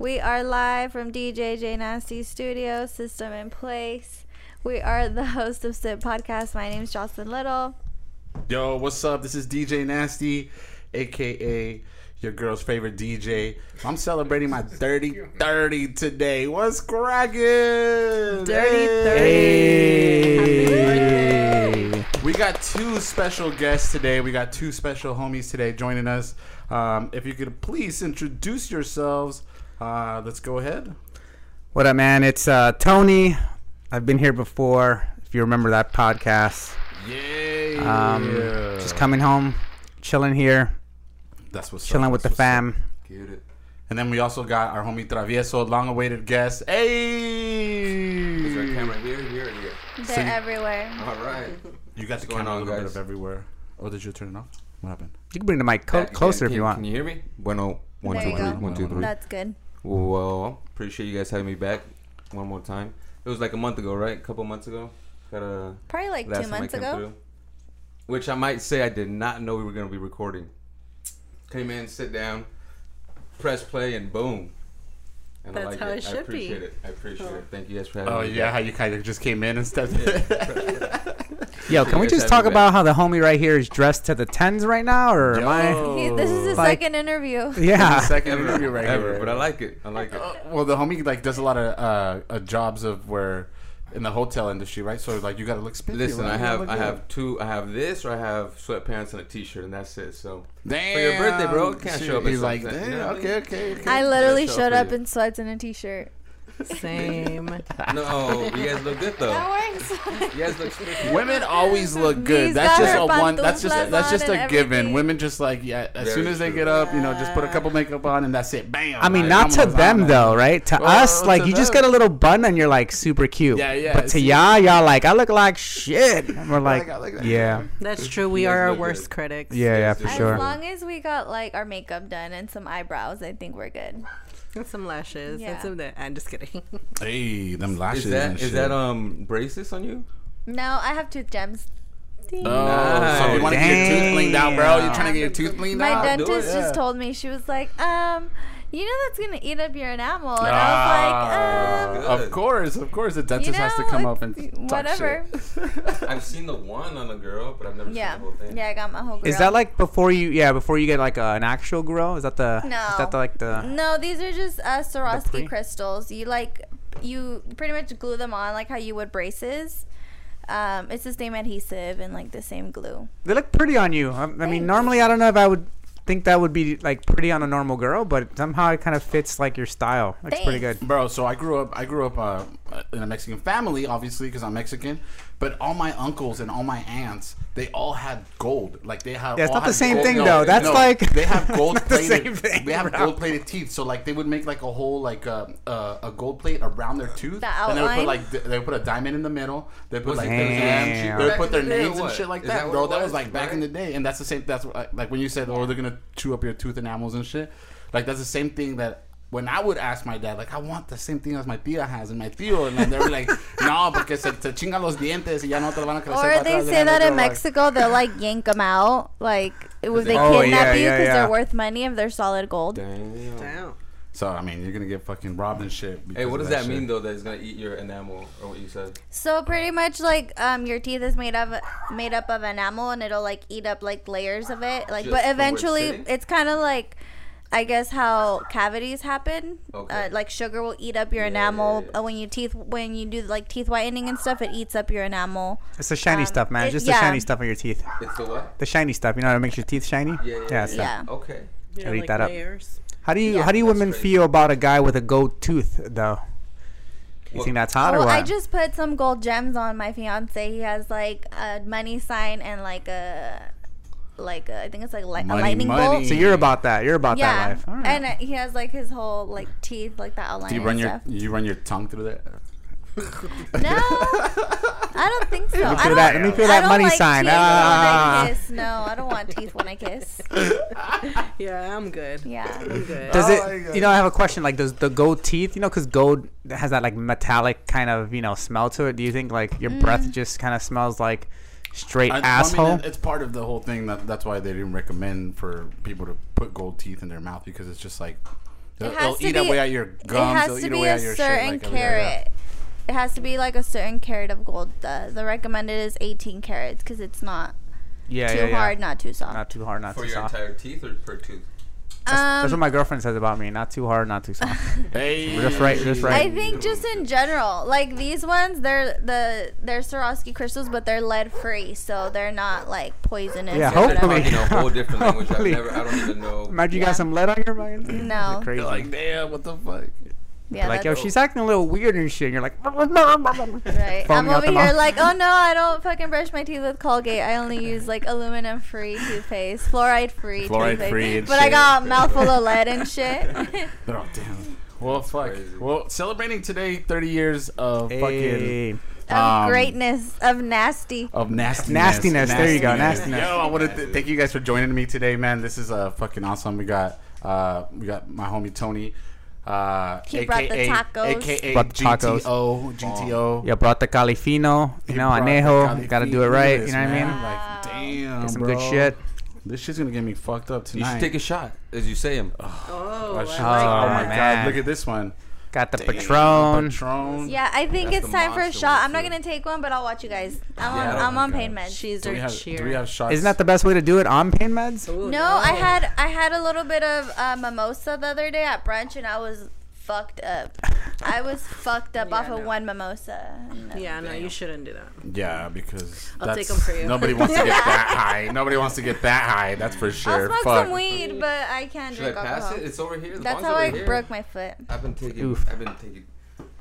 We are live from DJ J Nasty Studio, system in place. We are the host of Sip Podcast. My name is Joselyn Little. Yo, what's up? This is DJ Nasty, aka your girl's favorite DJ. I'm celebrating my 30 30 today. What's cracking? Dirty Hey. We got two special guests today. We got two special homies today joining us. Um, if you could please introduce yourselves, uh, let's go ahead. What up, man? It's uh, Tony. I've been here before. If you remember that podcast, Yay! um, just coming home, chilling here, That's what's up, chilling with the that's what's up. fam. Get it. And then we also got our homie Travieso, long awaited guest. Is there a Hey! camera here, here, and here? They're you- everywhere. All right. You got the going camera a on, little bit of everywhere. Oh, did you turn it off? What happened? You can bring the mic co- Back closer again. if you want. Can you hear me? Bueno, one, There two, you three. go. One, two, three. That's good. Well, appreciate you guys having me back one more time. It was like a month ago, right? A couple months ago. Got a Probably like last two time I months ago. through. Which I might say I did not know we were gonna be recording. Came in, sit down, press play, and boom. And I That's like how it. it I appreciate be. it. I appreciate it. Thank you guys for having Oh me. Oh yeah, back. how you kind of just came in and stuff. Yo, can we just talk be about how the homie right here is dressed to the tens right now, or am I? He, this is his Like- second interview. Yeah. Second interview right ever, here. but I like it. I like it. Uh, well, the homie like does a lot of uh, uh, jobs of where in the hotel industry, right? So like you got to look spiffy. Listen, right? I You gotta have look I good. have two. I have this, or I have sweatpants and a t-shirt, and that's it. So Damn. for your birthday, bro, can't Shit, show up in He's like, something, damn. you know I okay, okay, okay. I literally showed for up in sweats and a t-shirt. Same. no, you guys look good though. I'm wearing sweats. You guys look spiffy. Women always look good. He's That's just a one. That's just pantuflas that's just a given. everything. Women just like yeah. As Very soon as they true. get up, you know, just put a couple makeup on and that's it. Bam. I mean, Like, not to them vámonos. though, right? To Well, us, like to you just them. get a little bun and you're like super cute. Yeah, yeah, But to see? y'all, y'all like I look like shit. And we're like, like that. yeah, That's true. We are our worst good. critics. yeah, yeah, for yes. sure. As long as we got like our makeup done and some eyebrows, I think we're good. And some lashes. Yeah. And some that. I'm just kidding. Hey, them lashes Is that and is that um braces on you? No, I have tooth gems. Oh, so you want to get your tooth cleaned out, bro? You're trying to get your tooth cleaned My out? My dentist just Yeah. told me she was like, um, you know that's gonna eat up your enamel, and Ah, I was like, um, of course, of course, the you dentist know, has to come up and it's- talk whatever. shit. I've seen the one on a girl, but I've never Yeah, seen the whole thing. yeah, I got my whole. Grill. Is that like before you? Yeah, before you get like uh, an actual grow? Is that the? No. Is that the, like the? No, these are just uh, pre? Swarovski crystals. You like, you pretty much glue them on like how you would braces. Um, it's the same adhesive and like the same glue. They look pretty on you. I, I mean, normally I don't know if I would think that would be like pretty on a normal girl, but somehow it kind of fits like your style. Looks pretty good. Bro, so I grew up. I grew up uh, in a Mexican family, obviously, because I'm Mexican. But all my uncles and all my aunts, they all had gold. Like they had. Yeah, it's not the same gold- thing, no, though. That's no, like- they have gold not the plated. same thing, they have bro. gold plated teeth. So like they would make like a whole like uh, uh, a gold plate around their tooth. The And they would put like th- they would put a diamond in the middle. They put like it their names. They would put their Back in the day or names and shit like Is that, that bro. it That was was, like back in the day, and that's the same. That's what, like when you said, "Oh, they're gonna chew up your tooth enamels and shit." Like that's the same thing that when I would ask my dad, like, I want the same thing as my tia has, and my tío, and then they were like, no, porque se, se chingan los dientes y ya no te van a crecer. Or they say and that they're in like- Mexico, they'll like yank them out, like if they Oh, kidnap yeah, you because yeah. they're worth money if they're solid gold. Damn. Damn. So I mean, you're gonna get fucking robbed and shit. Hey, what does that shit. mean though? That it's gonna eat your enamel, or what you said? So pretty much like um your teeth is made of made up of enamel and it'll like eat up like layers of it. Like Just but from it's eventually it's kind of like I guess how cavities happen. Okay. Uh, like sugar will eat up your Yeah, enamel yeah, yeah. Uh, when you teeth when you do like teeth whitening and stuff. It eats up your enamel. It's the shiny Um, stuff, man. it- Just yeah. the shiny stuff on your teeth. It's the what? The shiny stuff. You know what makes your teeth shiny? Yeah, yeah, Yeah, it's that. Yeah. Okay. Yeah, Gotta eat like that up. How do you Yeah. how do you women crazy. feel about a guy with a gold tooth though? You Well- think that's hot or Oh, what? I just put some gold gems on my fiance. He has like a money sign and like a like a, I think it's like li- a lightning money. bolt. so you're about that. You're about yeah, that life. All right. and uh, he has like his whole like teeth, like that outline Do you run your stuff. you run your tongue through that? No, I don't think so. Let me I feel don't, that. Let me feel I that don't money like sign. Teeth Ah. when I kiss. No, I don't want teeth when I kiss. Yeah, I'm good. Yeah. I'm good. Does Oh it? You know, I have a question. Like, does the gold teeth? You know, because gold has that like metallic kind of you know smell to it. Do you think like your Mm. breath just kind of smells like straight I- I mean, asshole? it's part of the whole thing. That that's why they didn't recommend for people to put gold teeth in their mouth because it's just like They'll, they'll eat be- away at your gums. it has they'll to eat be away a certain shit. Like, every- carat. It has to be like a certain carat of gold. The the recommended is 18 carats because it's not Yeah, too yeah, yeah. hard, not too soft. Not too hard, not For too your entire teeth or per tooth? That's what Um, my girlfriend says about me. Not too hard, not too soft. Hey, Just right, just right. I think just in general, like these ones, they're the they're Swarovski crystals, but they're lead free, so they're not like poisonous. Yeah, hopefully. whatever. talking a whole different language. I've never. I don't even know. Imagine you Yeah. got some lead on your mind. No. Crazy. You're like, damn, what the fuck? Yeah, like, yo, she's acting a little weird and shit. And you're like, Right. I'm over here mouth. like, oh no, I don't fucking brush my teeth with Colgate. I only use like aluminum free toothpaste, fluoride free Fluoride toothpaste. free and but I got a mouthful of lead and shit. Oh damn. Well, fuck. crazy. Well, celebrating today, 30 years of fucking of Um, greatness, of nasty. of nastiness. Nastiness, there you go, nastiness. Yo, I want to th- thank you guys for joining me today, man. This is uh, fucking awesome. We got uh, we got my homie Tony. Uh, He brought the AKA, tacos. AKA Brought the tacos. GTO, GTO. You brought the califino, you know, anejo. Got to do it right. Look You know what I mean? Like, damn, Get some bro. good shit. This shit's gonna get me fucked up tonight. You should take a shot as you say him. Oh, Oh, I shit. like Oh, Oh my god, look at this one. Got the Damn, Patron. Patron. Yeah, I think That's it's time for a shot. I'm not gonna take one, but I'll watch you guys. I'm Yeah, on, I'm on pain meds. She's Do we have cheer. do we have shots? Isn't that the best way to do it on pain meds? Ooh, No, I had I had a little bit of uh, mimosa the other day at brunch, and I was fucked up. I was fucked up Yeah, off of one mimosa. And Yeah, no, you shouldn't do that. Yeah, because I'll that's, take 'em for you. Nobody wants to get that high. Nobody wants to get that high. That's for sure. I'll sure. smoke Fuck. some weed, but I can't Should I drink pass alcohol. it? It's over here. The That's how over I here. broke my foot. I've been taking. Oof. I've been taking.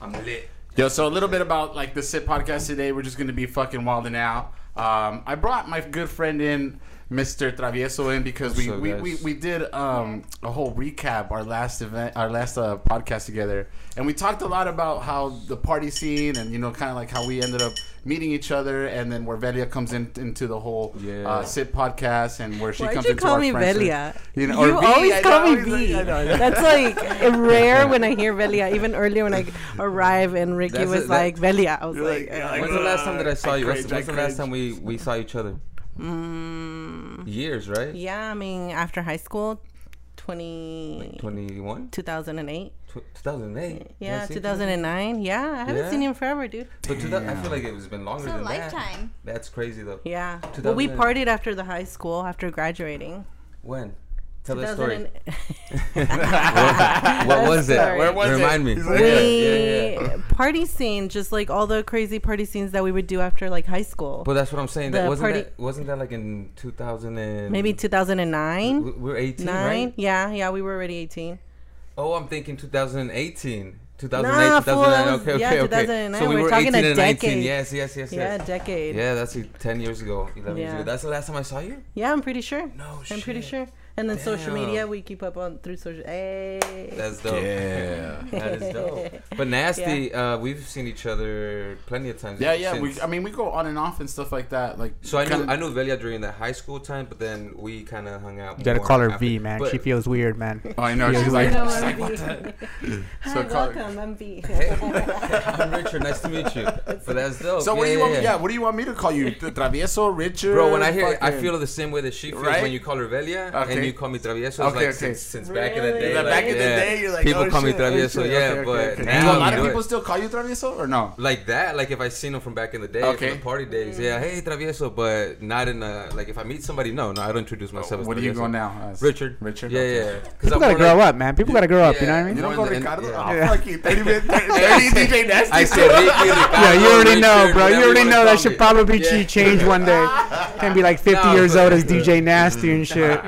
I'm lit. Yo, so a little bit about like the sip podcast today. We're just gonna be fucking wilding out. Um, I brought my good friend in, Mr. Travieso, in because we, What's up, we, guys? we, we did um, a whole recap our last event, our last uh, podcast together, and we talked a lot about how the party scene and you know kind of like how we ended up meeting each other, and then where Velia comes in into the whole Yeah. uh, sip podcast and where she Why'd comes you into call our me friendship. Velia? You You, know, or V, always I call know, me I know, V. I know, I. That's like rare when I hear Velia. Even earlier when I arrive and Ricky That's was it, that- like Velia, I was You're like, like, uh, yeah, When's the last time that I saw I you? When's, cringe, when's I the last time we we saw each other? Mm, Years, right? yeah, I mean after high school, 20, 21? 2008. Tw- 2008? Yeah, 2009. Yeah, I haven't Yeah. seen him forever, dude. But two thou- I feel like it was been longer It's a than lifetime. that. That's crazy though. Yeah. Well, we partied after the high school after graduating. When? Tell that story. what, what was it? Sorry. Where was it? Remind me. He's like- Yeah, we yeah, yeah. party scene, just like all the crazy party scenes that we would do after like high school. But that's what I'm saying. That The wasn't party- that wasn't that like in 2000 and Maybe 2009, we- We're 18, nine. right? Yeah, yeah, we were already 18. Oh, I'm thinking 2018. 2008, Nah, 2009. fool. Okay, okay, Yeah, okay. 2009. So we We're were talking 18 a and 19. decade. Yes, yes, yes, Yeah, yes. decade. Yeah, that's like 10 years ago, 11 years Yeah. ago. That's the last time I saw you? Yeah, I'm pretty sure. No I'm pretty sure. And then social media, we keep up on through social. Hey. That's dope. Yeah. that is dope. But Nasty, uh, we've seen each other plenty of times. Yeah, yeah. since. We, I mean, we go on and off and stuff like that. Like, so I knew kinda- I knew Velia during the high school time, but then we kind of hung out. You gotta call her after- V, man. But- she feels weird, man. Oh, I know. Yeah, She's you like, know, she's like, what the? Hi, So call- welcome. I'm V. I'm Richard. Nice to meet you. But that's dope. So what do Yeah, you want? yeah, Me, yeah, what do you want me to call you? Travieso, Richard. Bro, when I hear, it, I feel the same way that she feels Right? when you call her Velia Okay. And you call me Travieso. It's Okay, like okay. since, since back in the day. Like, like, back in the day, you're like, people oh, call me shit, oh, Travieso, shit. yeah, Okay, okay, but okay. now Do a lot we of people it. still call you Travieso or no? like that. Like if I seen them from back in the day, Okay. from the party days, yeah, hey Travieso, but not in a like if I meet somebody, no, no, I don't introduce oh, myself. as What do you Travieso. go now? As Richard. Richard. Yeah, yeah. yeah. 'Cause People I'm gotta grow like- up, man. People gotta grow up. You know what I mean? You don't go in the- Ricardo? yeah. Oh, fuck you. 30 DJ Nasty. I said Ricky, Yeah, you already know, bro. You already know that should probably change one day. Can be like 50 years old as DJ Nasty and shit.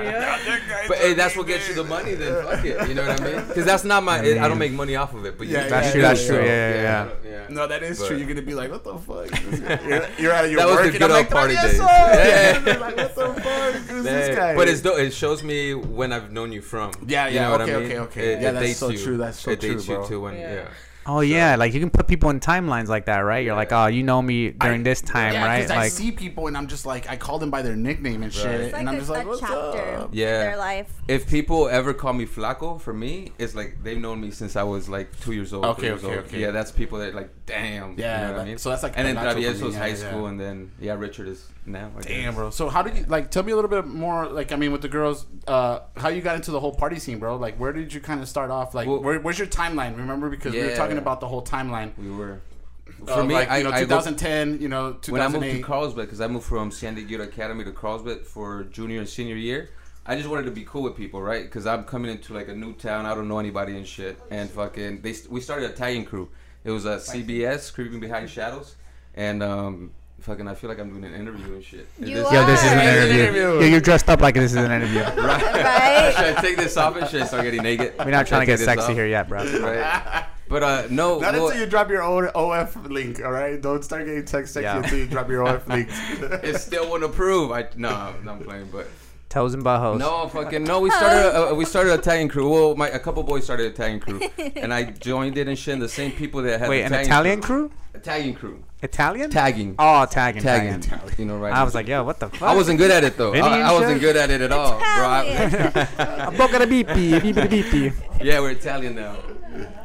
But hey, that's what gets you the money. Then fuck it. You know what I mean? Because that's not my. I, don't make money off of it. But you, Yeah, That's yeah, true. That's true. yeah. Yeah, yeah, yeah. yeah. No, that is But- true. You're gonna be like, what the fuck? You're, you're out of your That was work. the and good I'm like, old party "Travieso!" days. Yeah. Like, what the fuck? Who's this guy? But it's dope. It shows me when I've known you from. Yeah, You yeah, know what okay, I mean? okay, okay. It, Yeah, that's so true, that's so true. it dates true, you bro. too. When, Yeah. Yeah. Oh yeah, like you can put people in timelines like that, right? You're like, oh, you know me during I- this time, yeah, right? I see people and I'm just like, I call them by their nickname and shit, It's like and I'm a, just like, what's chapter up? of Yeah. their life. If people ever call me Flaco, for me, it's like they've known me since I was like two years old. Okay, three years okay, old. okay. Yeah, that's people that like, damn. Yeah, you know what that- I mean. so that's like and then me, Travieso's yeah, high yeah. school, and then yeah, Richard is now. I Damn, bro. So how did you like? Tell me a little bit more. Like, I mean, with the girls, uh, how you got into the whole party scene, bro? Like, where did you kind of start off? Like, Well- where, where's your timeline? Remember, because we were talking about the whole timeline. We were. For me, like, you know, I- I go- 2010, you know, 2008. when I moved to 2008. Carlsbad, because I moved from San Diego Academy to Carlsbad for junior and senior year, I just wanted to be cool with people, right? Because I'm coming into like a new town, I don't know anybody and shit, and fucking they we started a tagging crew. It was a CBS, Creeping Behind Shadows, and um, fucking I feel like I'm doing an interview and shit. You This- are. yo, this is an It's an interview. interview. Yo, you're dressed up like this is an interview. Right? Should I take this off and should I start getting naked? We're not trying to get sexy off? here yet, bro. Right. But uh, no. Not well, until you drop your own OF link, all right? Don't start getting text sexy Yeah. until you drop your OF link. it still wouldn't approve. I no, no, I'm playing, but Toes and buttholes. no, fucking no. We started a, we started a tagging crew. Well, my a couple boys started a tagging crew, and I joined it and shit. And the same people that had Wait, the an Italian crew? A tagging crew, Italian? tagging, Oh, tagging, tagging, tagging. You know, right? I was like, yo, what the fuck? I wasn't good at it though. I, I wasn't good at it at all, bro. I- Italian. A boca de beepy, beepy beepy. yeah, we're Italian now.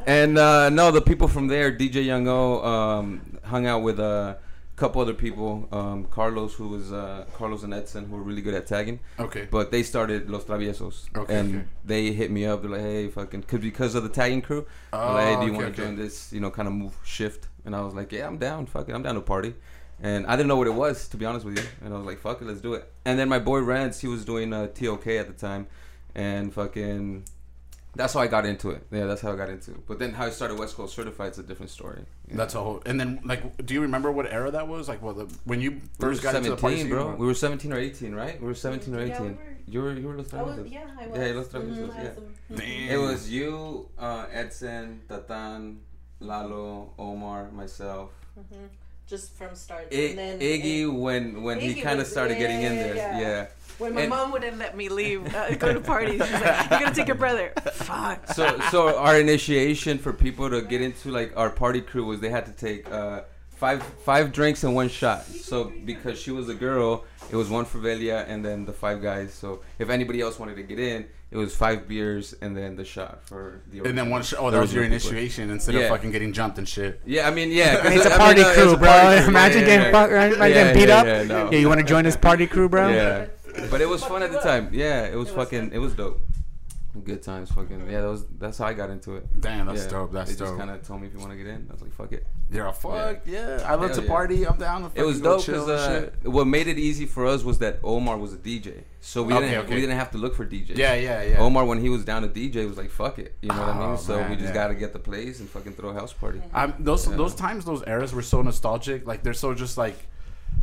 And uh, no, the people from there, DJ Young O, um, hung out with a couple other people. Um, Carlos, who was uh, Carlos and Edson, who were really good at tagging. okay. But they started Los Traviesos, Okay, and okay. they hit me up. They're like, "Hey, fucking," cause because of the tagging crew. Oh, like, "Hey, do you okay, want to join this? You know, kind of move shift?" And I was like, "Yeah, I'm down. Fuck it, I'm down to party." And I didn't know what it was, to be honest with you. And I was like, "Fuck it, let's do it." And then my boy Rance, he was doing uh, TOK at the time, and fucking. That's how I got into it. Yeah, that's how I got into it. But then how I started West Coast Certified is a different story. Yeah. That's a whole. And then, like, do you remember what era that was? Like, what the, when you We were first got into the party scene? bro. or- We were 17 or 18, right? We were 17 or 18. Yeah, we were- You were you were Los I was, yeah, I was. Yeah, Los Traviesos, Mhm, yeah. was, Damn. It was you, uh, Edson, Tatan, Lalo, Omar, myself. mhm. Just from start. I- and then Iggy when when he kind of was- started getting in yeah, there. yeah. Yeah. When my and- mom wouldn't let me leave, uh, go to parties, she's like, "You're gonna take your brother." Fuck. So so our initiation for people to get into like our party crew was they had to take uh, five five drinks and one shot. So because she was a girl, it was one for Velia and then the five guys. So if anybody else wanted to get in, it was five beers and then the shot for the. and then original- one. Sh- oh, that was your original people. initiation instead of fucking getting jumped and shit. Yeah, I mean, yeah. 'cause It's a mean, party it's crew, a bro. party crew. Imagine Yeah, getting yeah, fucked, right? Imagine Yeah, getting beat yeah, up. yeah, no. Yeah, you want to join this party crew, bro? Yeah, but it was fun at the time. Yeah, it was It was fucking. fun. It was dope. Good times, fucking. Yeah, that was. That's how I got into it. Damn, that's Yeah. dope. That's they dope. just kind of told me if you want to get in. I was like, fuck it. Yeah, fuck yeah. I love Hell to yeah. party. I'm down. To It was dope because uh, what made it easy for us was that Omar was a DJ, so we Okay, didn't okay. we didn't have to look for DJs. Yeah, yeah, yeah. Omar, when he was down to DJ, was like, "Fuck it," you know what I Oh, mean. So man, we just yeah. gotta get the place and fucking throw a house party. I'm, those Yeah. those times, those eras were so nostalgic. Like they're so just like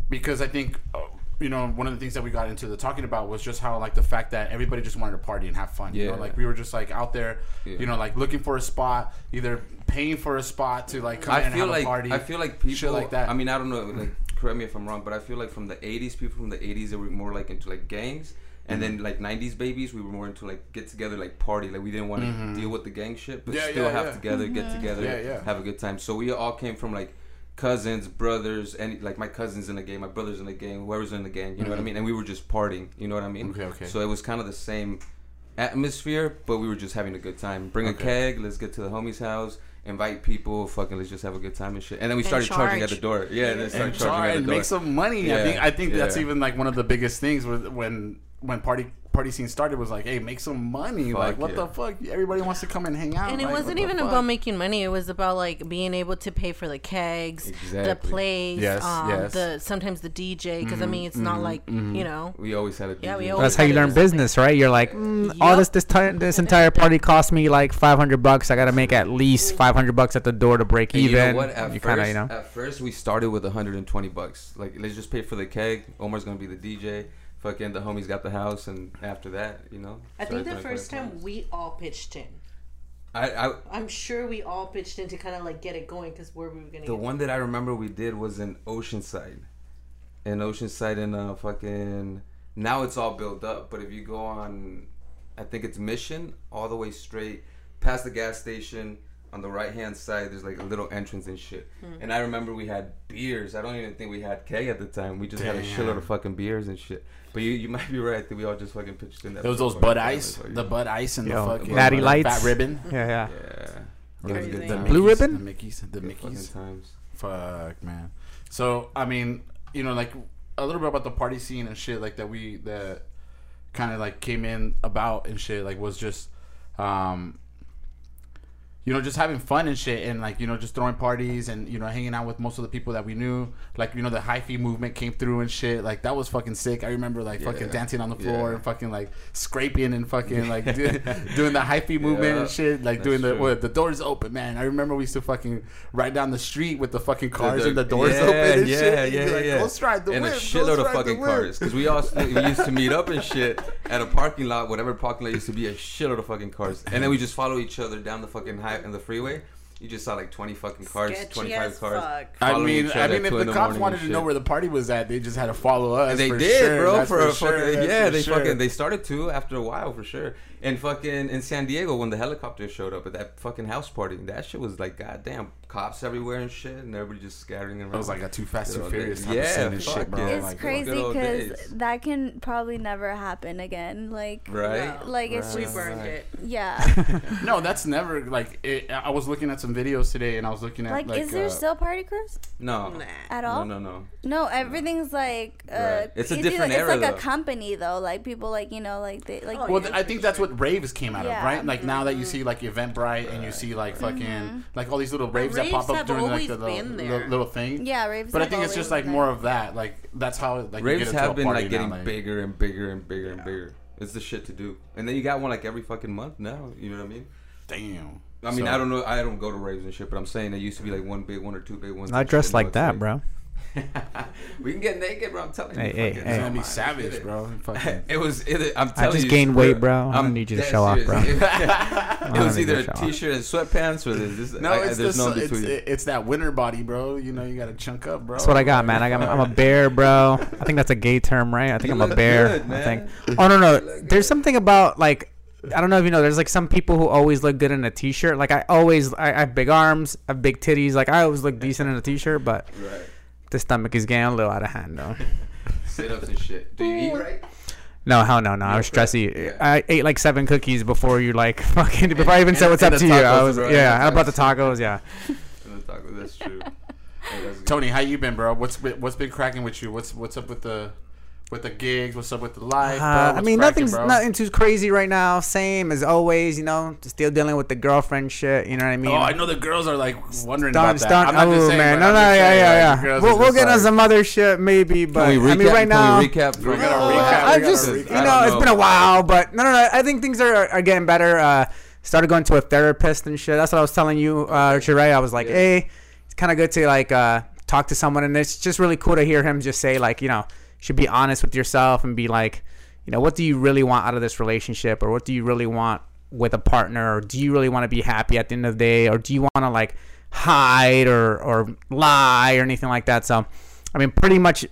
because I think uh, you know one of the things that we got into the talking about was just how like the fact that everybody just wanted to party and have fun. You know, Yeah. like we were just like out there, Yeah. you know, like looking for a spot, either paying for a spot to like come in I and feel have like a party. I feel like people shit like that. I mean, I don't know. Like, correct me if I'm wrong, but I feel like from the '80s, people from the '80s, they were more like into like gangs, and then Mm-hmm. like '90s babies, we were more into like get together, like party. Like we didn't want to deal with the gang shit, but Mm-hmm. Yeah, still yeah, have yeah. together, get together, Yeah, yeah. have a good time. So we all came from like cousins, brothers, and like my cousins in the game, my brothers in the gang, whoever's in the game, You know what I mean? And we were just partying. You know what I mean? Mm-hmm. Okay, okay. So it was kind of the same atmosphere, but we were just having a good time. Bring Okay. a keg, let's get to the homie's house, invite people, fucking let's just have a good time and shit. And then we And started charging at the door. Yeah, then and started try charging at and the door. make some money. I think I think that's even like one of the biggest things with when when party party scene started was like, hey, make some money. Fuck like what yeah. the fuck? Everybody wants to come and hang out. And it like, wasn't even fuck? about making money. It was about like being able to pay for the kegs, the Exactly. plays, Yes, um, yes. Mm-hmm, the sometimes the DJ. Because I mean, it's not like you know. we always had a Yeah, we always That's how you learn was something. business, right? You're like, mm, all this this ti- this entire party cost me like 500 bucks. I gotta make at least 500 bucks at the door to break And you even. know what? At you first, kind of, you know. at first we started with 120 bucks. Like let's just pay for the keg. Omar's gonna be the DJ. Fucking the homies got the house, and after that, you know. I think the first time we all pitched in. I, I I'm sure we all pitched in to kind of like get it going because where we were gonna The one that I remember we did was in Oceanside. In Oceanside in uh fucking now it's all built up, but if you go on I think it's Mission all the way straight past the gas station, on the right hand side, there's like a little entrance and shit. Hmm. And I remember we had beers. I don't even think we had keg at the time. We just had a shitload of fucking beers and shit. But you, you might be right that we all just fucking pitched in that. There was those fucking Bud family, Ice, fucking- the Bud Ice and Yo, the fucking Natty Lights. fat ribbon. Yeah, yeah. Yeah. The, Crazy. the Blue Mickeys, ribbon? The Mickeys, the Good Mickeys. times. Fuck, man. So I mean, you know, like a little bit about the party scene and shit, like that we that kind of like came in about and shit, like was just, um, you know, just having fun and shit, and like you know, just throwing parties and you know, hanging out with most of the people that we knew. Like you know, the hyphy movement came through and shit. Like that was fucking sick. I remember like fucking Yeah. dancing on the floor Yeah. and fucking like scraping and fucking like do, doing the hyphy movement Yeah. and shit. Like That's doing the what, the doors open, man. I remember we used to fucking ride down the street with the fucking cars The- and the doors yeah, open and yeah, shit. and Yeah, be like, yeah, Go stride the and whip. a shitload of fucking cars because we all we used to meet up and shit at a parking lot, whatever parking lot used to be a shitload of fucking cars, and then we just follow each other down the fucking high and the freeway. You just saw like twenty fucking cars, Sketchy twenty five as cars. fuck. I following mean, each I other mean, at if two the the cops morning wanted and to know shit. where the party was at, they just had to follow us. And they for did, sure. bro. That's For, sure. fucking That's yeah, for they sure. fucking they started to after a while for sure. And fucking in San Diego when the helicopter showed up at that fucking house party, that shit was like goddamn cops everywhere and shit, and everybody just scattering around. It was like a too fast, too furious type yeah, of scene and shit, bro. It's Like, crazy because that can probably never happen again. Like, right. No. like it's Right. We just burned it. yeah. No, that's never like. It, I was looking at some videos today, and I was looking at like, like. is there uh, still party crews No. Nah. at all? no, no. No, No, everything's like uh, Right. It's a either- different It's era, like a company though. Like people like you know like they like. Oh, Well, yeah, I think that's what raves came out Yeah. of, right? Like now that you see like Eventbrite and you see like fucking Mm-hmm. like all these little raves that pop up during like the, the, been the little thing. yeah, raves. But I think it's just like more there. of that. Like that's how like you Raves get into have a been party like getting now, like, bigger and bigger and bigger and bigger. It's the shit to do. And then you got one like every fucking month now. You know what I mean? Damn. I mean, So- I don't know. I don't go to raves and shit, but I'm saying it used to be like one big one or two big ones. I and dressed like that, bro. we can get naked, bro. I'm telling Hey, you. hey, fucking- hey. It's gonna be savage, bro. Fucking. It was. It, I'm telling you. I just you, gained weight, bro. I don't I'm need you to show off, bro. it was either to a show off. t-shirt and sweatpants or this. this No, I, it's there's the, no it's, between. it's that winter body, bro. You know, you gotta chunk up, bro. That's what I got, man. I got. I'm a bear, bro. I think that's a gay term, right? I think You I'm a bear. good, I think. Oh no, no. There's something about like. I don't know if you know. There's like some people who always look good in a t-shirt. Like I always, I, I have big arms, I have big titties. Like I always look decent in a t-shirt, but right. The stomach is getting a little out of hand, though. Sit-ups and shit. Do you eat right? No, hell no, no. I was stressy. Yeah. I ate like seven cookies before you like fucking before I even said what's up the to you. I was bro, yeah. and I the brought the tacos. tacos. Yeah. In the taco, That's true. Hey, that's. Tony, how you been, bro? What's been, what's been cracking with you? What's what's up with the with the gigs? What's up with the life? bro? Uh, I mean, nothing's bro? nothing too crazy right now. Same as always, you know. Still dealing with the girlfriend shit. You know what I mean? Oh, I know the girls are like wondering Done, about that. done. I'm not just Oh saying, man, no, no, just yeah, saying, like, yeah, yeah. We'll, we'll just get on some other shit maybe, but Can we recap? I mean, right now, Can we recap? We gotta Uh, recap. I just, recap. you I know, it's been a while, but no, no, no. I think things are, are getting better. Uh, started going to a therapist and shit. That's what I was telling you, uh, Sheree. I was like, Yeah. hey, it's kind of good to like uh, talk to someone, and it's just really cool to hear him just say like, you know, you should be honest with yourself and be like, you know, what do you really want out of this relationship, or what do you really want with a partner, or do you really want to be happy at the end of the day, or do you want to like hide or or lie or anything like that? So, I mean, pretty much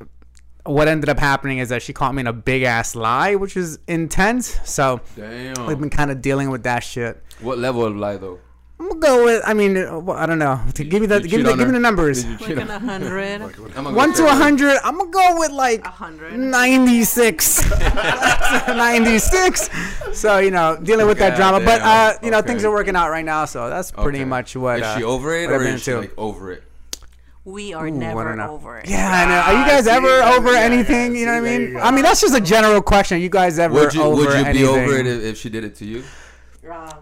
what ended up happening is that she caught me in a big ass lie, which is intense. So Damn. we've been kind of dealing with that shit. What level of lie though? I'm gonna go with. I mean, uh, well, I don't know. Give me the give me the, give me the numbers. Like an a hundred. One to a hundred. I'm gonna go with like 96 96 so you know dealing with that drama but uh Goddamn. you know Okay. things are working out right now so that's pretty Okay. much what Is uh, she over it or been is she like over it? We are Ooh, never over it. yeah I know. are you Ah, guys see, ever yeah, over yeah, anything yeah, you know see, what i mean i mean that's just a general question are you guys ever Would you over would you anything? be over it if, if she did it to you?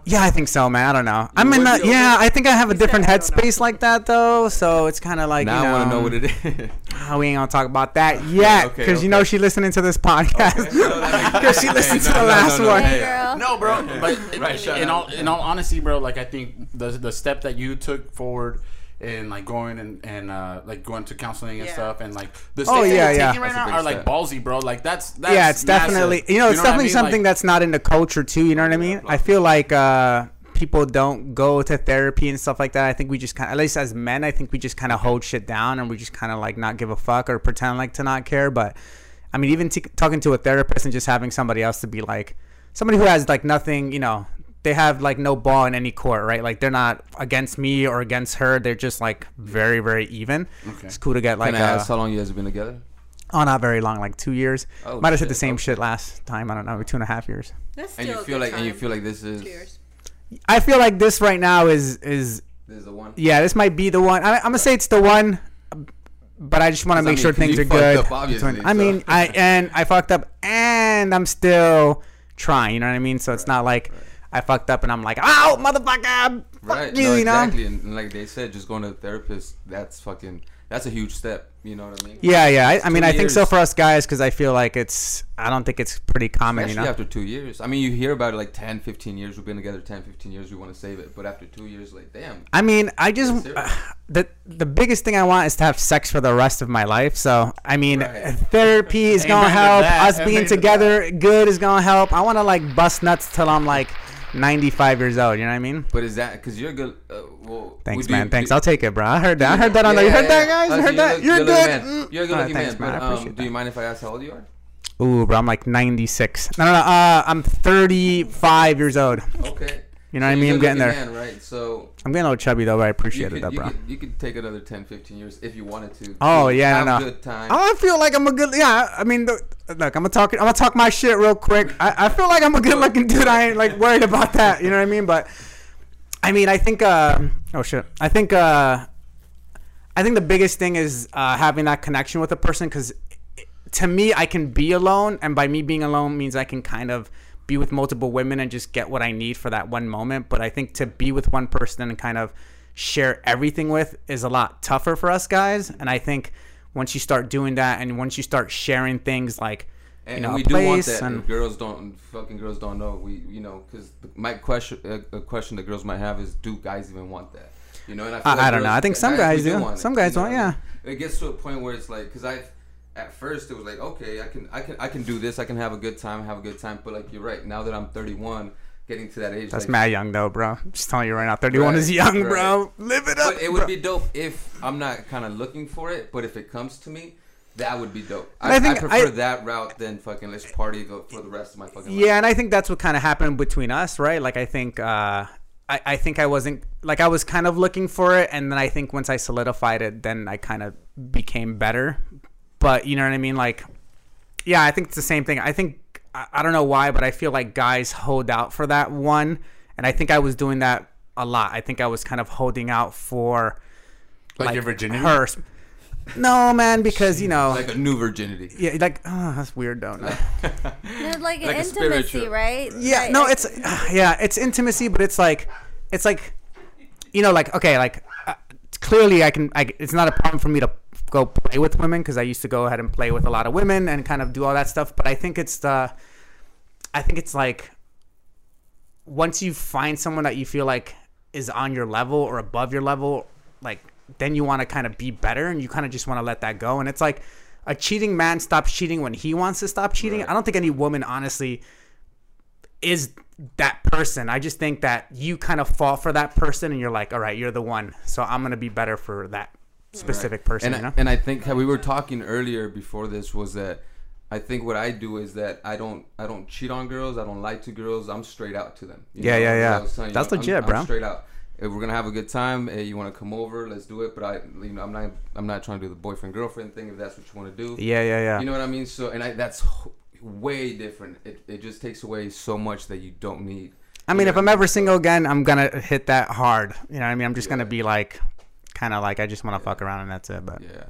Yeah i think so man. I don't know. I'm in the yeah i think i have a He said, different "I don't know." headspace like that though so it's kind of like now you know I want to know. what it is. Ah, we ain't gonna talk about that yet okay, because you know she listening to this podcast. because she listened to the last one. Hey, girl. No, bro. But Right, shout in all in all honesty, bro, like I think the the step that you took forward in like going and and uh, like going to counseling and Yeah. stuff and like the Oh, steps that yeah, you're yeah. taking right That's now big are like ballsy, bro. Like that's that's yeah, it's massive. definitely you know it's what I definitely mean? something Like, that's not in the culture too. You know what I mean? I feel like uh, people don't go to therapy and stuff like that. I think we just kind, of at least as men, I think we just kind of hold shit down and we just kind of like not give a fuck or pretend like to not care. But I mean, even t- talking to a therapist and just having somebody else to be like somebody who has like nothing, you know. They have like no ball in any court, right? Like they're not against me or against her. They're just like very, very even. Okay. It's cool to get like Can I ask how long you guys have been together? oh, not very long, like two years. Oh, Might have said the same Okay. shit last time. I don't know, two and a half years. That's still And you a feel good like and you feel like this is Cheers. I feel like this right now is is this is the one. yeah, this might be the one. I, I'm gonna say it's the one, but I just want to 'Cause, I make mean, sure 'cause things you are fucked good. up, obviously, I so- mean, I and I fucked up, and I'm still trying. You know what I mean? So it's not like I fucked up and I'm like, "Ow, motherfucker, fuck Right. you," no, you know? exactly. And, and like they said, just going to a therapist, that's fucking that's a huge step. You know what I mean? Yeah, yeah. I, I mean, Two I think so for us guys because I feel like it's. I don't think it's pretty common, Especially you know. after two years. I mean, you hear about it like 10, 15 years. We've been together 10, 15 years. We want to save it. But after two years, like, damn. I mean, I just Yes, the the biggest thing I want is to have sex for the rest of my life. So I mean, Right. therapy is gonna help. Us being to together, good is gonna help. I want to like bust nuts till I'm like 95 years old. You know what I mean? But is that because you're good? Uh, well, Thanks, would you- man. Thanks. I'll take it, bro. I heard that. I heard that on the. You Yeah, heard that, yeah. guys? Oh, You so heard that? You're good. Man. You're a good looking thanks, man. man. But, um, do you mind if I ask how old you are? Ooh, bro, I'm like 96. No, no, no. Uh, I'm 35 years old. Okay. You know what I mean? I'm getting there. Man, right. So I'm getting a little chubby though, but I appreciate could, it, though, you, bro. could, you could take another 10, 15 years if you wanted to. Oh to yeah, have no, no. good time. I feel like I'm a good. Yeah, I mean, look, look I'm gonna talk. I'm gonna talk my shit real quick. I, I feel like I'm a good looking dude. I ain't like worried about that. You know what I mean? But I mean, I think. Uh, oh shit. I think. Uh, I think the biggest thing is uh, having that connection with a person because to me, I can be alone, and by me being alone means I can kind of be with multiple women and just get what I need for that one moment. But I think to be with one person and kind of share everything with is a lot tougher for us guys. And I think once you start doing that, and once you start sharing things like And you know we do want place that. and and girls don't, fucking girls don't know. We, you know, because my question, uh, a question that girls might have is, do guys even want that? You know, and I, I- like I don't know. I think some we guys do. it, Some guys you know want- yeah. It gets to a point where it's like, because I, at first it was like, okay, I can, I can, I can do this. I can have a good time, have a good time. But like you're right. Now that I'm 31, getting to that age, that's like, mad young though, bro. I'm just telling you right now, 31 is young, right. bro. Live it up. But it would bro. be dope if I'm not kind of looking for it. But if it comes to me. That would be dope. I, I I, prefer I- that route than fucking let's party go for the rest of my fucking life. Yeah, and I think that's what kind of happened between us, right? Like I think uh I, I think I wasn't like I was kind of looking for it and then I think once I solidified it then I kind of became better. But you know what I mean? Like yeah, I think it's the same thing. I think I, I don't know why, but I feel like guys hold out for that one and I think I was doing that a lot. I think I was kind of holding out for Like, your virginity. her. No, man, because you know Like a new virginity. yeah, like oh, that's weird though. No. No, like, Like a intimacy, right? Yeah, Right, no, like- it's yeah, it's intimacy, but it's like, it's like, you know, like okay, like uh, clearly I can, I, it's not a problem for me to go play with women because I used to go ahead and play with a lot of women and kind of do all that stuff. But I think it's the, I think it's like, once you find someone that you feel like is on your level or above your level, like then you want to kind of be better and you kind of just want to let that go. And it's like a cheating man stops cheating when he wants to stop cheating. Right. I don't think any woman honestly is that person. I just think that you kind of fall for that person and you're like, all right, you're the one. So I'm going to be better for that specific person, and you I, know? and I think we were talking earlier before this was that I think what I do is that I don't I don't cheat on girls. I don't lie to girls. I'm straight out to them. you Yeah, yeah, yeah. I was telling That's I'm- legit, I'm, bro. straight out. If we're gonna have a good time, hey, you want to come over? Let's do it. But I, you know, I'm not I'm not trying to do the boyfriend girlfriend thing. If that's what you want to do, yeah, yeah, yeah. you know what I mean. So and I that's way different. It it just takes away so much that you don't need. I mean, You if I'm ever single again, I'm to hit that hard. You know what I mean? I'm just going to be like, kind of like, I just want to fuck around and that's it. But Yeah,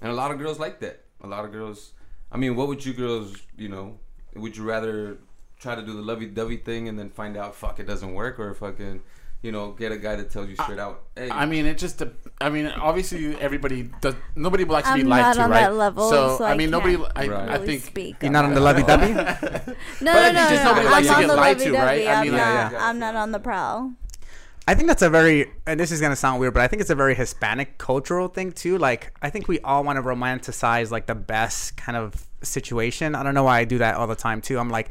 and a lot of girls like that. A lot of girls. I mean, what would you girls? You know, would you rather try to do the lovey-dovey thing and then find out fuck it doesn't work, or fucking, you know, get a guy that tells you straight out, hey, I mean, it just. I mean, obviously, everybody does. Nobody likes to be lied to, right? that level, so, so I I mean, nobody. can't I, Right. I think. speak you're not on the lovey-dovey? No, But no, I no, no. nobody I'm likes to on get the lied to, lovey-dovey. right? I I'm mean, not. yeah, yeah. I'm not on the prowl. I think that's a very, and this is gonna sound weird, but I think it's a very Hispanic cultural thing too. Like, I think we all want to romanticize like the best kind of situation. I don't know why I do that all the time too. I'm like,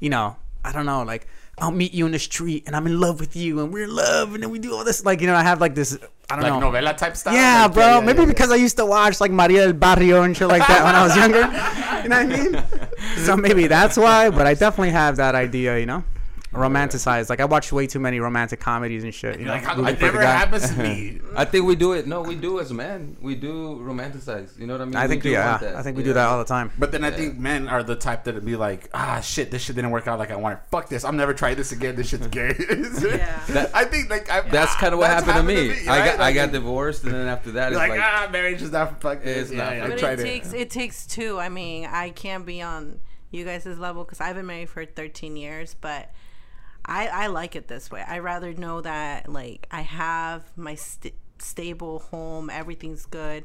you know, I don't know, like I'll meet you in the street and I'm in love with you and we're in love and then we do all this. Like, you know, I have like this, I don't Like know. novela type stuff. Yeah, Like, bro. yeah, Maybe yeah. because I used to watch like Maria del Barrio and shit like that when I was younger. You know what I mean? So maybe that's why. But I definitely have that idea. You know. Romanticize. Like I watch way too many romantic comedies and shit. You know, Like, how, rooting it for the never happens to me. I think we do it. No, we do as men. We do romanticize. You know what I mean? I We think do yeah, that. I think we Yeah. do that all the time. But then I Yeah. think men are the type that would be like, ah, shit, this shit didn't work out like I wanted. Fuck this. I'm never trying this again. This shit's gay. Yeah. That- I think like I, That's kind of what that's happened, to me. I right? got I got divorced, and then after that, it's like, like, ah, marriage is not fuck. It's Yeah, not yeah, I But tried it it. takes it takes two. I mean, I can't be on you guys' level because I've been married for 13 years, but I I like it this way. I rather know that like I have my st- stable home, everything's good.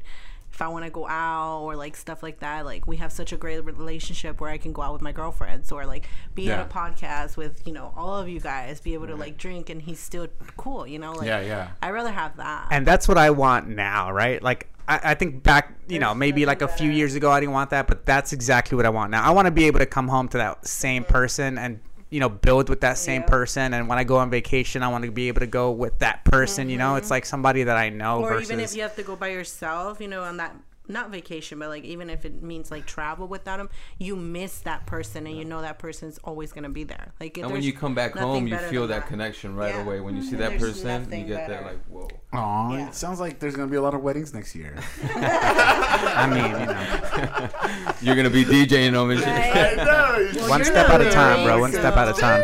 If I want to go out or like stuff like that, like we have such a great relationship where I can go out with my girlfriends or like be Yeah. on a podcast with you know all of you guys, be able to like drink and he's still cool, you know. Like, Yeah, yeah. I rather have that. And that's what I want now, right? Like I, I think back, you know, maybe like a nothing few years ago, I didn't want that, but that's exactly what I want now. I want to be able to come home to that same mm-hmm. person and you know build with that same Yeah. person. And when I go on vacation, I want to be able to go with that person. You know, it's like somebody that I know Mm-hmm. or versus. even if you have to go by yourself, you know, on that not vacation, but like even if it means like travel without them, you miss that person, and you know that person's always gonna be there. Like, and when you come back home, you feel that, connection right Yeah. away. When you see Mhm. that There's person, you nothing get that like, whoa. Aw, Yeah. it sounds like there's gonna be a lot of weddings next year. I mean, you know, You're gonna be DJing them and. Right. know. one step at a time, bro. married, One step at a time.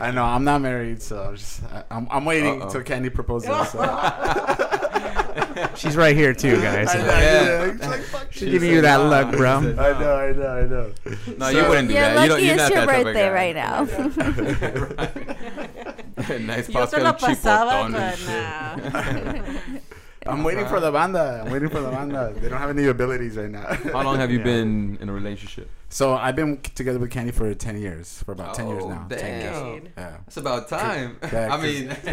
I know I'm not married, so I'm just I- I'm, I'm waiting Uh-oh. until Kandi proposes. So. She's right here too, guys. I know, Yeah. yeah. Like, fuck She's giving you that look, bro. I know, I know, I know. No, So- you wouldn't do You're that. lucky you don't, you're it's not your that type of birthday guy. right now. nice Yo te pastel lo pasaba, but shit. nah. I'm waiting for the banda. I'm waiting for the banda. They don't have any abilities right now. How long have you Yeah. been in a relationship? So I've been together with Kandi for ten years, for about ten years Oh, now. Ten years. Yeah. It's about time. Yeah, I mean,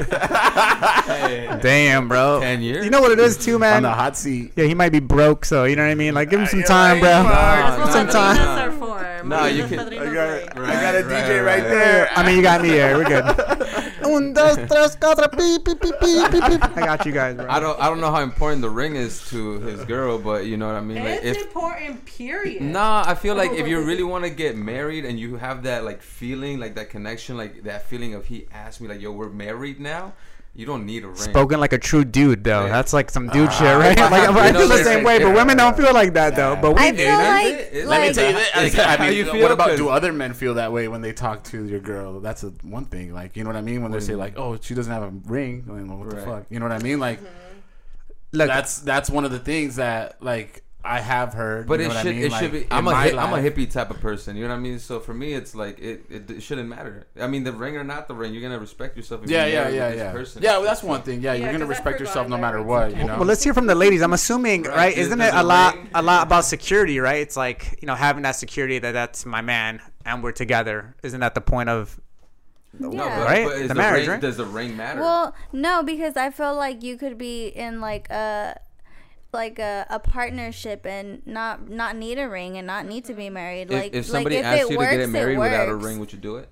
hey, Damn, bro. ten years. You know what it is too, man. On the hot seat. Yeah, he might be broke, so you know what I mean. Like, give him uh, some time, bro. right, That's No, some time. padrinos are for. No, you can- I got, are- I got a Right, DJ right, right, right. there. I mean, you got me here. We're good. Un, dos, tres, cuatro, beep, beep, beep, beep, beep, beep. I got you guys, bro. I don't. I don't know how important the ring is to his girl, but you know what I mean. Like, It's if important, period. Nah, I feel like if you really want to get married and you have that like feeling, like that connection, like that feeling of he asked me like, "Yo, we're married now." You don't need a ring. Spoken like a true dude, though. Yeah. That's like some dude Ah, shit, right? you Like, I feel the same way, but women don't feel like that, though. But we I do. feel That's like. Let Let me tell you this. Like, I how you feel? what about do other men feel that way when they talk to your girl? That's a one thing. Like, you know what I mean? When they say like, "Oh, she doesn't have a ring," I mean, what the fuck? You know what I mean? Like, Look, that's that's one of the things that like I have heard. But you it know what should. I mean? It should be. I'm in a. my Hip, I'm a hippie type of person. You know what I mean? So for me, it's like it. It, it shouldn't matter. I mean, the ring or not the ring, you're gonna respect yourself. If Yeah, you're yeah, yeah, yeah. Person. Yeah, well, that's one thing. Yeah, Yeah, you're gonna respect yourself no matter what. You know. well, let's hear from the ladies. I'm assuming, Right, right? Isn't it a a lot, ring. a lot about security, right? It's like you know having that security that that's my man and we're together. Isn't that the point of? No, Yeah. but, Right? But is The the, marriage, ring, right? Does the ring matter? Well, no, because I feel like you could be in like a like a, a partnership and not not need a ring and not need to be mm-hmm. married. if, Like if somebody like if asked it you works, to get married without a ring, would you do it?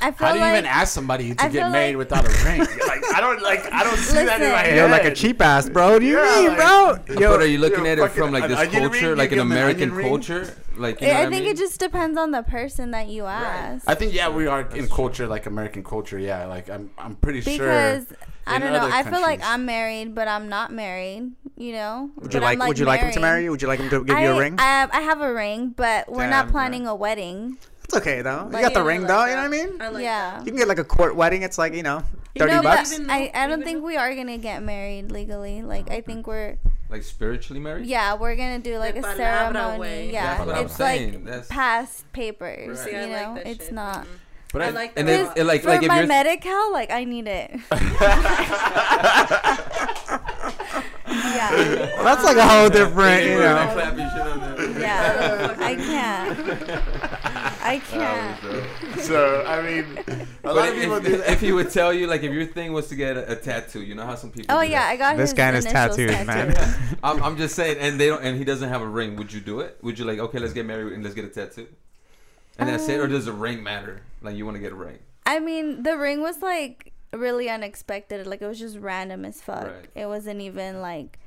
I feel How do you like even ask somebody to I get married like- without a ring? Like I don't like I don't see that in my Listen. head. You're like a cheap ass, bro. What do you Yeah, mean, like- bro? Yo, but are you looking you're at it from like this culture, ring? like an give 'em an American culture? Like you know I I think mean? it just depends on the person that you ask. I think yeah, we are in culture like American culture. Yeah, like I'm I'm pretty sure. because I don't know. other I feel like. I'm married, but I'm not married. You know. would you But I'm, like? Would you like him to marry you? Would you like him to give I, you a ring? I, I have a ring, but we're Damn, not bro. planning a wedding. It's okay though. You got the ring like though. that. You know what I mean? I like yeah. You can get like a court wedding. It's like you know, You thirty know, bucks. even- I, I don't think though- we are gonna get married legally. Like I think we're like spiritually married. yeah we're gonna do like The a ceremony. way. Yeah, That's what I'm it's like That's- past papers. Right. See, You know, that it's shit. not. Mm-hmm. But I I, like And that. then it, like For like if my you're medical, like I need it. yeah, Well, that's like a whole different, you know. clappy shit on there. yeah. I can't. I can't. so I mean, a lot of people if, do that. if he would tell you, like, if your thing was to get a, a tattoo, you know how some people. Oh do yeah, that? I got This guy and his initials tattoos, man. I'm, I'm just saying, and they don't, and he doesn't have a ring. Would you do it? Would you like, okay, let's get married and let's get a tattoo, and that's it, or Um, does a ring matter? Like, you want to get a ring? I mean, the ring was like really unexpected. Like it was just random as fuck. Right. It wasn't even like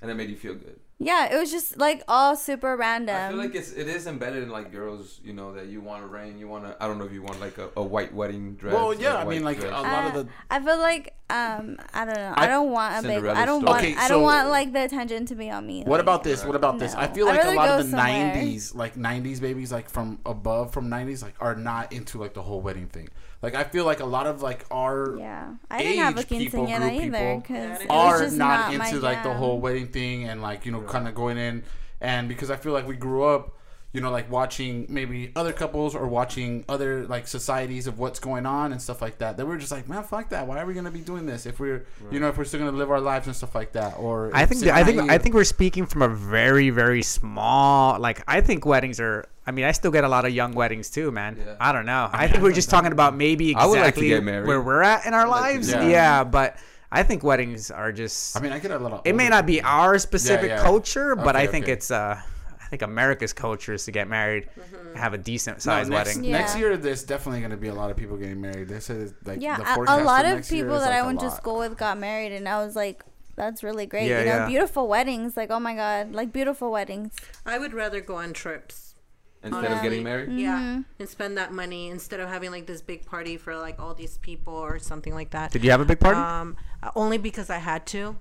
and it made you feel good. Yeah, it was just like all super random. I feel like it's it is embedded in like girls, you know, that you want to rain, you want to. I don't know if you want like a, a white wedding dress. Well, yeah, I mean, like, dress. a lot of Uh, the- I feel like um I don't know. I, I- don't want a big. I don't story. want. Okay, so I don't want like the attention to be on me. What like- about this? What about this? I No. feel I'd like a lot of the somewhere. '90s, like '90s babies, like from above from '90s, like are not into like the whole wedding thing. Like I feel like a lot of like our Yeah, I didn't have a age people, quinceañera group either people because are just not, not, my into like the whole wedding thing and like you know kind of going in. And because I feel like we grew up you know like watching maybe other couples or watching other like societies of what's going on and stuff like that that we're just like man fuck that. Why are we gonna be doing this if we're you know if we're still gonna live our lives and stuff like that? Or I think it's I think I think we're speaking from a very very small like I think weddings are I mean I still get a lot of young weddings too man Yeah. I don't know I think we're just talking about maybe I would like exactly where we're at in our I'd like to lives get yeah. but I think weddings are just I mean I get a lot it may not be people. our specific yeah. culture but Okay, I think okay. it's uh I think America's culture is to get married and have a decent No, sized next, wedding Yeah. next year there's definitely going to be a lot of people getting married. They said like Yeah, the a- a, lot for of next people that like, I a went to school with got married, and I was like, "That's really great." Yeah, you know, yeah. beautiful weddings. Like, oh my god, like beautiful weddings. I would rather go on trips. Instead of honestly. getting married. Yeah, Mm-hmm. and spend that money instead of having like this big party for like all these people or something like that. did you have a big party Um, only because I had to.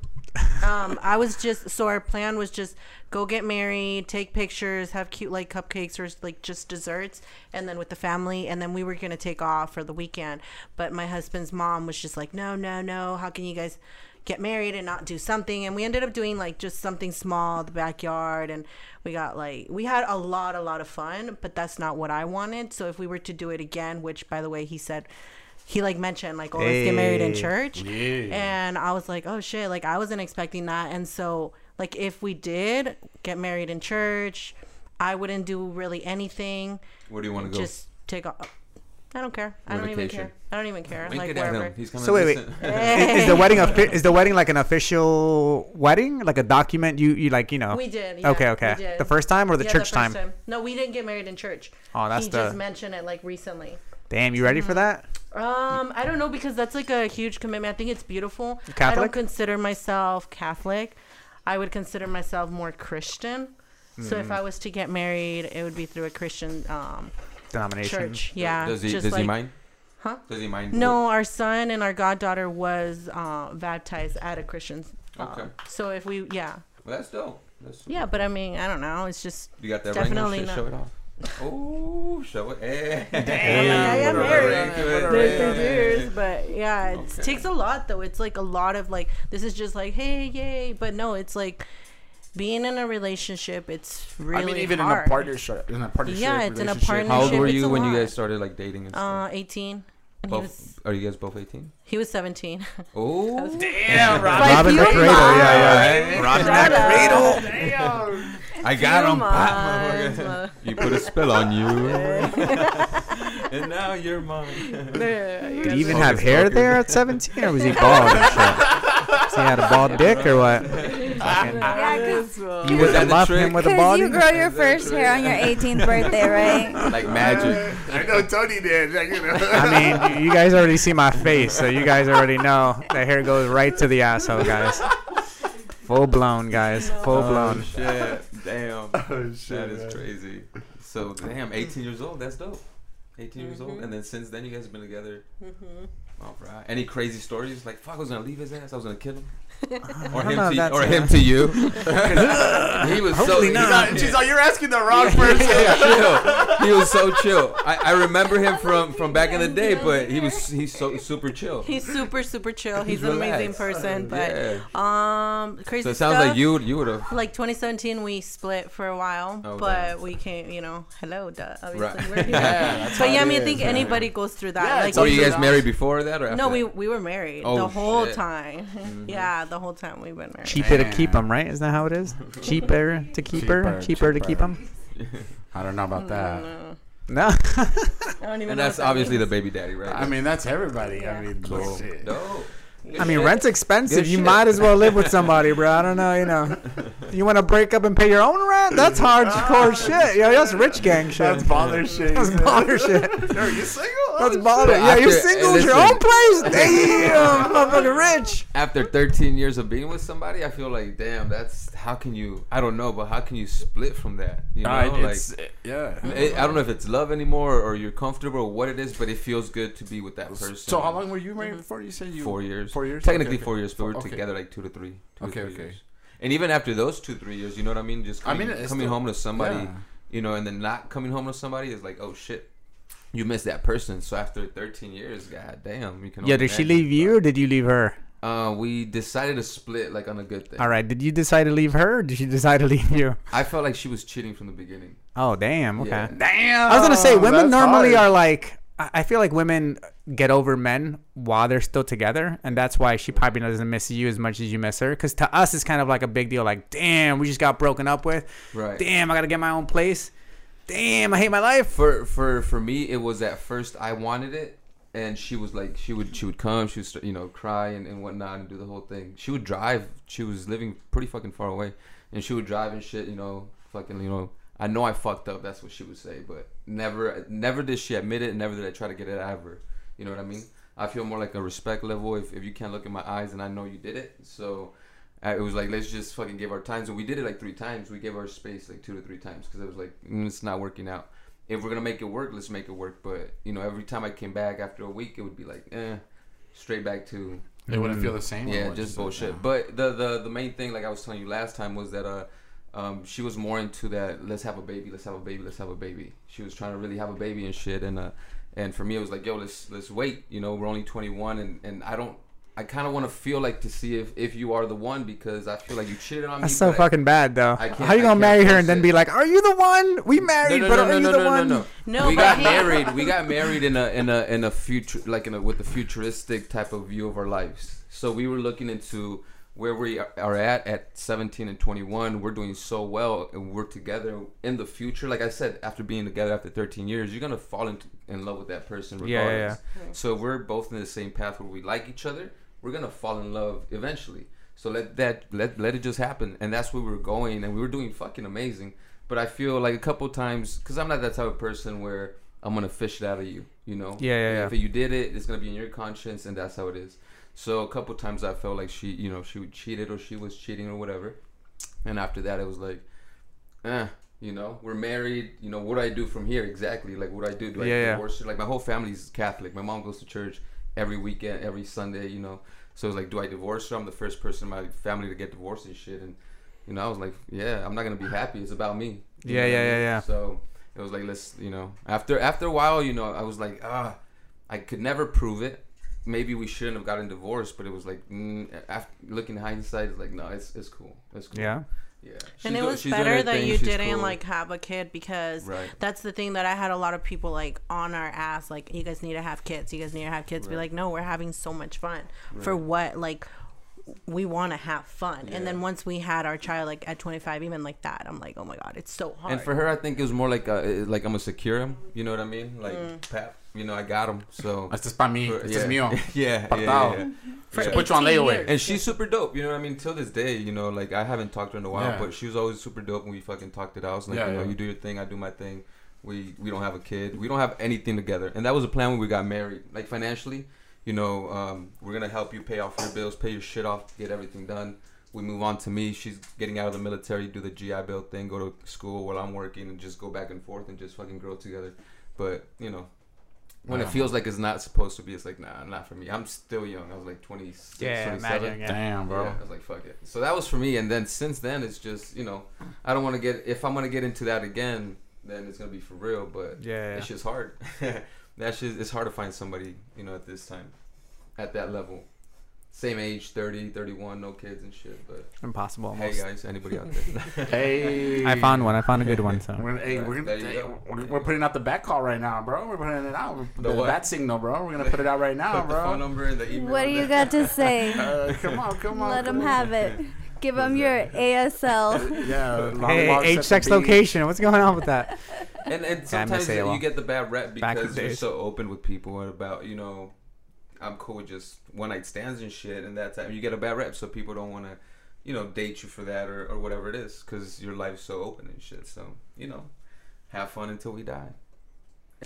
um, I was just so our plan was just go get married, take pictures, have cute like cupcakes or like just desserts, and then with the family, and then we were gonna take off for the weekend. But my husband's mom was just like, no, no, no. How can you guys? Get married and not do something and we ended up doing like just something small the backyard and we got like we had a lot a lot of fun but that's not what i wanted so if we were to do it again which by the way he said he like mentioned like oh let's get married in church Yeah. and I was like, oh shit, like I wasn't expecting that. And so, like, if we did get married in church, I wouldn't do really anything. Where do you want to go? Just take off. I don't care. I don't even care. I don't even care. Wink like it at wherever. him. He's coming So wait, wait. listen. is, is the wedding a is the wedding like an official wedding like a document you you like you know We did. Yeah, okay we okay did. the first time or the Yeah, church first time? No, we didn't get married in church. Oh, that's he the- just mentioned it like recently. damn you ready for that Um, I don't know because that's like a huge commitment. I think it's beautiful. Catholic? I don't consider myself Catholic. I would consider myself more Christian. So Mm. if I was to get married, it would be through a Christian um, denomination church. Yeah. Does he? Does like, he mind? Huh? Does he mind? No, our son and our goddaughter was uh, baptized at a Christian. Uh, Okay. So if we, yeah, Well, that's dope. That's yeah, but I mean, I don't know. It's just You got that Definitely ring? not. Show it off. Oh, show it. Hey. I am Put a married. ring. There's Yeah. the years, but yeah, it Okay. takes a lot though. It's like a lot of like this is just like hey yay, but no, it's like being in a relationship. It's really I mean, even hard. in a partnership, in a partnership, Yeah, it's in a partnership. How old were you a when you guys started like dating and stuff? Uh, 18, and he was both, are you guys both 18? he was 17. Oh, Damn, Rob. By Robin the Cradle months. yeah yeah Robin Shout that out. cradle I got him. months. You put a spell on you, and now you're mine. did he even have hair there at 17 or was he bald or shit? So he had a bald dick or what Fucking- Yeah, because you would that have loved him with a bald you grow your first hair on your 18th birthday, right? like magic. I know Tony did. Like, you know. I mean, you guys already see my face, so you guys already know the hair goes right to the asshole, guys. Full blown, guys. Full blown. Oh blown. shit! Damn, Oh, shit, that is man. crazy. So damn, 18 years old. That's dope. 18 years old, mm-hmm. and then since then you guys have been together. Mm-hmm. All right. Any crazy stories? Like fuck, I was gonna leave his ass. I was gonna kill him. Or him to or him to you. he was so Hopefully he not. was- She's like, you're asking the wrong He was person. so chill. He was so chill. I, I remember him from from back in the day, but he was he's so super chill. He's super super chill. He's, He's an amazing person, but Yeah. um, crazy So it sounds stuff. like you would you would have. Like 2017, we split for a while, Oh, but damn. we came, you know, hello, duh, obviously. Right. We're here. Yeah, but yeah, I it mean, I think man. anybody goes through that. Yeah, like, it's Were you guys married before that or after? no, we that? we were married Oh, the whole shit. time. Mm-hmm. Yeah, the whole time we've been married. Cheaper to keep them, right? Isn't that how it is? Cheaper to keep her? Cheaper, Cheaper to keep them? I don't know about mm, that. No, No. I don't even And know that's that obviously the baby daddy, right? I mean, that's everybody. Yeah. I mean, Cool. Shit. Dope. I mean, rent's expensive. Good You shit. might as well live with somebody, bro. I don't know, you know. You want to break up and pay your own rent? That's hardcore shit. Yo, that's rich gang shit. That's baller shit. That's baller shit. Yo, you single? That's baller. shit. Yeah, you After- single with your own place? Damn, motherfucking rich. After 13 years of being with somebody, I feel like, damn, that's how can you? I don't know, but how can you split from that? You know, Alright, like it's, yeah. it, I don't know if it's love anymore or you're comfortable or what it is, but it feels good to be with that person. So how long were you married mm-hmm. before? You said you Four years. Four years. Technically Okay, okay. four years, but we we're Okay. together like two to three. Two Okay, to three okay. Years. And even after those two, three years, you know what I mean? Just I coming, mean, coming still- home to somebody, yeah. you know, and then not coming home to somebody is like, oh shit, you miss that person. So after 13 years, god damn, you can. Yeah, did she leave you or did you leave her? Uh, we decided to split like on a good thing. All right, did you decide to leave her or did she decide to leave you? I felt like she was cheating from the beginning. Oh, damn. Okay. Yeah. Damn. I was gonna say women that's normally hard. are like I I feel like women get over men while they're still together, and that's why she probably doesn't miss you as much as you miss her. Because to us, it's kind of like a big deal. Like, damn, we just got broken up with. Right. Damn, I gotta get my own place. Damn, I hate my life. For for for me, it was at first I wanted it, and she was like she would she would come, she would you know cry and, and whatnot and do the whole thing. She would drive. She was living pretty fucking far away, and she would drive and shit. You know, fucking you know. I know I fucked up. That's what she would say, but never never did she admit it. Never did I try to get it out of her. You know what I mean? I feel more like a respect level if if you can't look in my eyes and I know you did it. So. I, it was like let's just fucking give our times, and we did it like three times. We gave our space like two to three times because it was like mm, it's not working out. If we're gonna make it work, let's make it work. But you know, every time I came back after a week, it would be like, eh, straight back to They wouldn't feel the same. yeah, just bullshit. yeah. But the the the main thing, like I was telling you last time, was that uh, um, she was more into that. Let's have a baby. Let's have a baby. Let's have a baby. She was trying to really have a baby and shit. And uh, and for me, it was like, yo, let's let's wait. You know, we're only 21, and and I don't. I kind of want to feel like to see if, if you are the one because I feel like you cheated on me. That's so but I- fucking bad, though. I can't- How you gonna marry her and then it. be like, "Are you the one? We married, but are you the one?" no. No, we got married. We got married in a in a in a future like in a with a futuristic type of view of our lives. So we were looking into where we are- are at at 17 and 21. We're doing so well, and we're together in the future. Like I said, after being together after 13 years, you're gonna fall into, in love with that person Yeah, regardless. yeah, So we're both in the same path where we like each other. We're gonna fall in love eventually. So let that let let it just happen, and that's where we were going, and we were doing fucking amazing. But I feel like a couple times, because I'm not that type of person where I'm gonna fish it out of you, you know. Yeah, yeah, yeah. If you did it, it's gonna be in your conscience, and that's how it is. So a couple times I felt like she, you know, she would cheated or she was cheating or whatever, and after that it was like, eh, you know, we're married. You know, what do I do from here exactly? Like, what do I do? Do I Yeah, yeah. divorce her? Like, my whole family's Catholic. My mom goes to church every weekend, every Sunday. You know, so it's like, do I divorce her? I'm the first person in my family to get divorced and shit. And you know, I was like, yeah, I'm not gonna be happy. It's about me. You Yeah, know yeah, I yeah, mean? yeah. So it was like, let's, you know, after after a while, you know, I was like, ah, I could never prove it. Maybe we shouldn't have gotten divorced, but it was like, mm, after looking hindsight, it's like, no, it's it's cool. It's cool. Yeah. Yeah. and She's it was doing better that thing, you she's didn't cool. like have a kid because Right. that's the thing that I had a lot of people like on our ass like you guys need to have kids you guys need to have kids be like no we're having so much fun for what like we want to have fun and then once we had our child like at 25 even like that I'm like oh my god it's so hard And for her, I think it was more like uh like I'm gonna secure him. You know what I mean? Like, Mm. Pap, you know, I got him. So That's just para mí. for- It's yeah. just mío. yeah, yeah, Pactado. yeah, yeah. For Yeah. Put you on 18 layaway. years. And she's super dope. You know what I mean? Till this day, you know, like I haven't talked to her in a while, Yeah. but she was always super dope. And we fucking talked it out. I was like, Yeah, you know, yeah. you do your thing, I do my thing. We we don't have a kid. We don't have anything together. And that was a plan when we got married. Like financially, you know, um, we're gonna help you pay off your bills, pay your shit off, get everything done. We move on to me. She's getting out of the military, do the GI Bill thing, go to school while I'm working, and just go back and forth and just fucking grow together. But you know, when Yeah. it feels like it's not supposed to be, it's like nah, not for me. I'm still young. I was like 26, Yeah, 27. imagine. Yeah. Damn, bro. Yeah, I was like, fuck it. So that was for me, and then since then, it's just you know, I don't want to get if I'm gonna get into that again, then it's gonna be for real. But Yeah, yeah. that shit's hard. that shit, it's hard to find somebody you know at this time, at that level, same age, 30, 31, no kids and shit. But Impossible. hey guys, anybody out there? Hey. I found one. I found a good one. So. We're, hey, we're, gonna, hey, go. we're, we're putting out the back call right now, bro. We're putting it out. The The, bat signal, bro. We're gonna put it out right now, Put the phone bro. number and the email. What do you got to say? Uh, come on, come on. Let them have it. Give them your ASL. Yeah. Hey, lollipop, H sex location. What's going on with that? and and sometimes AOL. you get the bad rep because you're so open with people about you know I'm cool with just one night stands and shit and that time you get a bad rep so people don't want to you know, date you for that or, or whatever it is, because your life's so open and shit. So you know, have fun until we die.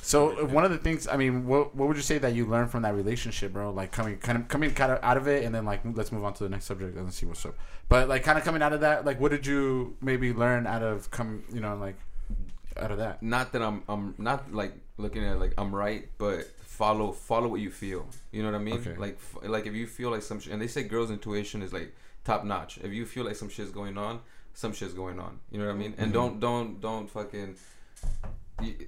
So one of the things, I mean, what what would you say that you learned from that relationship, bro? Like coming kind of coming kind of out of it, and then like let's move on to the next subject and see what's up. But like kind of coming out of that, like what did you maybe learn out of come, you know, like out of that? Not that I'm I'm not like looking at it like I'm right, but follow follow what you feel. You know what I mean? Okay. Like f- like if you feel like some sh- and they say girls' intuition is like top notch. If you feel like some shit's going on, some shit's going on. You know what I mean? And mm-hmm. don't don't don't fucking.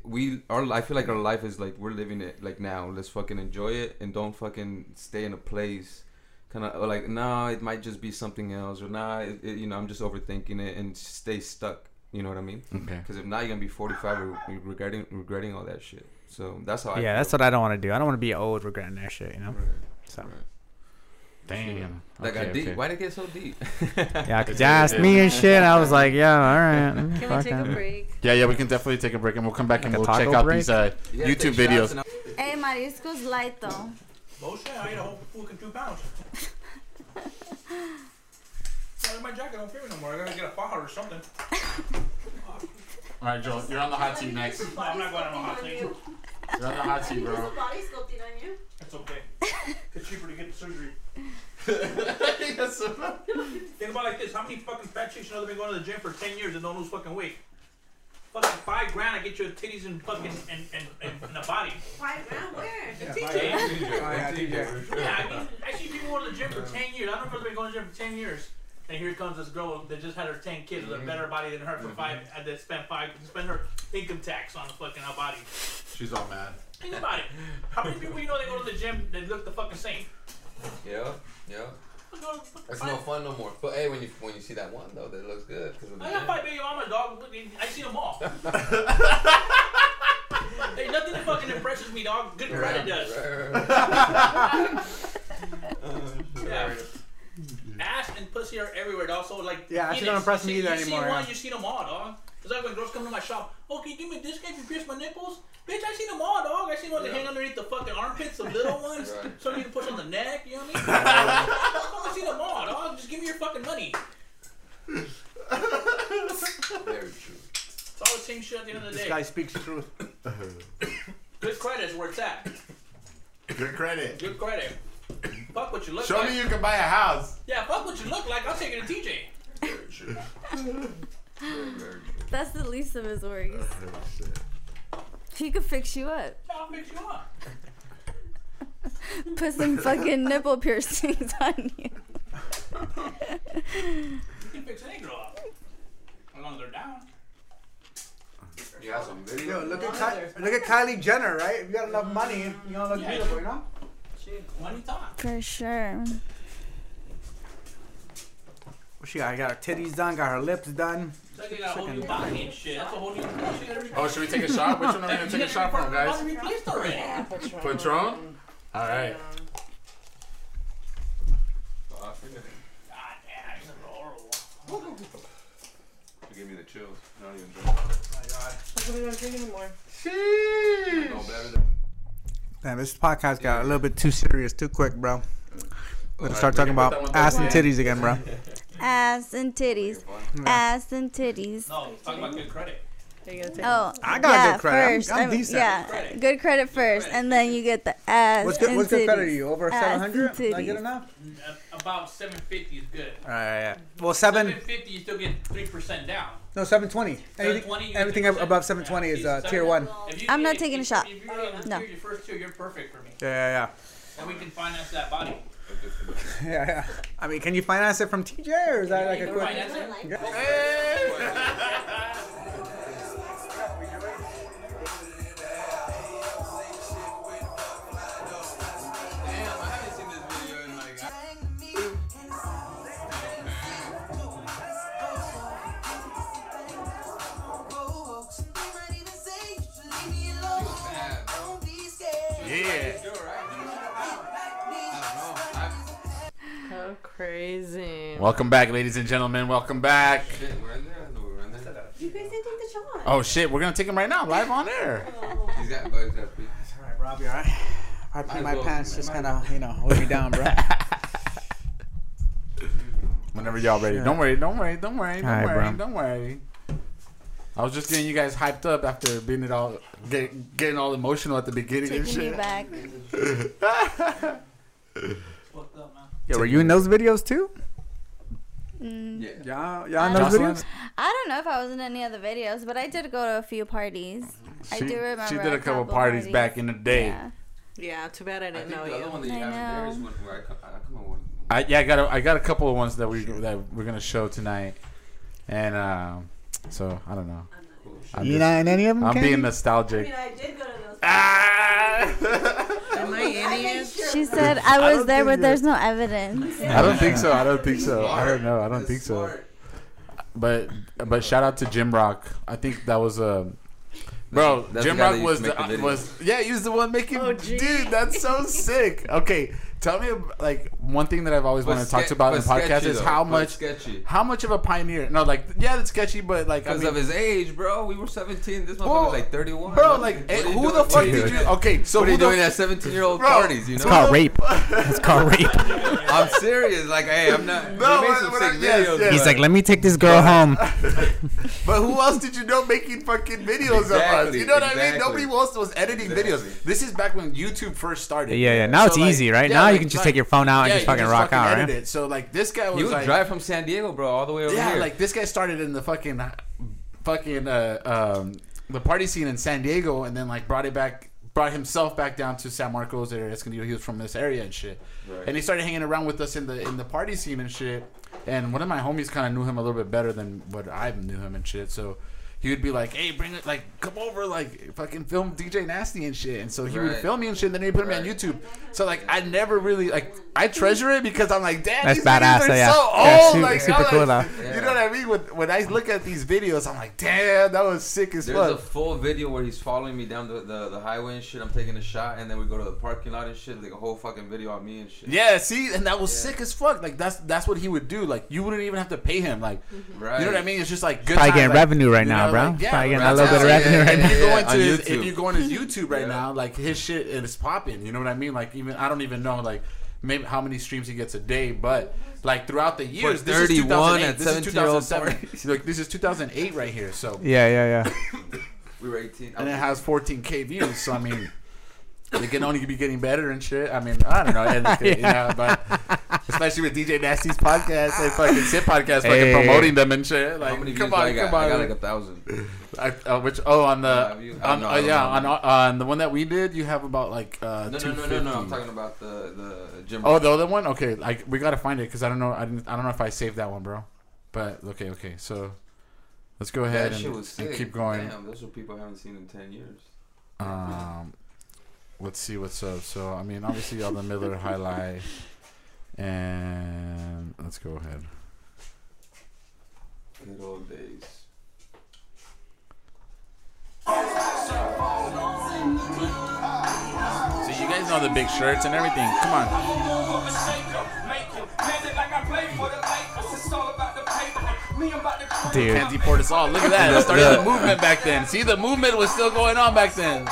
We our I feel like our life is like we're living it like now. Let's fucking enjoy it and don't fucking stay in a place. Kind of like nah, it might just be something else or nah, it, it, you know I'm just overthinking it and stay stuck. You know what I mean? Okay. Because if not, you're gonna be 45 regretting regretting all that shit. So that's how. I Yeah, that's what I don't want to do. I don't want to be old regretting that shit, you know. Right, So right. Damn. That got Okay, deep. okay. Why did it get so deep? yeah, cause you asked me and shit. I was like, yeah, all right. Can we fuck take a break? Yeah, yeah, we can definitely take a break and we'll come back and Like a we'll check taco out break? these uh, Yeah, YouTube videos. shots and I'll- Hey, mariscos light though. Bullshit, I ate a whole fucking two pounds. Well, my jacket don't fit me no more. I gotta get a faja or something. All right, Joel, you're on the hot seat next. I'm not going on a hot seat. You're on the hot seat, bro. body sculpting on you. It's okay. It's cheaper to get the surgery. Yes, sir. Think about it like this: How many fucking fat chicks you know they've been going to the gym for ten years and don't lose fucking weight? Fucking five grand, I get you a titties and fucking and and, and, and a body. Five grand where? And TJ. Oh, yeah, I mean, I see people go to the gym for 10 years. I don't know if they've been going to the gym for 10 years. And here comes this girl that just had her 10 kids with a mm-hmm. better body than her for mm-hmm. five, had to spend five, spend her income tax on the fucking her body. She's all mad. Think about it. How many people you know they go to the gym that look the fucking same? Yeah, yeah. Go to fucking That's five- no fun no more. But hey, when you when you see that one though, that looks good because I got gym. five baby mama dog. I see them all. hey, nothing that fucking impresses me, dog. Good credit does. Right, right, right. Yeah. Oh, Ass and pussy are everywhere, dog. So like, Yeah, that shit Phoenix, don't impress me see- either you anymore, See one, yeah. you see them all, dog. It's like when girls come to my shop. Okay, give me this discount if you pierce my nipples? Bitch, I seen them all, dog. I seen ones that hang underneath the fucking armpits, the little ones. Right. Some you can push on the neck. You know what I mean? I seen them all, dog. Just give me your fucking money. Very true. It's all the same shit at the end of the This day. This guy speaks truth. Good credit is where it's at. Good credit. Good credit. Fuck what you look Show like. me you can buy a house. Yeah, fuck what you look like. I'll take it to TJ. Very true. Very, very true. That's the least of his worries. He could fix you up. I'll fix you up. Put some fucking nipple piercings on you. You can fix any girl up. As long as they're down. You got some video. Yo, look at Ky- look at Kylie Jenner, right? If you got enough money, you don't look Yeah. beautiful, you know. Money talk. For sure. What she got? I got her titties done, got her lips done. It's like they got a whole new body and shit. That's a whole new. She got Oh, should we take a shot? Which one are we gonna take a shot from, guys? Body replaced already. Patron. All right. God damn, this is horrible. You give me the chills. I don't even drink. No better than. Damn, this podcast got a little bit too serious too quick, bro. We're gonna start talking can put that about ass and titties again, bro. Ass and titties. Ass and titties. No, talk about good credit. Are you gonna take Oh, I got yeah, good credit. I'm- First, I'm I mean, decent. Yeah, Credit. good credit first, and then you get the ass. What's good? What's good credit titties. to you? Over seven hundred? seven and hundred? Not good enough. Uh, About 750 is good. All right, yeah. Well, seven. 750, you still get 3% down. No, seven twenty. 720, Anything, everything 3%. above seven twenty is uh, Yeah, tier one. You I'm not if- taking a shot. If you're getting No. no. your first two, you're perfect for me. Yeah, yeah, And we can finance that body. yeah, yeah, yeah. I mean, can you finance it from TJ or is that like a quick? finance it. Yeah. How crazy. Welcome back, ladies and gentlemen. Welcome back. Shit, we're in there. I know we're in there. You guys didn't take the shot. Oh shit, we're gonna take him right now, live on air. He's got bugs. Got feet. All right, Robbie. All right. I pee my well. pants just kind of you know hold me down, bro. Whenever y'all ready. Don't worry. Don't worry. Don't worry. Don't All right, worry. bro. Don't worry. I was just getting you guys hyped up after being it all, get, getting all emotional at the beginning and Taking you back. Fucked up, man. Yeah, were you in those videos too? Mm. Yeah. Yeah, yeah, in those videos. I don't know if I was in any other videos, but I did go to a few parties. I do remember. She did a couple parties back in the day. Yeah. Yeah, too bad I I didn't think know the other one you. that you I have in there is know. one where I come, I come on one. I yeah, I got a, I got a couple of ones that we that we're gonna show tonight, and um, so I don't know. I'm, You just- not in any of them? I'm Kenny? being I mean, I did go to those. Ah! Am I in it? She said I was don't there, think but that- there's no evidence. I don't think so. I don't think so. I don't know. I don't think so. But but shout out to Jim Rock. I think that was a. Bro, That's Jim Rock was used to make the, the was yeah he was the one making Oh, dude that's so sick. Okay, tell me ab- like one thing that I've always But wanted to talk ske- about in the podcast is though, how but much sketchy. how much of a pioneer. No, like yeah, it's sketchy, but like I Because mean, of his age, bro. We were 17. This motherfucker was like 31. bro, like what eh, are you who doing? the fuck Dude. did you? Okay, so what are you the doing at 17 year old Bro, parties? You know, It's know, called rape. It's called rape. I'm serious. Like, hey, I'm not. No, we made what- some what sick I- yes, videos. yes. He's like, let me take this girl home. But who else did you know making fucking videos of us? Exactly, You know what I mean? exactly. Nobody else was editing videos. This is back when YouTube first started. Yeah, yeah. Now it's easy, right? now you can just like- take your phone out and yeah, just you fucking rock out, edit right? it. So like this guy was He would like, drive from San Diego, bro, all the way over yeah, here. like this guy started in the fucking, fucking uh, um, the party scene in San Diego, and then like brought it back, brought himself back down to San Marcos or Escondido. He was from this area and shit, Right. and he started hanging around with us in the in the party scene and shit. And one of my homies kind of knew him a little bit better than what I knew him and shit. So he would be like, "Hey, bring it, like, come over, like, fucking film DJ Nasty and shit." And so he would film me and shit, and then he'd put me on YouTube. So like, I never really like, I treasure it because I'm like, damn, That's these videos badass, are yeah. so Yeah, old. super- like, super I'm cool, like- though. You know what I mean? When, when I look at these videos, I'm like, damn, that was sick as fuck. There's a full video where he's following me down the, the, the highway and shit. I'm taking a shot, and then we go to the parking lot and shit. Like a whole fucking video on me and shit. Yeah, see, and that was Yeah. sick as fuck. Like that's that's what he would do. Like you wouldn't even have to pay him. Like Right. you know what I mean? It's just like good. Probably times, getting like, revenue right now, know, bro. like, yeah, Probably getting a little bit of now, revenue yeah, right If you now. go Yeah, into his, YouTube. if you go on his YouTube right Yeah. now, like his shit is popping. You know what I mean? Like even I don't even know like maybe how many streams he gets a day, but like throughout the years, this is 2008, at this is 2007. Like this is 2008 right here. So Yeah, yeah, yeah. We were 18. and it has 14k views. So I mean, they can only be getting better and shit. I mean, I don't know, anything, you know, but especially with DJ Nasty's podcast, they fucking sit podcast, fucking Hey. promoting them and shit. Like, How many views come do on, I got? come on. I got like a thousand. I, uh, which oh on the Uh, have you- I on, don't know, uh, yeah on on the one that we did, you have about like uh, No, no, no, no, no. I'm talking about the the gym. Oh, the other one. Okay, like we gotta find it because I don't know. I, didn't, I don't know if I saved that one, bro. But okay, okay. So let's go ahead and, and keep going. Damn, those are people I haven't seen in 10 years. Um, let's see what's up. So I mean, obviously all the Miller highlight, and let's go ahead. Good old days. So you guys know the big shirts and everything. Come on. Dude. Can't deport us all. Look at that. It started the movement back then. See, the movement was still going on back then.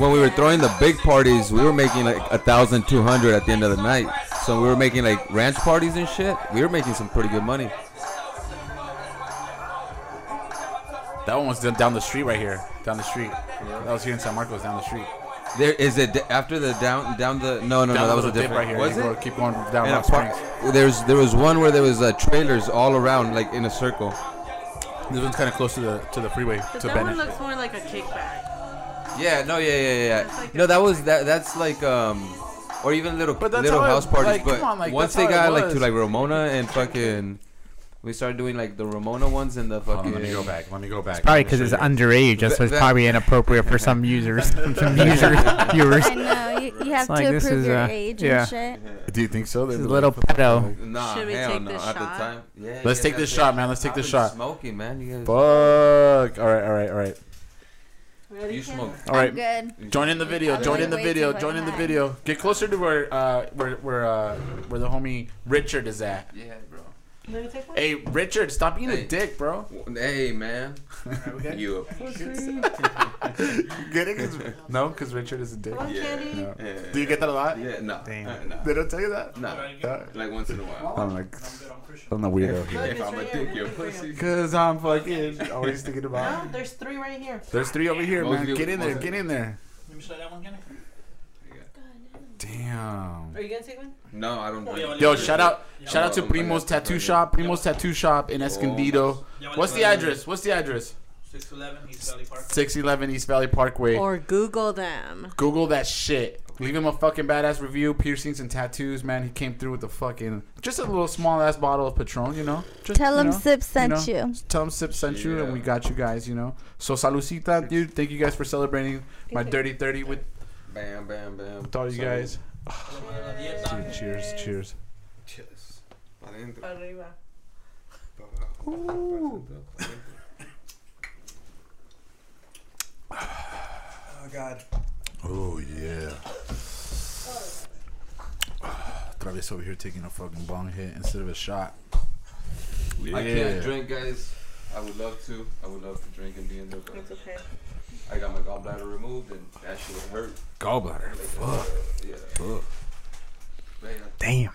When we were throwing the big parties, we were making like a thousand two hundred at the end of the night. So we were making like ranch parties and shit. We were making some pretty good money. That one was done down the street right here. Down the street. That was here in San Marcos, down the street. There is it after the down down the no no down no that was a different right here. Was you go- it? keep going down In a Rock par- Springs. there's there was one where there was uh, trailers all around like in a circle. This one's kind of close to the to the freeway But to that one looks more like a kickback. Yeah no yeah yeah yeah, That's yeah. like No that was that that's like um or even little But little how it- house parties. like, but on, like, once they got like to like Ramona and fucking, we started doing like the Ramona ones and the Hold fucking. on, let me go back. Let me go back. Probably because it's underage. That's why it's probably inappropriate for some users, some user viewers. I know you, you have like to this approve is, your uh, age yeah. and shit. Do you think so? They'd This is a little "What the fuck?" pedo. Nah, Should we take no. this At the time, yeah. Let's you take this shot, man. Let's take this shot. Smoking, man. You guys. Fuck. All right, all right, all right. Ready, You smoke. All right. I'm good. Join in the video. I'm Join in the video. Join in the video. Get closer to where uh where where uh where the homie Richard is at. Yeah, bro. Let me take one. Hey, Richard, stop being a dick, bro. Hey man, okay? you a pussy. Get it? 'Cause- no, because Richard is a dick. Come Yeah. No. Yeah. Do you get that a lot? Yeah, no, Damn. uh, no, They don't tell you that? no. Like once in a while. I'm like, I'm good on Christian. I'm the weirdo. Look, If I'm a dick, here. you're a Look for you. pussy. Cause I'm fucking always thinking about No, about. there's three right here. There's three over here, man. Get in there. Get in there. Let me show that one, Kenny. Damn. Are you gonna take one? No, I don't. Oh, drink. Yo, shout out, Yeah. shout out to Oh, Primo's Tattoo. Shop. Primo's Tattoo Shop in oh, Escondido. Yeah, What's the address? What's the address? 611 East Valley Park. 611 East Valley Parkway. Or Google them. Google that shit. Leave him a fucking badass review. Piercings and tattoos, man. He came through with the fucking just a little small ass bottle of Patron, you know. Just, Tell you him know, Sip sent know. you. Tell him Sip sent you, and we got you guys, you know. So salucita, dude. Thank you guys for celebrating my dirty thirty with, Bam, bam, bam. with all you guys. Dieta. Dude, cheers, cheers. Cheers. Pa. Arriba. Pa abajo. Pa dentro, pa dentro. Oh God. Oh yeah. Travis over here taking a fucking bong hit instead of a shot. I can't drink, guys. I would love to. I would love to drink and be in there, but It's okay. I got my gallbladder removed and that shit hurt. Gallbladder. Like, uh, Fuck. Yeah. Fuck. Man, Damn.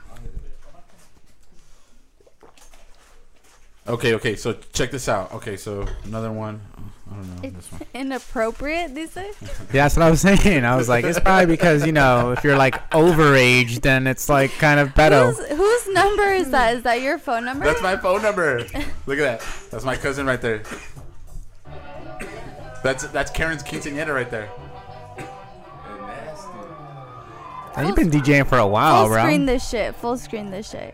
Okay, okay. So check this out. Okay, so another one. Oh, I don't know this It's one. inappropriate, they say. Yeah, that's what I was saying. I was like, it's probably because you know, if you're like overage, then it's like kind of better. Whose, whose number is that? Is that your phone number? That's my phone number. Look at that. That's my cousin right there. That's that's Karen's quinceañera right there. and nasty. And you've been DJing for a while, Full bro. screen this shit. Full screen this shit.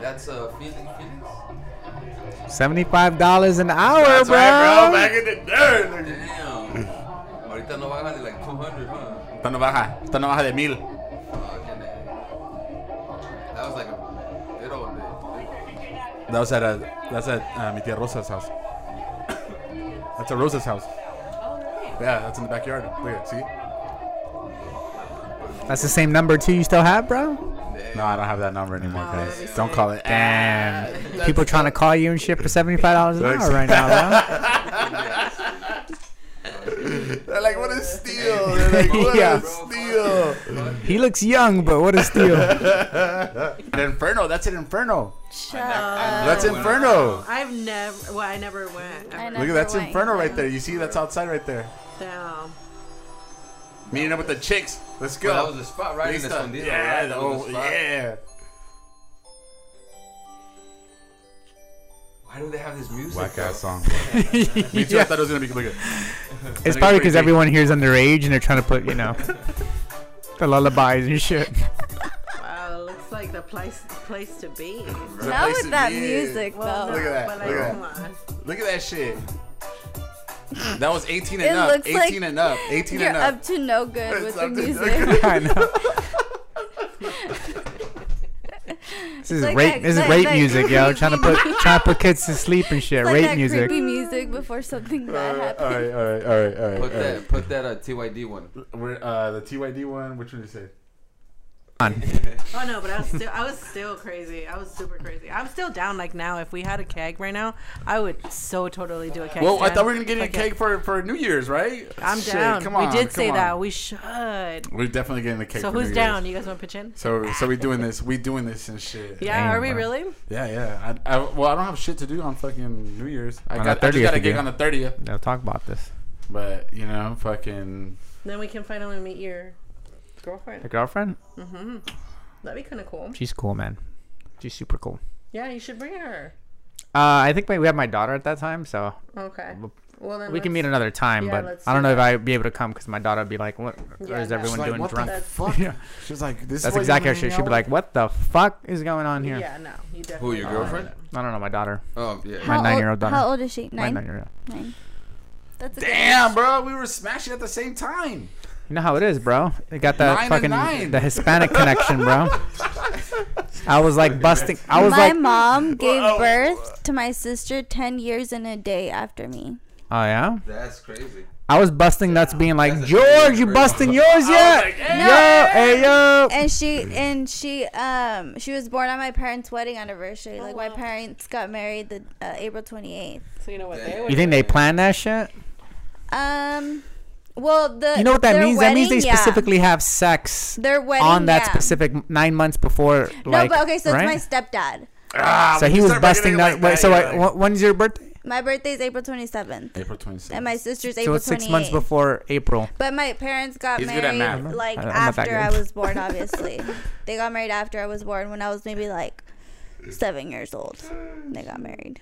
That's uh, feeling feelings. Seventy-five dollars an hour, That's bro. right, bro. Back in the dirt. Damn. Ahorita no baja de like 200, huh? Esta no baja. Esta no baja de mil. Fucking That was like a good old day. That was at a, that's at uh, mi tía Rosa's house. That's at Rosa's house. Yeah, that's in the backyard. Look at it. See? That's the same number too. You still have, bro? No, I don't have that number anymore, guys. that'd Don't call it. Damn. People trying to call you and shit for seventy-five dollars an hour right now, They're like, what a steal. They're like, what Yeah. a steal. He looks young, but what a steal. The Inferno. That's an Inferno. Shut That's. Inferno. I've never. Well, I never went. I Ever. know. Look at that's Never went. Inferno right there. You see, that's outside right there. Damn. Meeting up with the chicks. Let's go. Well, that was the spot right in Lisa. Escondido, yeah, right? That was oh, the spot. yeah. Why do they have this music? Whack bro? ass song. Me too. I thought it was gonna be. Look at. It's probably because everyone here's underage and they're trying to put, you know, the lullabies and shit. Wow, it looks like the place place to be. The Not place with that be. music Well, though. Look at that, like, look at come on. Look at that shit. That was 18 and It up. looks 18 like and up. 18 You're and up. up to no good It's with the up to no music. good. I know. This is like rape. that- This is that- rape that music, yo. Trying to put trying to put kids to sleep and shit. It's like rape that music. creepy music before something bad all happens. right, all right, all right, all right. Put all that, right. put that uh, TYD one. We're, uh, the TYD one. Which one did you say? On. Oh no, but I was still I was still crazy. I was super crazy. I'm still down. Like now, if we had a keg right now, I would so totally do a keg. Well, I thought we were gonna get you a Fuck it. cake for for New Year's, right? I'm Shit, down. Come on, we did come say on. that. We should. We're definitely getting a cake. So for who's New down? Year's. You guys want to pitch in? So so we doing this. We doing this and shit. Yeah, Damn, are we bro. really? Yeah, yeah. I, I, well, I don't have shit to do on fucking New Year's. I On got the I just got a gig on the thirtieth, They'll talk about this. but you know, fucking. Then we can finally meet your The girlfriend. The girlfriend? Mm-hmm. That'd be kind of cool. She's cool, man. She's super cool. Yeah, you should bring her. Uh, I think my, we have my daughter at that time, so Okay. Well then we can meet another time. yeah, but I don't do know if. I'd be able to come because my daughter would be like, "What? What Yeah, is no. everyone She's like, doing what drunk?" the That's- fuck? Yeah. She's like, this. That's is what exactly how she. She'd be like, "What the fuck is going on here?" Yeah, no, you definitely. your don't girlfriend? it. I don't know, my daughter. Oh yeah. My How nine-year-old daughter. How old is she? My Nine. nine-year-old. Nine. That's a Damn, bro, we were smashing at the same time. You know how it is, bro. They got that Nine fucking nine. the Hispanic connection, bro. I was like busting. I was like my like, mom gave Whoa. birth to my sister ten years and a day after me. oh yeah. That's crazy. I was busting nuts, being like, That's George, you busting yours yet? like, yo, hey yo. and she and she um she was born on my parents' wedding anniversary. Oh, like my parents got married the uh, April twenty eighth. So you know what Yeah. they You think they planned that shit? Um, well the You know what that their means? that means they wedding, yeah. specifically have sex their wedding on that yeah. specific nine months before. No, like, but okay, so right? it's my stepdad. Ah, So he was busting it nuts. like that, so you're like, when's your birthday? My birthday is April twenty seventh, April 27th. and my sister's So April it's twenty six months before April. But my parents got He's married like I- I'm after I was born. Obviously, they got married after I was born when I was maybe like seven years old. They got married,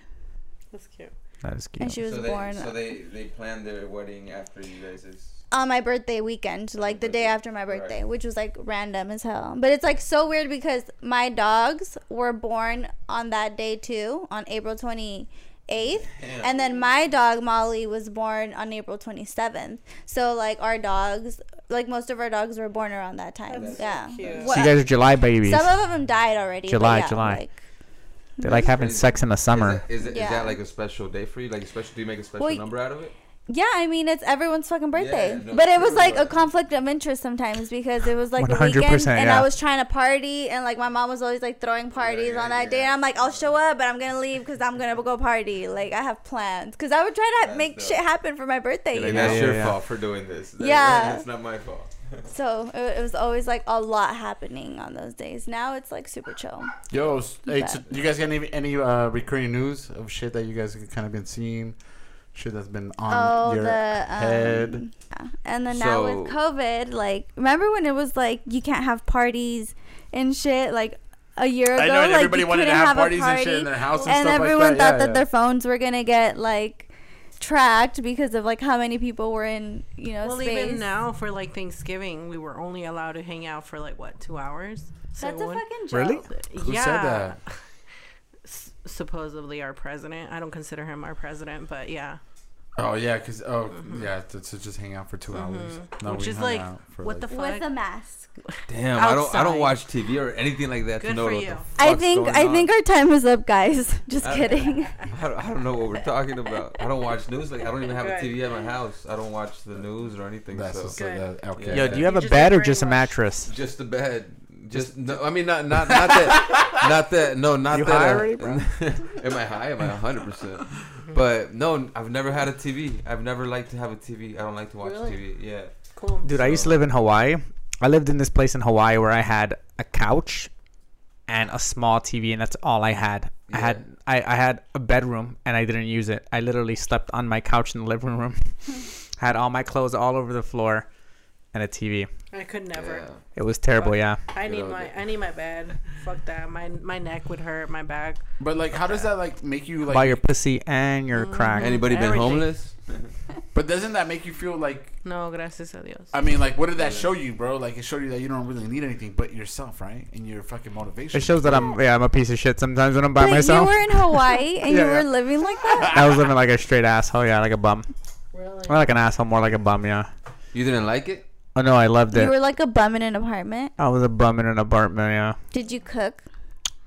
That's cute. That is cute. and she was so they, born So they they planned their wedding after you guys' on my birthday weekend, like the day after my birthday, Right. which was like random as hell. But it's like so weird because my dogs were born on that day too, on April 28th. And then my dog Molly was born on April 27th. So like our dogs, like most of our dogs were born around that time. That's so yeah. cute. What- So you guys are July babies. some of them died already. July, yeah, July. Like, They like having crazy. sex in the summer. Is, that, is, Yeah. that like a special day for you? Like a special? Do you make a special Well, number out of it? yeah, I mean it's everyone's fucking birthday. no, but it was like a conflict of interest sometimes because it was like the 100%, weekend and yeah. I was trying to party and like my mom was always like throwing parties yeah, on that yeah. day and I'm like I'll show up but I'm gonna leave because I'm gonna go party. Like I have plans because I would try to That's make dope. shit happen for my birthday. Like, you know? that's yeah, your yeah. fault for doing this. That- Yeah. It's not my fault. So it, it was always like a lot happening on those days. Now it's like super chill. Yo, hey, so you guys got any any uh, recurring news of shit that you guys have kind of been seeing? Shit that's been on oh, your the head. um, yeah. and then now with COVID, like remember when it was like you can't have parties and shit like a year ago. I know, and like, everybody you wanted to couldn't have a parties and shit in their house and, and stuff everyone like that. And everyone thought yeah, that yeah. their phones were gonna get like tracked because of like how many people were in you know Well, space. even now for like Thanksgiving, we were only allowed to hang out for like what two hours. So That's a when- fucking joke. Really? Who yeah. said that? S- supposedly our president. I don't consider him our president, but yeah. Oh yeah, cause oh yeah, to, to just hang out for 2 hours. No, Mm-hmm. Which we is hung like, out for, what like- the With fuck? a mask. Damn, I don't I don't watch TV or anything like that to Good know for what you. the I fuck's think going I on. think our time is up, guys. Just I- kidding. I don't, I don't know what we're talking about. I don't watch news. Like I don't even have a Good. TV at my house. I don't watch the news or anything. That's so just Good. like that. Okay. Yo, Yeah. do you have a just bed or just a brainwashed. mattress? just a bed. Just no, I mean not not not that not that no not You that high uh, already, bro? am I high? Am I hundred percent? Mm-hmm. But no, I've never had a TV. I've never liked to have a TV. I don't like to watch Really? TV. Yeah. Cool. Dude, I used to live in Hawaii. I lived in this place in Hawaii where I had a couch and a small TV, and that's all I had. I had I, I had a bedroom, and I didn't use it. I literally slept on my couch in the living room. had all my clothes all over the floor, and a TV. I could never. Yeah. It was terrible. Yeah. I need my I need my bed. Fuck that. My my neck would hurt. My back. But like, how does that like make you like? About your pussy and your Mm. crack. Anybody been Everything. homeless? But doesn't that make you feel like? No, gracias a Dios. I mean, like, what did that show you, bro? Like, it showed you that you don't really need anything but yourself, right? And your fucking motivation. It shows that I'm yeah I'm a piece of shit sometimes when I'm by Wait, myself. you were in Hawaii and Yeah, you were yeah. living like that? I was living like a straight asshole. Yeah, like a bum. Really? Not like an asshole, more like a bum. Yeah. You didn't like it? Oh no, I loved it. You were like a bum in an apartment. I was a bum in an apartment. Yeah. Did you cook?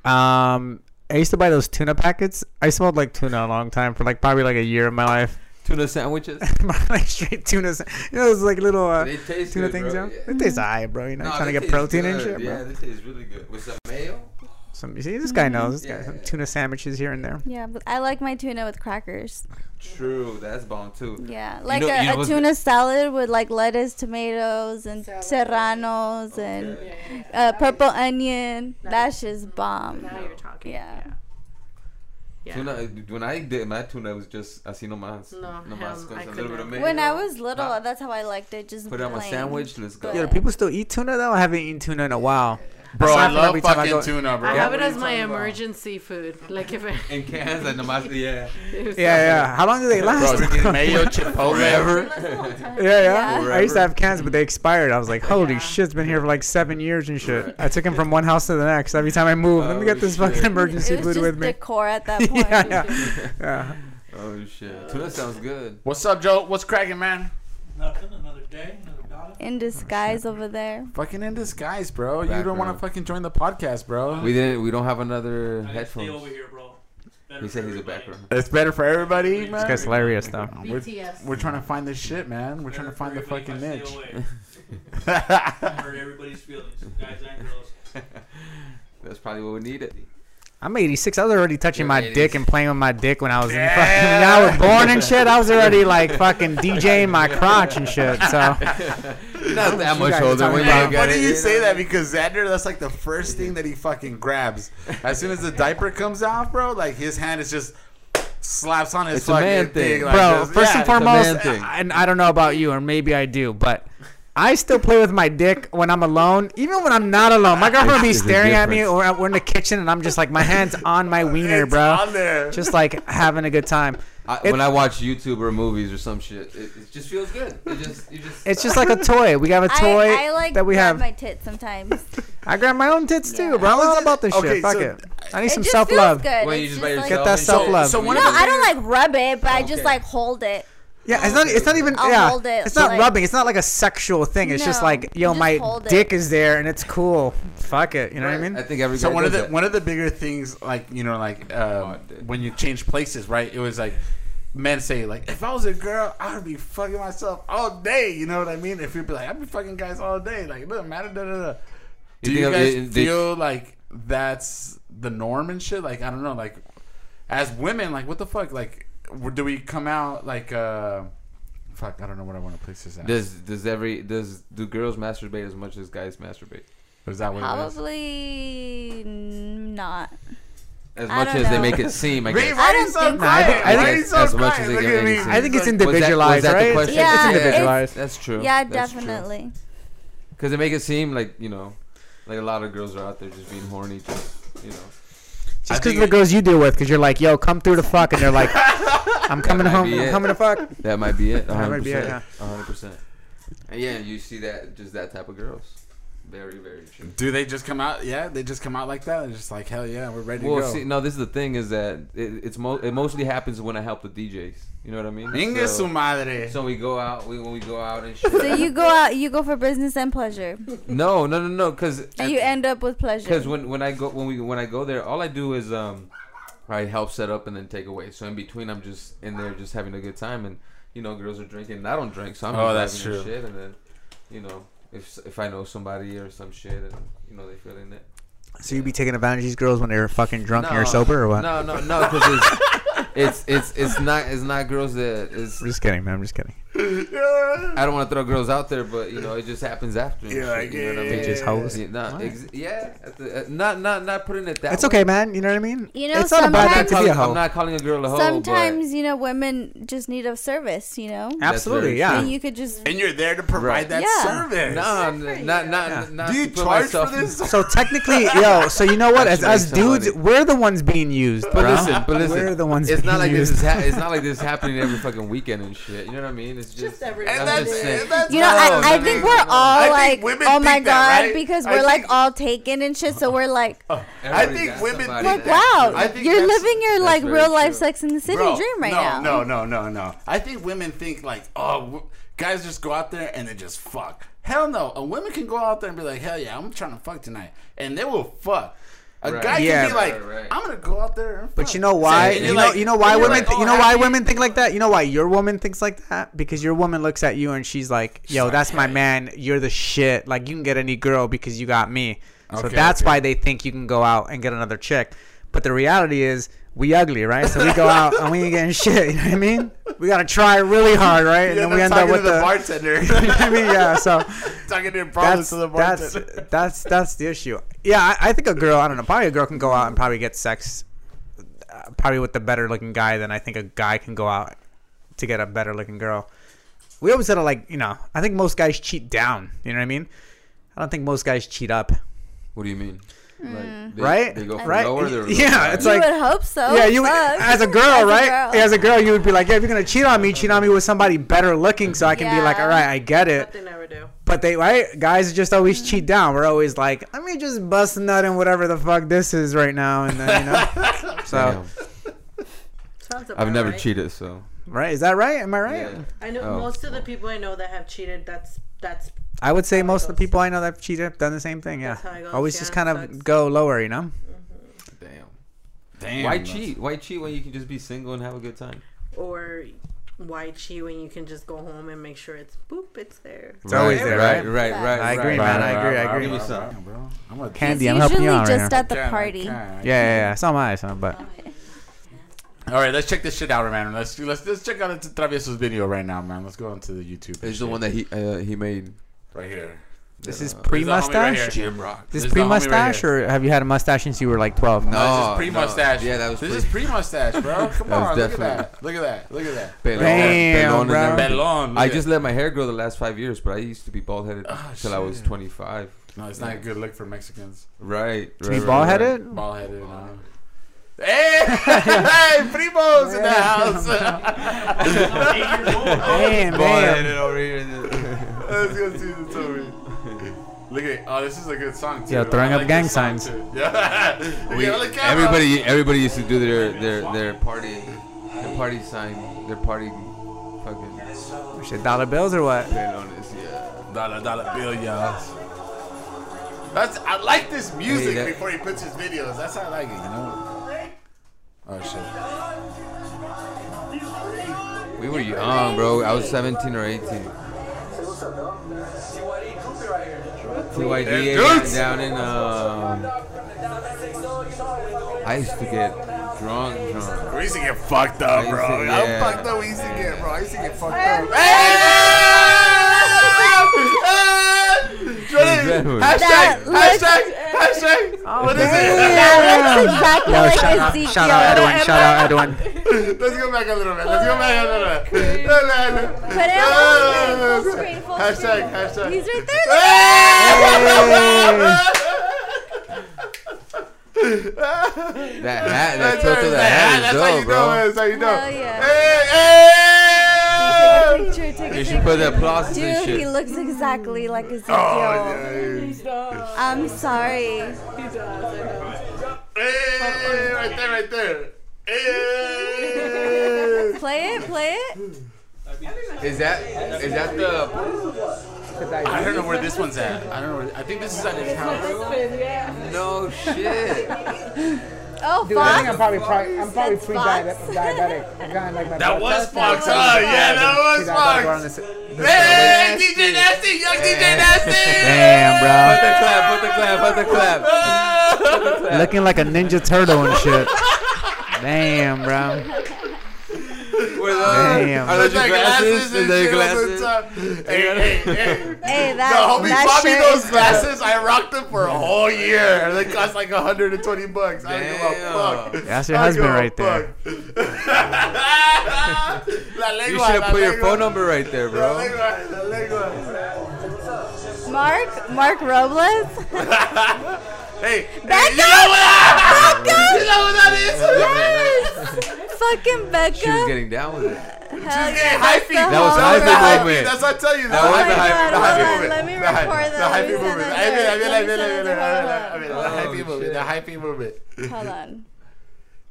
Um, I used to buy those tuna packets. I smelled like tuna a long time for like probably like a year of my life. Tuna sandwiches? like straight tuna. sa- You know those like little uh, taste tuna good, things. bro. Yeah. Yeah. It tastes alright, bro. You know, No, trying to get taste protein and good. shit, bro. Yeah, they taste really good. With some mayo? Some, you see, this guy knows. This guy Yeah, some yeah. tuna sandwiches here and there. Yeah, but I like my tuna with crackers. True, that's bomb too. Yeah, like know- a, you know a what's- tuna salad with like lettuce, tomatoes, and Salad. serranos and Okay. Yeah, yeah, yeah. uh, purple onion. Now- That's just bomb. Now you're talking. Yeah. Yeah. Yeah. Tuna, when I did my tuna, it was just así nomás. No, nomás hell, con I a could little bit of mayo. When I was little, Huh? that's how I liked it. Just Put it on a sandwich, let's go. But- Yo, do people still eat tuna though? I haven't eaten tuna in a while. Bro, I Aside from love every time I fucking go- tuna, bro. I have it as my talking about? emergency food. Like if it. In cans, like nomás, yeah. Yeah, yeah. How long do they last? drinking mayo, chipotle. Forever. yeah, yeah. Yeah. I used to have cans, but they mm. expired. I was like, holy Yeah. shit, it's been here for like seven years and shit. I took them from one house to the next. Every time I moved, let me get Oh, this fucking shit. emergency It was food just with me. decor at that point. yeah, yeah. yeah. Oh shit, tuna sounds good. What's up, Joe? What's cracking, man? Nothing. Another day. Another dollar. In oh, disguise over there. Fucking in disguise, bro. You don't want to fucking join the podcast, bro. We didn't. We don't have another I gotta stay over here, bro. It's He said he's a backer. It's better for everybody, man. This guy's hilarious though. We're, BTS. we're trying to find this shit, man. We're trying to find the fucking niche. I stay. Hurt everybody's feelings, guys and girls. That's probably what we needed. I'm 86. I was already touching You're my 80s. dick and playing with my dick when I was in fucking, when I was born and shit. I was already like fucking DJing my crotch and shit. So Not that You much guys are older talking when about- you got Funny it. you know? say that because Xander, that's like the first thing that he fucking grabs. As soon as the diaper comes off, bro, like his hand is just slaps on his It's a fucking man thing. thing. Like bro, just- first yeah, and it's a man foremost, and I don't know about you, or maybe I do, but I still play with my dick when I'm alone, even when I'm not alone. My girlfriend will be staring at me, or we're in the kitchen, and I'm just like, my hands on my wiener, It's bro, on there. just like having a good time. I, It- when I watch YouTube or movies or some shit, it, it just feels good. It just, you just. It's just like a toy. We have a toy I, I like that we grab have. my tits sometimes. I grab my own tits too, Yeah. bro. I'm all about this Okay, shit. Fuck so- it. I need it some self love. good. You It's just by like- yourself. Get that and- self-love. So one No, I don't like rub it, but I just like hold it. Yeah, it's not. It's not even. I'll yeah, hold it, it's not like- rubbing. It's not like a sexual thing. It's just like, yo, just my dick is there and it's cool. Fuck it. You know what I mean? I think every So guy one of the that. one of the bigger things, like you know, like um, Oh, when you change places, right? It was like men say, like, if I was a girl, I would be fucking myself all day. You know what I mean? If you'd be like, I'd be fucking guys all day. Like, it doesn't matter. Da, da, da. Do You you, guys it- it- feel like that's the norm and shit? Like, I don't know. Like, as women, like, what the fuck? Like, w- do we come out like, uh, fuck? I don't know what I want to place this at. Does does every does do girls masturbate as much as guys masturbate? is that what it is? Probably not. As I much don't as they make it seem, I Ray, guess. why I are you don't so think quiet? I think- I Why think are you so as much as they Look can at make it seem. I think it's Was that- individualized, was that the right? question? Yeah, it's it's- individualized. That's true. Yeah, That's definitely. Because they make it seem like you know, like a lot of girls are out there just being horny, just you know. Just because of the girls you deal with, because you're like, yo, come through the fuck, and they're like, I'm coming home, be I'm it. coming to fuck. That might be it. That might be it, 100%. yeah. 100%. And yeah, you see that just that type of girls. Very, very true. Do they just come out? Yeah, they just come out like that. They're just like, hell yeah, we're ready Well, to go. see, no, this is the thing is that it, it's mo- it mostly happens when I help the DJs. You know what I mean? Inga su So, madre. so we go out, we, when we go out and shit. So you go out, you go for business and pleasure, no, no, no, no, because and you end up with pleasure. Because when, when I go when we when I go there, all I do is um, I help set up and then take away. So in between, I'm just in there just having a good time, and you know, girls are drinking, and I don't drink, so I'm Oh, just that's vibing and true. Shit, and then, you know, if if I know somebody or some shit, and you know they feeling it. So you'd be taking advantage of these girls when they're fucking drunk and you're sober, or what? No, no, no, because it's, it's it's it's not it's not girls that is. I'm just kidding, man. I'm just kidding. I don't want to throw girls out there, but you know, it just happens after. and Yeah, shit, like, you know what I yeah, mean? Just hoes? Yeah, nah, Why? ex- yeah at the, uh, not not not putting it that. It's way. okay, man. You know what I mean? You know, it's not a bad I'm thing not, to be a calling, I'm not calling a girl a hoe. Sometimes you know women just need a service. You know, Absolutely, yeah. and you could just and you're there to provide Right. that Yeah. service. But, no, n- not not Yeah. not. Do you charge myself for in- this? So technically, yo. So you know what? As, Actually, as dudes, we're the ones being used. But bro. listen, but listen, we're the ones. It's not like this is ha- it's not like this is happening every fucking weekend and shit. You know what I mean? It's just, Just every And that's, just and that's You know, No, I, I no, think we're all I like, think women oh my god, that, right? because we're like all taken and shit. So we're like, I think got women somebody like that- wow, think you're living your like real life true. Sex in the City Bro, dream right no, now. No, no, no, no. I think women think like, oh, guys just go out there and they just fuck. Hell no. A woman can go out there and be like, hell yeah, I'm trying to fuck tonight, and they will fuck. A Right. guy Yeah. can be like, Right, right. I'm gonna go out there and. But you know why? And You you're know, like- you know why women? like, th- you oh, know why happy? women think like that? You know why your woman thinks like that? Because your woman looks at you and she's like, "Yo, like, that's my man. You're the shit. Like you can get any girl because you got me." So Okay, that's okay. why they think you can go out and get another chick. But the reality is, we ugly, right? So we go out and we ain't getting shit. You know what I mean? We gotta try really hard, right? And Yeah, then we end up with to the, the. bartender. you know what I mean, yeah. So talking to your problems to the that's bartender. that's that's the issue. Yeah, I, I think a girl. I don't know. Probably a girl can go out and probably get sex, uh, probably with the better looking guy than I think a guy can go out to get a better looking girl. We always said like you know. I think most guys cheat down. You know what I mean? I don't think most guys cheat up. What do you mean? Like, mm-hmm. they, Right? They go from Right? lower. They're Yeah, higher? it's you like- would hope so. yeah, you Fuck. as a girl, As a right? girl. As a girl, you would be like, yeah, if you're gonna cheat on me, cheat on me with somebody better looking, so I can be like, all right, I get it. But they never do. But they right guys just always mm-hmm. cheat down. We're always like, let me just bust a nut in whatever the fuck this is right now, and then you know. so Damn. Sounds about I've never right. cheated, so right, is that right? Am I right? yeah. I know Oh. most of the people I know that have cheated. That's that's I would say How it most of the people I know that've cheated have done the same thing. Yeah, That's how it goes, always yeah, just kind of so go lower, you know. damn. Damn. Why cheat? Why cheat when you can just be single and have a good time? Or why cheat when you can just go home and make sure it's boop, it's there. It's always there, right? right? Right, right, I agree, right. man. I agree. I agree. Give me right, right, bro. I'm a Kandi, He's I'm helping you usually out right just now. at the party. can, I Yeah, can. yeah, yeah. It's not my son, but All right, let's check this shit out, man. Let's let's let's check out Travieso's video right now, man. Let's go onto the YouTube. It's the one that he uh, he made. Right here. this is This is the homie right pre-mustache. here. Jim Rock. This This is is the homie right pre-mustache, here. or have you had a mustache since you were like 12? No, No, this is pre-mustache. no. Yeah, that was This pre- is pre-mustache, bro. Come That on, look at that. Look at that. Look at that. Pelon, Damn, pelon bro. everything. Belon. I just let my hair grow the last five years, but I used to be bald headed Oh, ah, till I was 25. No, it's not a good look for Mexicans. Right. To be right, right, bald right. headed? Ball headed. Hey, hey, primos in the house. Eight years old. Damn, Bald headed over here. Let's go see the story. Look at oh, this is a good song too. Yeah, throwing I up like gang signs. too. Yeah, We, Yeah, look at everybody, everybody used to do their their their party, their party sign, their party fucking Shit, dollar bills or what? pelones. Yeah. Dollar dollar bill, y'all. That's I like this music Hey, that- before he puts his videos. That's how I like it, you know. Oh shit. We were young, bro. I was 17 or 18. TYD Hey, down, dudes. down in um. I used to get drunk, drunk. We used to get fucked up, I bro. used to- How yeah. fucked up we used to get, bro. I used to get fucked up. Exactly. That Hashtag, looks- hashtag, hashtag. What is Yeah, it? that's exactly like shout out, Ezekiel. shout out Edwin, shout out Edwin. Let's go back a little bit. Let's go back a little bit. No, no, no. Put it on full screen, full screen, Hashtag, hashtag. He's right there. That hat, that That's tilt of the hat is That's how you dope, know. That's how you know. Hell yeah. Hey, hey! Picture, take a You should picture. put the applauses and Dude, he looks exactly like oh, Ezekiel. Oh, yeah. I'm sorry. Hey, right there, right there. Hey. Play it, play it. Is that is that the? I don't know where this one's at. I don't know. Where, I think this is at his house. No shit. Oh, Dude, I think I'm probably, probably I'm probably pre-diabetic. Fox. I'm kind of like my That blood was test. Fox, huh? Ah, yeah, that was Pre-diabetic around Fox. this- this- Hey, DJ Nasty, young DJ Nasty. Damn, bro. Put the clap, put the clap, put the clap. Looking like a Ninja Turtle and shit. Damn, bro. With, uh, Damn. Are those With your the glasses? and Is that your shit on glasses? the top. Hey, hey, hey. Hey, The that, homie that bought me those is glasses. I rocked them for a whole year. They cost like 120 bucks. I don't give a Damn. fuck. That's your husband give a right there. fuck. La You should have la put your phone number right there, La bro. lengua, la lengua. Mark, Mark Robles. Hey, Becca! you know what? Becca! You know what that is? Yes! Fucking Becca. She was getting down with it. Hell She's yeah, getting that's hyphy. That was whole- hyphy the hyphy. movement. That's what I tell you. That the was hyphy- the hyphy- the hold hyphy on, movement. let me The hype- record that. The Let me hyphy send movement. I mean, I mean, I mean, I mean, I mean, the her. hyphy movement. The hyphy movement. Hold on.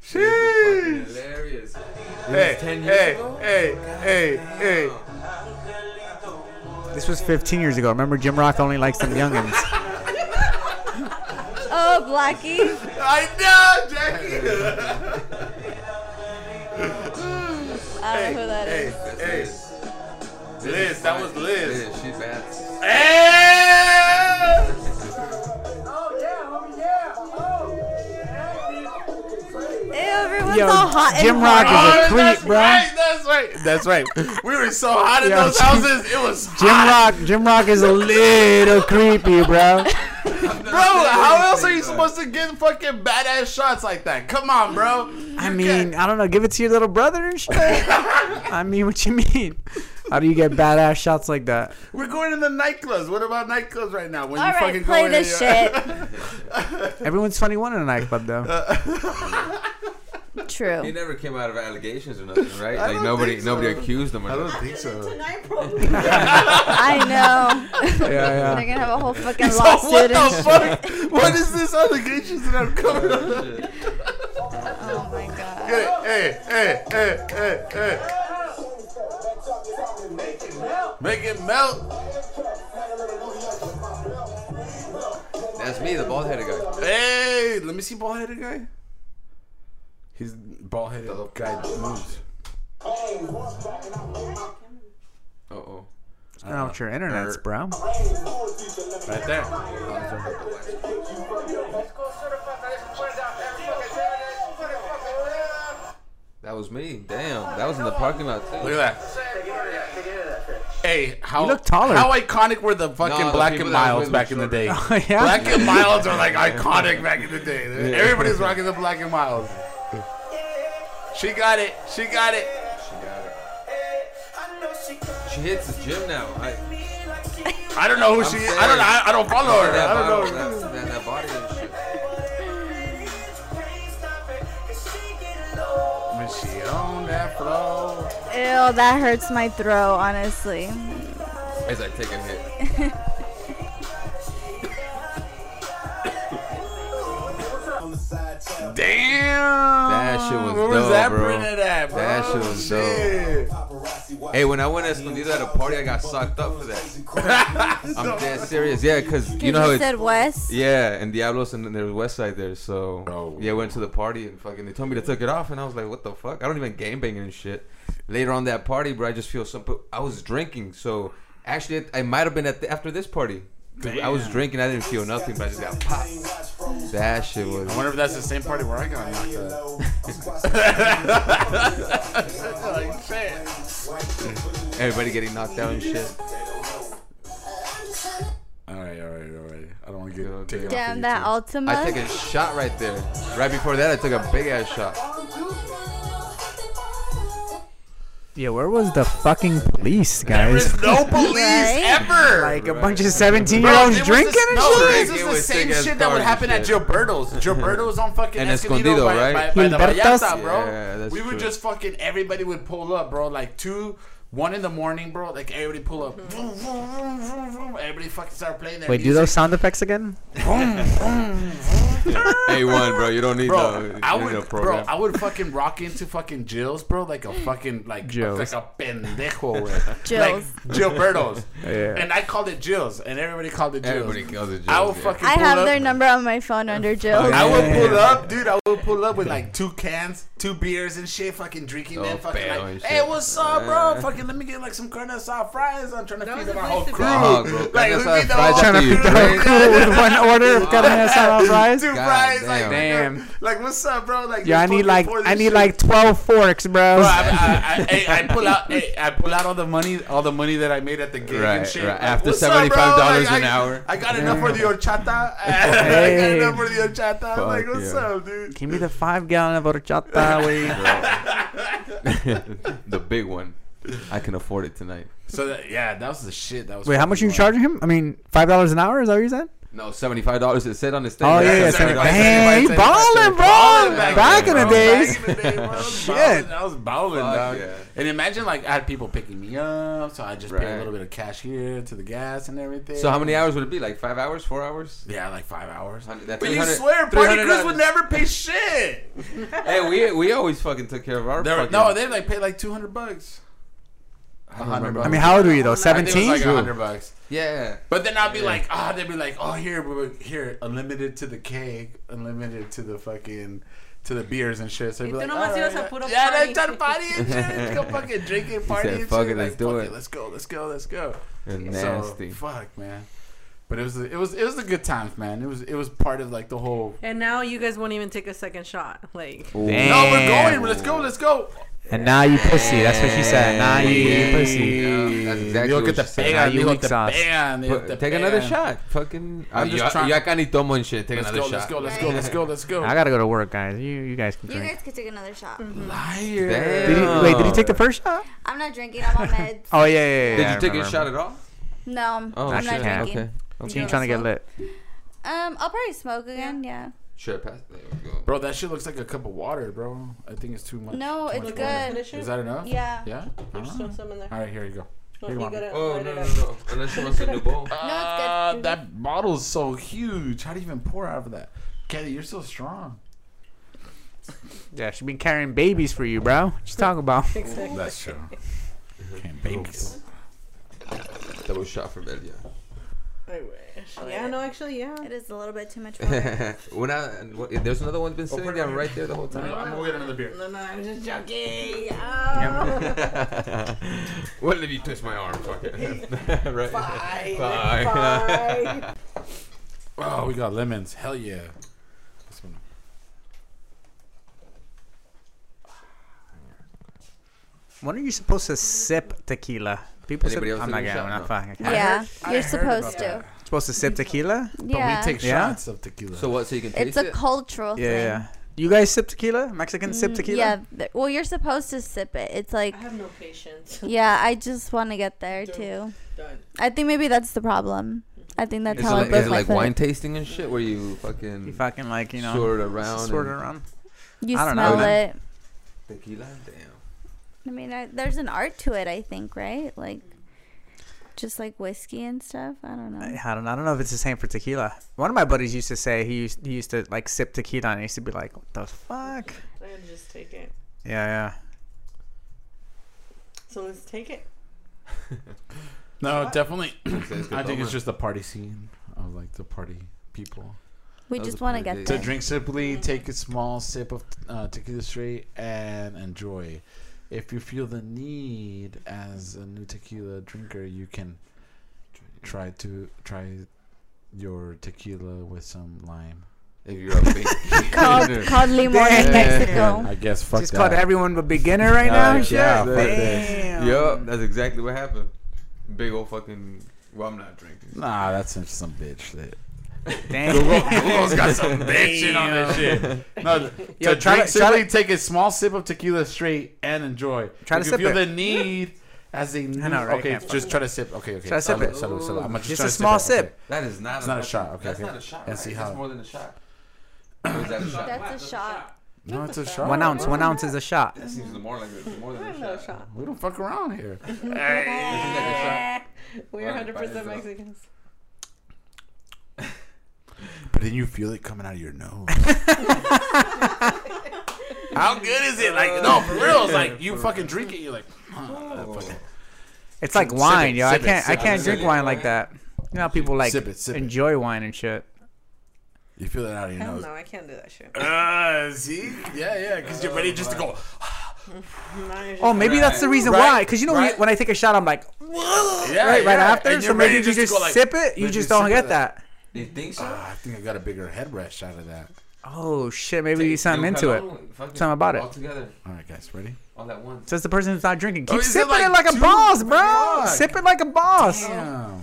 Sheesh. Hilarious. Hey, 10 years hey, ago? hey, hey, hey. This was 15 years ago. Remember, Jim Rock only likes them youngins. Oh, Blackie. I know, Jackie. I don't know who that hey, is. hey. Liz, that was Liz. Liz, she's bad. Hey! Oh, oh. Ew, everyone's Yo, all hot Jim and Rock is horny. a Oh, creep, that's bro. right, that's right. That's right. We were so hot in Yo, those Jim- houses. It was Jim hot. Rock, Jim Rock is a little creepy, bro. Bro, how else are you supposed to get fucking badass shots like that? Come on, bro. I mean, I don't know. Give it to your little brother and shit. I mean, what you mean? How do you get badass shots like that? We're going to the nightclubs. What about nightclubs right now? When All you right, fucking play go in this and shit. Everyone's 21 in a nightclub, though. He never came out of allegations or nothing, right? I Like don't nobody, think nobody accused him or I don't think so. I know. Yeah, They're gonna have a whole fucking So what lawsuit the and shit. fuck? What is this allegations that I'm coming up? Oh my god. Hey, hey, hey, hey, hey. Make it melt. That's me, the bald headed guy. Hey, let me see bald headed guy. He's bald headed guy moves. Uh oh. I don't know what your internet's, bro. Right there. That was me. Damn. That was in the parking lot too. Look at that. Hey, how You look taller. How iconic were the fucking No, Black people and that Miles were back in the day? Oh, yeah? Black and Milds are like iconic back in the day. Everybody's rocking the Black and Milds. She got it. She got it. She got it. She hits the gym now. I, I don't know who I'm she is. I don't know. I, I don't follow her. that, I don't body, know. that, that, that body and shit. When she on that flow. Ew, that hurts my throat, honestly. As I take a hit. Damn. That shit was Where was dope, that bro. printed at, bro? That shit was Shit. Hey, when I went to Escondido at a party, I got socked up for that. I'm dead serious. Yeah, because you know how you it's. said West. Yeah, and Diablos and then there's West Side there, so Oh. yeah, went to the party and fucking they told me to take it off, and I was like, what the fuck? I don't even game banging and shit. Later on that party, bro, I just feel some. I was drinking, so actually I might have been at the, after this party. 'Cause I was drinking, I didn't feel nothing, but I just got popped. That shit was. I wonder if that's the same party where I got knocked out. like shit. Everybody getting knocked out and shit. All right, all right, all right. I don't want to get taken Damn, that of Ultima. I took a shot right there. Right before that, I took a big ass shot. Yeah, where was the fucking police, There guys? is no police Right? ever. Like a bunch of 17 year Bro, olds it was drinking the, and no, shit? this It is the was same sick as shit that would cars happen and at shit. Gilberto's. Gilberto's on fucking And Escondido, Escondido, by, right? by, by the Gilberto's? Vallarta, bro. Yeah, that's we would true. just fucking everybody would pull up, bro. Like two, one in the morning, bro. Like everybody pull up. Mm-hmm. Vroom, vroom, vroom, vroom, vroom. Everybody fucking start playing their Wait, do those sound effects again? A1, bro. You don't need Bro, no. I you need a would, bro. I would fucking rock into fucking Jill's, bro, like a fucking like Jill's. like a pendejo, güey. Jill's. like Gilberto's, Yeah. and I called it Jill's, and everybody called it Jill's. Everybody kills it. Jill's. I would yeah. fucking. I have up. their number on my phone under oh, Jill. I would pull up, dude. I would pull up with like two cans, two beers and shit, fucking drinking Oh, them, fucking like, and hey, shit. what's up, bro? Yeah. Fucking let me get like some carne asada fries. I'm trying to That feed was my the whole place crew. go. Fuck, bro. Like, Carne we asada feed the fries whole Trying to after you feed the whole drink. crew with one order of carne asada fries? Two God fries, damn. like Damn. like what's up, bro? Like Yeah, I need like I need shit. like 12 forks, bro. Bro, I, I, I, hey, I pull out, hey, I pull out all the money, all the money that I made at the gig Right, and shit. right. Like, After "What's up, bro?" $75 Like, an I- hour. I got enough for the horchata. I got enough for the horchata. I'm like, what's up, dude? Give me the five gallon of horchata, wey. the big one. I can afford it tonight. So that, yeah, that was the shit. That was. Wait, how much fucking you charging him? I mean, five dollars an hour? Is that what you said? No, seventy-five dollars. It said on his thing. Oh, yeah, yeah, That's seventy- $75. Hey, Seventy-five, ballin', seventy-five, bro. ballin' Back in the days. Back in the day, bro. Shit. I was balling, dog. yeah. And imagine like I had people picking me up, so I just pay Right. a little bit of cash here to the gas and everything. So how many hours would it be? Like five hours? Four hours? Yeah, like five hours. Hundred- that But you 300 swear, party 300 crews would never pay shit. Hey, we we always fucking took care of our. Were, fucking, no, they like pay like two hundred bucks. I don't remember. I mean, how old were you though? I think it Seventeen. was like hundred bucks. Yeah. But then I'd be Yeah. like, ah, they'd be like, oh, here, we- we- here, unlimited to the cake, unlimited to the fucking, to the beers and shit. So I'd be like, tú nomás "All ibas a right, yeah, party." they try to party and shit. Go fucking drinking, party said, and "Fuck shit. it, let's Like, do fuck it." Let's go, let's go, let's go. You're So, nasty. fuck, man. But it was, it was, it was a good times, man. It was, it was part of like the whole. And now you guys won't even take a second shot. Like, No, we're going. Let's go. Let's go. And now you pussy. That's what she said. Now you Yeah. pussy. Yeah, that's exactly Digo what que te she said. pegan, Now you digo weak te sauce. pegan, digo te take another shot. Fucking. I'm Uh, just you, trying- you acá ni tomo and shit. Take Let's another go, let's go, let's go, let's go, let's go. I gotta go to work, guys. You you guys can You drink. guys could take another shot. Liar. Damn. Did he, wait, did he take the first shot? I'm not drinking. I'm on meds. Oh yeah, yeah. yeah Did yeah, you I take a shot at all? No, I'm, Oh, I'm shit. not Yeah, drinking. Okay. So you trying to get lit? Um, I'll probably smoke again. Yeah. Sure, pass. There we go. Bro, that shit looks like a cup of water, bro. I think it's too much. No, too it's much good. water. finish it? Is that enough? Yeah. Yeah? There's Ah. still some in there. All right, here you go. No, Here you you Oh light no no no! Unless she wants a new bowl. Ah, good. that bottle's so huge. How do you even pour out of that? Kelly, you're so strong. Yeah, she's been carrying babies for you, bro. What you talking about? Exactly. That's true. Can't babies. Double shot for Belia. I wish. Yeah, no, actually, yeah. It is a little bit too much water. when I, there's another one been oh, sitting put it there right there the whole time. I'm gonna get another beer. No, no, I'm just joking. Oh. what if you twist my arm? Fuck it. right. Bye. Bye. Bye. Oh, we got lemons. Hell yeah. This one. When are you supposed to sip tequila? People sip. Anybody else I'm not taking a getting. I'm not fucking. I yeah, heard- you're supposed to. that. Supposed to sip tequila? Yeah. But we take Yeah? shots of tequila. So what? So you can taste it's taste a it. cultural Yeah, thing. yeah. You guys sip tequila? Mexicans sip Mm, tequila? Yeah. th- Well, you're supposed to sip it. It's like, I have no patience. yeah, I just want to get there Done. too. Done. I think maybe that's the problem. I think that's Is it how I like, broke is it my like foot. wine tasting and shit where you fucking You fucking like, you know. swirl it around? Swirl it and- around. You I don't know, smell man. it. Tequila? Damn. I mean, I, there's an art to it. I think, right? Like, just like whiskey and stuff. I don't know. I don't know. I don't know if it's the same for tequila. One of my buddies used to say he used he used to like sip tequila and he used to be like, "What the fuck?" I just take it. Yeah, yeah. So let's take it. no, definitely. I think it's just the party scene of like the party people. We That just want to get good- To drink simply, take a small sip of uh, tequila straight and enjoy. If you feel the need as a new tequila drinker, you can try to try your tequila with some lime. If you're a big called called limon in Mexico. I guess fuck Just that. called everyone a beginner right Uh, now. yeah, shit. Damn. Yup, that's exactly what happened. Big old fucking. Well, I'm not drinking. Nah, that's just some bitch shit. Damn. Google's got some bitch shit on this shit. No, Yo, to try drink to- try simply take a small sip of tequila straight and enjoy. Try if to you sip feel it. the need as a new, know, right? okay, Can't just try to sip. Okay, okay. Try to sip it. salud, salud. I'm Just try a to small sip. it, sip. That is not. It's a not a shot, okay, That's okay. not a shot. And right? see That's more than a shot. Or that a shot? That's a shot. No, it's a shot. One ounce. One ounce is a shot. That seems more like a, more than a No shot. shot. We don't fuck around here. This is like a We're 100% Mexicans. But then you feel it coming out of your nose. How good is it? Like no, for real. It's like you fucking drink it. You're like, huh, that fucking- It's like Sip wine, it, yo. I sip it, can't. I sip it, can't sip drink it. wine like that. You know how people like Sip it, sip it. enjoy wine and shit. you feel it out of your Hell nose. no, I can't do that shit. Uh, see? Yeah, yeah, because you're ready just to go. Oh, maybe that's the reason Right, why. Because you know, when, right. when I take a shot, I'm like, Yeah, right, right yeah, after. and So you're maybe ready if you to just go like- sip it, you Maybe just don't it get like- that. You think so? Ah, I think I got a bigger headrest out of that. Oh shit, maybe something into it. Something about it. All together, All right, guys, ready? all at once. Says the person who's not drinking. Oh, Keep is it sipping like it like a two? boss, bro. Fuck. Sip it like a boss. Damn.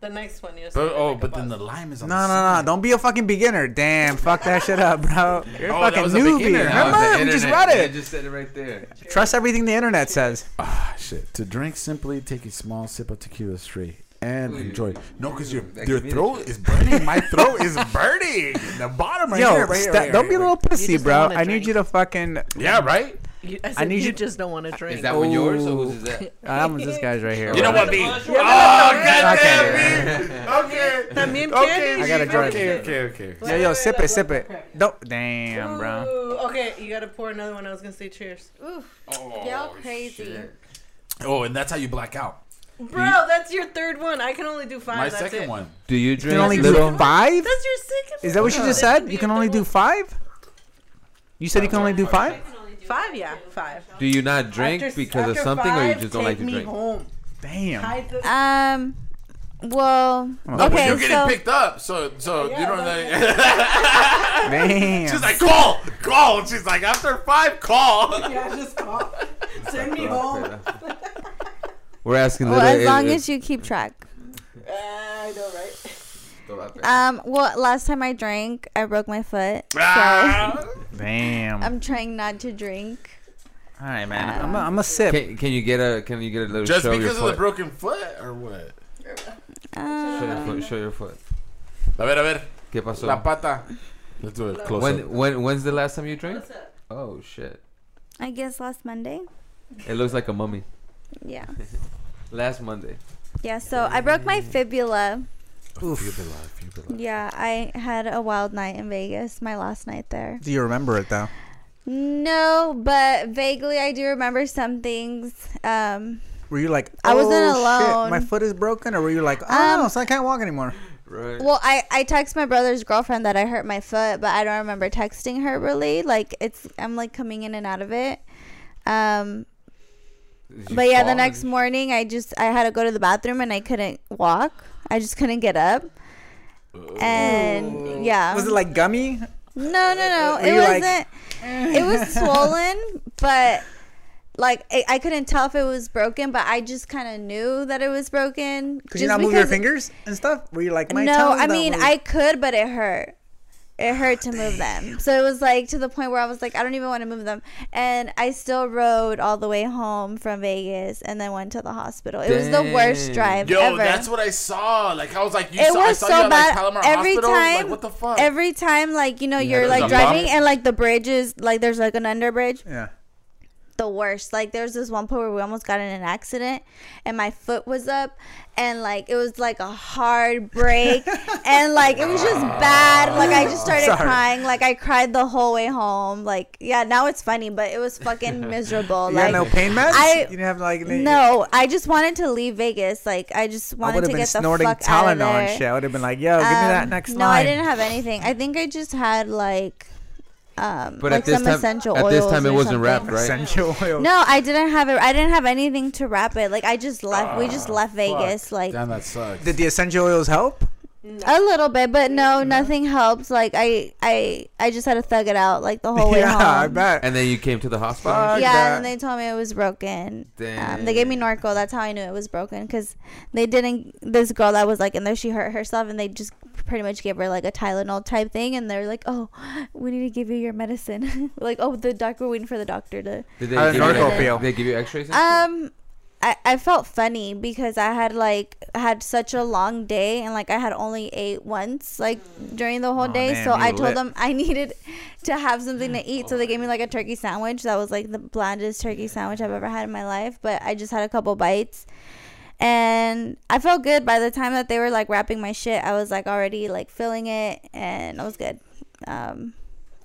The next one you But, oh, but then the lime is on No, the no, no! side. Don't be a fucking beginner. Damn, fuck that shit up, bro. You're a Oh, that fucking was a newbie. beginner. That was Remember, we just read I it. just said it right there. Trust everything the internet says. Ah, shit. To drink simply, take a small sip of tequila straight and Ooh, enjoy. No, because your your could be throat is burning. My throat is burning. The bottom right Yo, here, right here, sta- right here, don't be a little pussy, just bro. don't wanna I need drink. you to fucking. Yeah, right. You, I, I said need you you- just don't want to drink. Is that one yours or Ooh. whose is that? Uh, I'm this guy's right here. You know what, B? Oh, Yeah, goddamn, B. Okay. También Okay, Kandi? I gotta join. Okay, okay, okay. Yo, yo, sip it, sip it. Don't. Damn, bro. Ooh, okay, you gotta pour another one. I was gonna say cheers. Ooh. Y'all crazy. Oh, and that's how you black out. Bro, that's your third one. I can only do five. My that's second it. one. Do you You drink can only little? do five. That's your second Is that what you just said? You can only do five. You said you can only do five. Five, yeah, five. Do you not drink After- because of after something, or you just don't like take to me drink? home. Damn. Um. Well. No, No, okay. you're getting So. picked up, so so Yeah, you don't. that's- Damn. She's like, call, call. She's like, after five, call. yeah, just call. Send me home. We're asking Well, little. as long as you keep track. Uh, I know, right? Um. Well, last time I drank, I broke my foot. So Ah. Damn. I'm trying not to drink. All right, man. I'm a, I'm a sip. Can, can you get a Can you get a little Just show because of the broken foot, or what? Show your Um, foot. Show your foot. A ver, a ver. ¿Qué pasó? La pata. Let's do it close When up. when when's the last time you drank? Oh shit! I guess last Monday. It looks like a mummy. Yeah. Last Monday. Yeah. So I broke my fibula. Fibula, fibula. Yeah, I had a wild night in Vegas. My last night there. Do you remember it though? No, but vaguely I do remember some things. Um, Were you like, I wasn't "Oh, shit, alone." my foot is broken, or were you like, oh, Um, so I can't walk anymore? Right. Well, I I text my brother's girlfriend that I hurt my foot, but I don't remember texting her really. Like it's I'm like coming in and out of it. Um, Did you but yeah, the fall? next morning I just I had to go to the bathroom and I couldn't walk. I just couldn't get up. And yeah, Was it like gummy? no, no, no. Were It wasn't. it was swollen, but like I, I couldn't tell if it was broken. But I just kind of knew that it was broken. Could you not move your fingers and stuff? Were you like, my no, toes I mean move? I could, but it hurt. It hurt to move them. So it was like to the point where I was like, I don't even want to move them. And I still rode all the way home from Vegas and then went to the hospital. It was the worst drive Yo, ever. that's what I saw. Like I was like, you it saw, I was saw so you at, bad. like every Hospital. time, like, what the fuck? every time, like you know, you're there's like driving bump. and like the bridge is like there's like an underbridge. yeah. The worst. Like there was this one point where we almost got in an accident and my foot was up and like it was like a hard break and like it was just bad. Like I just started Sorry. crying. Like I cried the whole way home. Like yeah, now it's funny, but it was fucking miserable. You like had no pain meds? I- you didn't have like any- no, I just wanted to leave Vegas. Like I just wanted would to get the fuck out of there. I would have been like, yo, give me that Um, next no, line. I didn't have anything. I think I just had like um But like at this some time, essential at this time, it wasn't something. wrapped, right? Essential oil. No, I didn't have it. I didn't have anything to wrap it. Like I just left. we Ah, just left Vegas. Like Damn, that sucks. Did the essential oils help? a little bit, but no, nothing helped. Like I, I, I just had to thug it out like the whole way yeah, home. I bet. And then you came to the hospital. Fuck. yeah, that. and they told me it was broken. Damn. Um, they gave me Norco. That's how I knew it was broken because they didn't. This girl that was like in there, she hurt herself, and they just pretty much gave her like a Tylenol type thing, and they're like, "Oh, we need to give you your medicine." like, "Oh, the doctor, we're waiting for the doctor to." Did they How did give you, Norco like. They give you X-rays. Um, I, I felt funny because I had like had such a long day and like I had only ate once like during the whole Oh, day. damn, so you I lit. told them I needed to have something to eat. So they gave me like a turkey sandwich that was like the blandest turkey sandwich I've ever had in my life. But I just had a couple bites. And I felt good by the time that they were like wrapping my shit. I was like already like feeling it and I was good. Um,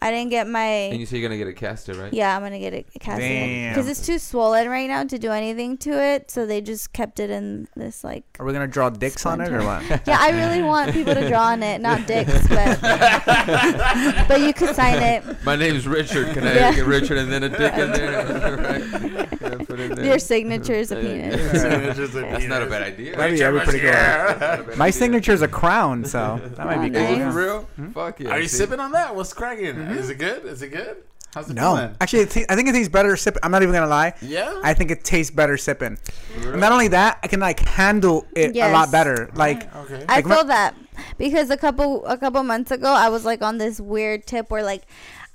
I didn't get my and you say you're gonna get it casted, right? yeah, I'm gonna get it casted Damn. because it's too swollen right now to do anything to it. So they just kept it in this like. Are we gonna draw dicks on it or what? Yeah, I really want people to draw on it, not dicks, but but you could sign it. My name's Richard. Can I Yeah. get Richard and then a dick in there? right? Yeah, put it there. Your signature is a Yeah. penis. That's not a bad idea. That'd be, that'd be pretty cool. Not a bad My idea. signature is a crown, so that might be cool. Is it nice. for real? Hmm? Fuck yeah. Are you see? sipping on that? What's cracking? Mm-hmm. Is it good? Is it good? How's it No, feeling? actually, it ta- I think it tastes better sipping. I'm not even gonna lie. Yeah. I think it tastes better sipping. Not only that, I can like handle it a lot better. Like, mm-hmm. okay. I Like, my- feel that because a couple a couple months ago I was like on this weird tip where like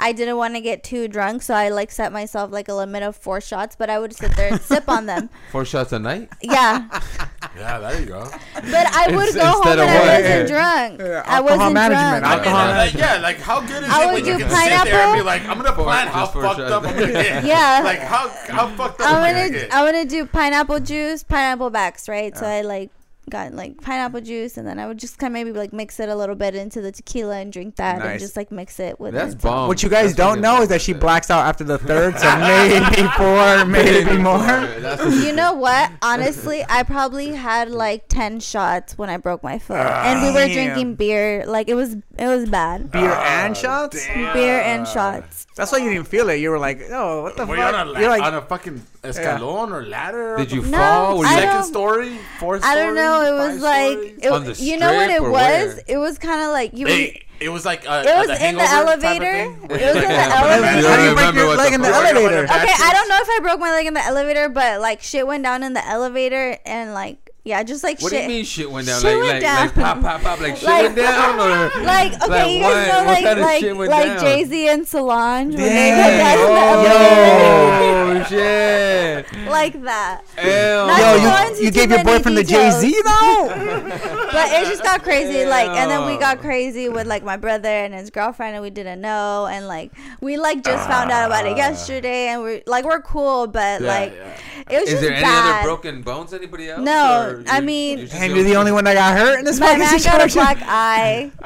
I didn't want to get too drunk, so I like set myself like a limit of four shots, but I would sit there and sip on them. Four shots a night? Yeah, Yeah, there you go. but I would Ins- go home and of I wasn't drunk. Yeah, I wasn't management, drunk. I mean, Alcohol uh, management. yeah, like how good is I it when you do can sit there and be like, I'm gonna plan how just fucked shots. up I'm gonna get. Yeah. Like how how fucked up I'm am I gonna gonna get? I'm gonna do pineapple juice, pineapple backs, right? So I like got like pineapple juice, and then I would just kind of maybe like mix it a little bit into the tequila and drink that, and just like mix it with. That's it. bomb. what you guys That's don't know is that she blacks out after the third, so maybe four, maybe more. there. That's what You know what? Honestly, I probably had like ten shots when I broke my foot, ah, and we were Damn. drinking beer. Like it was, it was bad. Beer ah, and shots. Beer and shots. That's why you didn't feel it. You were like, oh, what the Were you on a, fuck? la- You're like, on a fucking escalon or ladder? Did you No, fall? Were you I second story, fourth I don't know. It was like, it, On the you know what it was? where? It was kind of like you. Hey, it was like uh, It was the in the Hangover type of elevator. It was in the elevator. how do you break your leg in the elevator? Okay, I don't know if I broke my leg in the elevator, but like shit went down in the elevator and like yeah, just like What do shit. you mean shit went down? Shit like, went like, like down. pop, pop, pop, like shit Like- went down? Or Like okay, Like you what? guys know What like kind of like like? Jay Z and Solange when they Damn. went down in the oh, shit. like that. Hell Not Yo, to you, you gave your many boyfriend the Jay Z, though. But it just got crazy, like, and then we got crazy with like my brother and his girlfriend, and we didn't know, and like we like just found out about it ah. yesterday, and we're like we're cool, but Yeah, like yeah. it was Is just there any bad. other broken bones? Anybody else? No, Or I mean- you're And you're the only one that got hurt in this My fucking man got a situation. black eye.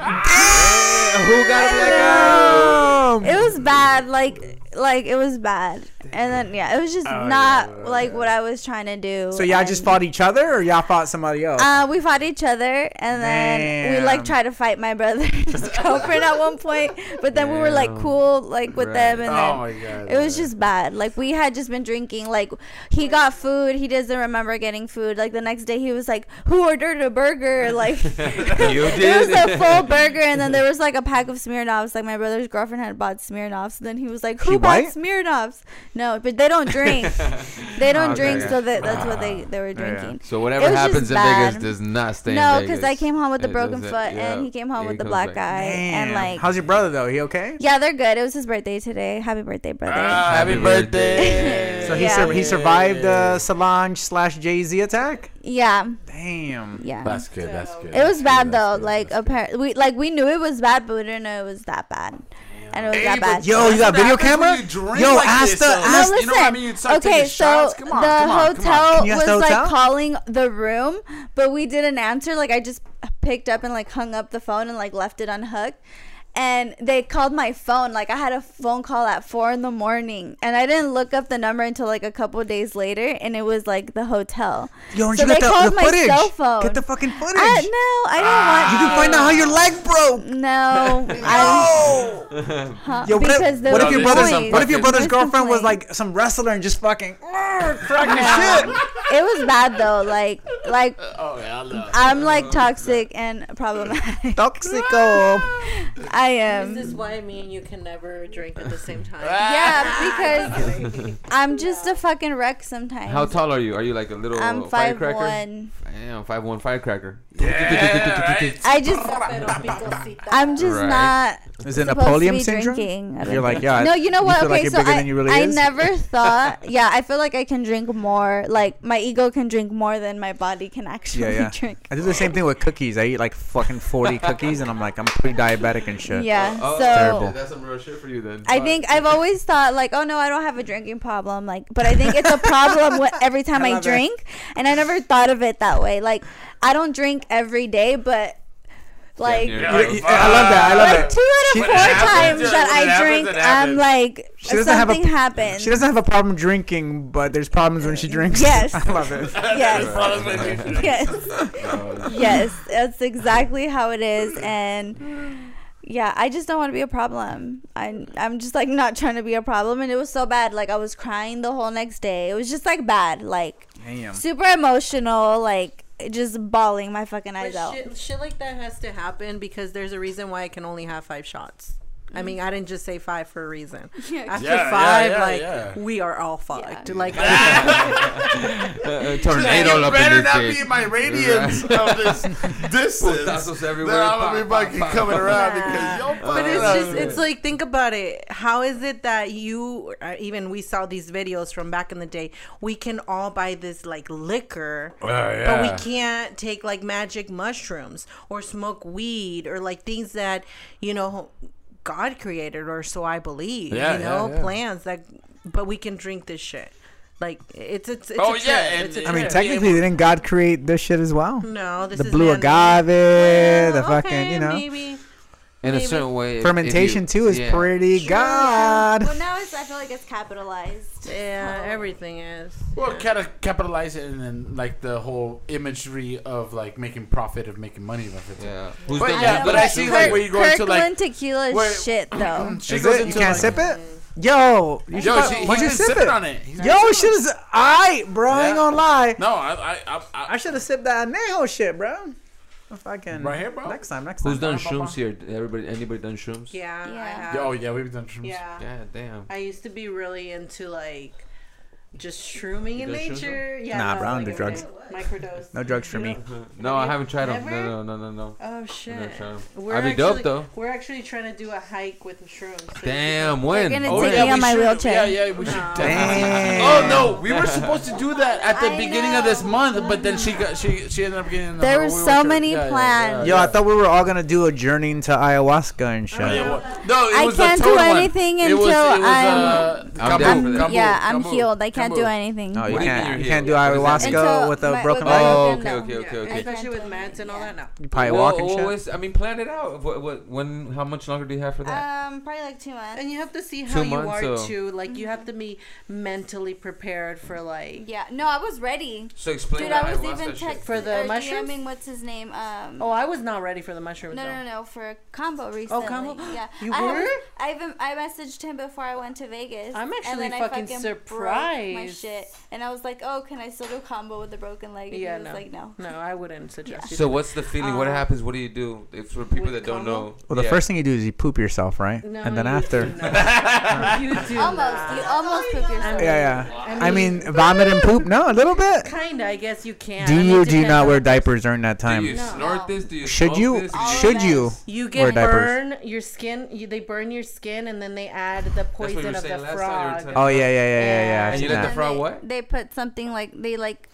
Who got a black eye? Damn. It was bad, like like it was bad. And then yeah, it was just Oh, not yeah. like what I was trying to do. So y'all just fought each other, or y'all fought somebody else? Uh, we fought each other, and then we like tried to fight my brother's girlfriend at one point. But then we were like cool, like with Right. them, and Oh then god. it was just bad. Like we had just been drinking. Like he got food, he doesn't remember getting food. Like the next day, he was like, "Who ordered a burger?" Like You it was a full burger, and then there was like a pack of Smirnoffs. Like my brother's girlfriend had bought Smirnoffs. And then he was like, "Who She bought white? Smirnoffs?" No, but they don't drink. they don't Okay, drink, yeah. so that, that's what they they were Yeah. drinking. So whatever happens in bad. Vegas does not stay No, because I came home with a broken foot, yeah. and he came home Yeah, with a the comes black back. guy, and like, how's your brother though? He okay? yeah, they're good. It was his birthday today. Happy birthday, brother. Ah, happy Happy birthday. So he Yeah. sur- he survived the Solange slash Jay Z attack. yeah, Damn. yeah. That's good. That's good. It was bad good, though. good, Like apparently, we like we knew it was bad, but we didn't know it was that bad. And it was Hey, that bad. Yo, you got video camera? you drink Yo, like ask this, the- though. ask- No, Ask- listen. You know what I mean? You start okay, so shots. Come on, the come on, come on. hotel Can you ask was the like calling the room, but we didn't answer. Like I just picked up and like hung up the phone and like left it unhooked. And they called my phone. Like I had a phone call at four in the morning, and I didn't look up the number until like a couple days later, and it was like the hotel. Yo, aren't So you they got the, called the my footage? cell phone. Get the fucking footage. I, no, I don't ah. want. you can find out how your leg broke. No, I Oh. huh, Yo, what if, because there what if your brother's some what if your brother's There's some girlfriend was like some wrestler and just fucking cracking No. shit? it was bad though. Like, like Oh yeah, I love. I'm like toxic and problematic. Toxico. I am. this is why me and you can never drink at the same time? Yeah, because I'm just a fucking wreck sometimes. How tall are you? Are you like a little I'm five firecracker? one. Damn, five one firecracker. I just, I'm just Right. not. Is it Napoleon syndrome? drinking. You're like, yeah. No, you know what? feel okay, like so I, really I never thought. Yeah, I feel like I can drink more. Like my ego can drink more than my body can actually Yeah, yeah. drink. I do the same thing with cookies. I eat like fucking 40 cookies and I'm like, I'm pretty diabetic and shit. Yeah. Oh, so Terrible. That's some real shit for you then. I think I've always thought like, oh no, I don't have a drinking problem. Like, but I think it's a problem with every time I I, love that. drink, and I never thought of it that way. Like, I don't drink every day, but like. Yeah, You- you- I love that. I love Like it. two out She- of When four it happens, times that I happens, drink, I'm like She doesn't have a- something happens. She doesn't have a problem drinking, but there's problems when she drinks. Yes. I love it. yes, yes, yes. That's exactly how it is, and yeah, I just don't want to be a problem. I I'm just like not trying to be a problem, and it was so bad. Like I was crying the whole next day. It was just like bad, like Damn. super emotional, like just bawling my fucking eyes But out. shit, shit like that has to happen because there's a reason why I can only have five shots. I mean, I didn't just say five for a reason. After Yeah, yeah, five, yeah, like yeah. we are all fucked. Yeah. Like Uh, tornado you up better not shit. be my radiance of this distance. Then everywhere. I'm gonna be fucking coming pop. around Nah. because yo. but it's just it's like think about it how is it that you uh, even we saw these videos from back in the day we can all buy this like liquor but we can't take like magic mushrooms or smoke weed or like things that you know god created or so i believe Yeah, you know yeah, yeah. plants that but we can drink this shit like it's it's, it's Oh, a yeah, trip. and- it's a I mean, trip. technically, didn't God create this shit as well? no this The is blue man-made. agave, the fucking, okay, you know. maybe. In a certain way. if- if Fermentation you- too is yeah. pretty God. Well, now it's I feel like it's capitalized. Yeah everything is Well, kind of capitalize it and then like the whole imagery of like making profit of making money with it. Yeah. Who's But done yeah, but I see Kirk- like where you go into like Kirkland tequila is where- shit though. she Is goes it? You can't like, sip it? Yo, you Yo, should- she, why he's you been sip it? on it. He's Yo, sipping shit is alright, bro. I ain't Yeah. gonna lie. No, I, I, I, I I should have sipped that anejo shit, bro. If I can. Right here, bro? Next time, next time. Who's done Blah, blah, shrooms here? Everybody, anybody done shrooms? yeah, I Yeah. have. Oh yeah, we've done shrooms. Yeah. Yeah, damn. I used to be really into like just shrooming in done shrooms, nature. Yeah, Nah, bro, I don't like do a drugs. Microdose. No drugs for me. No, I haven't tried them. Never? No, no, no, no, no. Oh shit. Never tried 'em. We're I'd be actually, dope though. We're actually trying to do a hike with shrooms. So Damn, We're when? gonna Oh, take yeah, me on we my should- wheelchair. Yeah, yeah, we should. No. Damn. Oh no, we were supposed to do that at the I beginning of this month, but then she got she she ended up getting. in the There were so many Yeah, yeah, plans. Yo, I thought we were all gonna do a journey into ayahuasca and shit. Yeah, no, it I was the can't do toad one. anything until I'm- uh, I'm Kambo, down for that. Kambo, yeah, I'm healed. I can't do anything. No, you What do you mean can't. you're can't do healed? What does ayahuasca Until with a my my- broken with leg? Oh, broken okay, okay, okay, I okay. Especially with can't meds and all yeah. that. No. You probably Well, walk and well, shit. I mean, plan it out. What, what, when, how much longer do you have for that? Um, probably like two months. And you have to see Two how you months, are so- too. Like you have to be mentally prepared for like. Yeah, no, I was ready. so explain Dude, that I was ayahuasca even shit. texting For the or mushrooms? DMing, what's his name? Um, Oh, I was not ready for the mushrooms. no, though. no, no, for a kambo recently. Oh, kambo? Yeah, You I were? I even I messaged him before I went to Vegas. I'm actually fucking broke My shit, and I was like, "Oh, can I still do kambo with the broken leg?" And Yeah, he was no. like, "No." No, I wouldn't suggest you. So what's the feeling? what Uh, happens? What do you do? If for people that don't know. Well, the yeah. first thing you do is you poop yourself, right? No, and then you after. do you do Almost, not. you almost poop yourself. Yeah, yeah. I mean, vomit and poop? No, a little bit. Kinda, I guess you can. Do you do you not wear diapers during that time? Do time? you snort this? Do you Should smoke you? This? All of Should you? You get diapers. burn your skin. They burn your skin, and then they add the poison of the last time you were frog. Oh yeah, yeah, yeah, yeah, yeah. Yeah. And you let the frog what? They put something like they like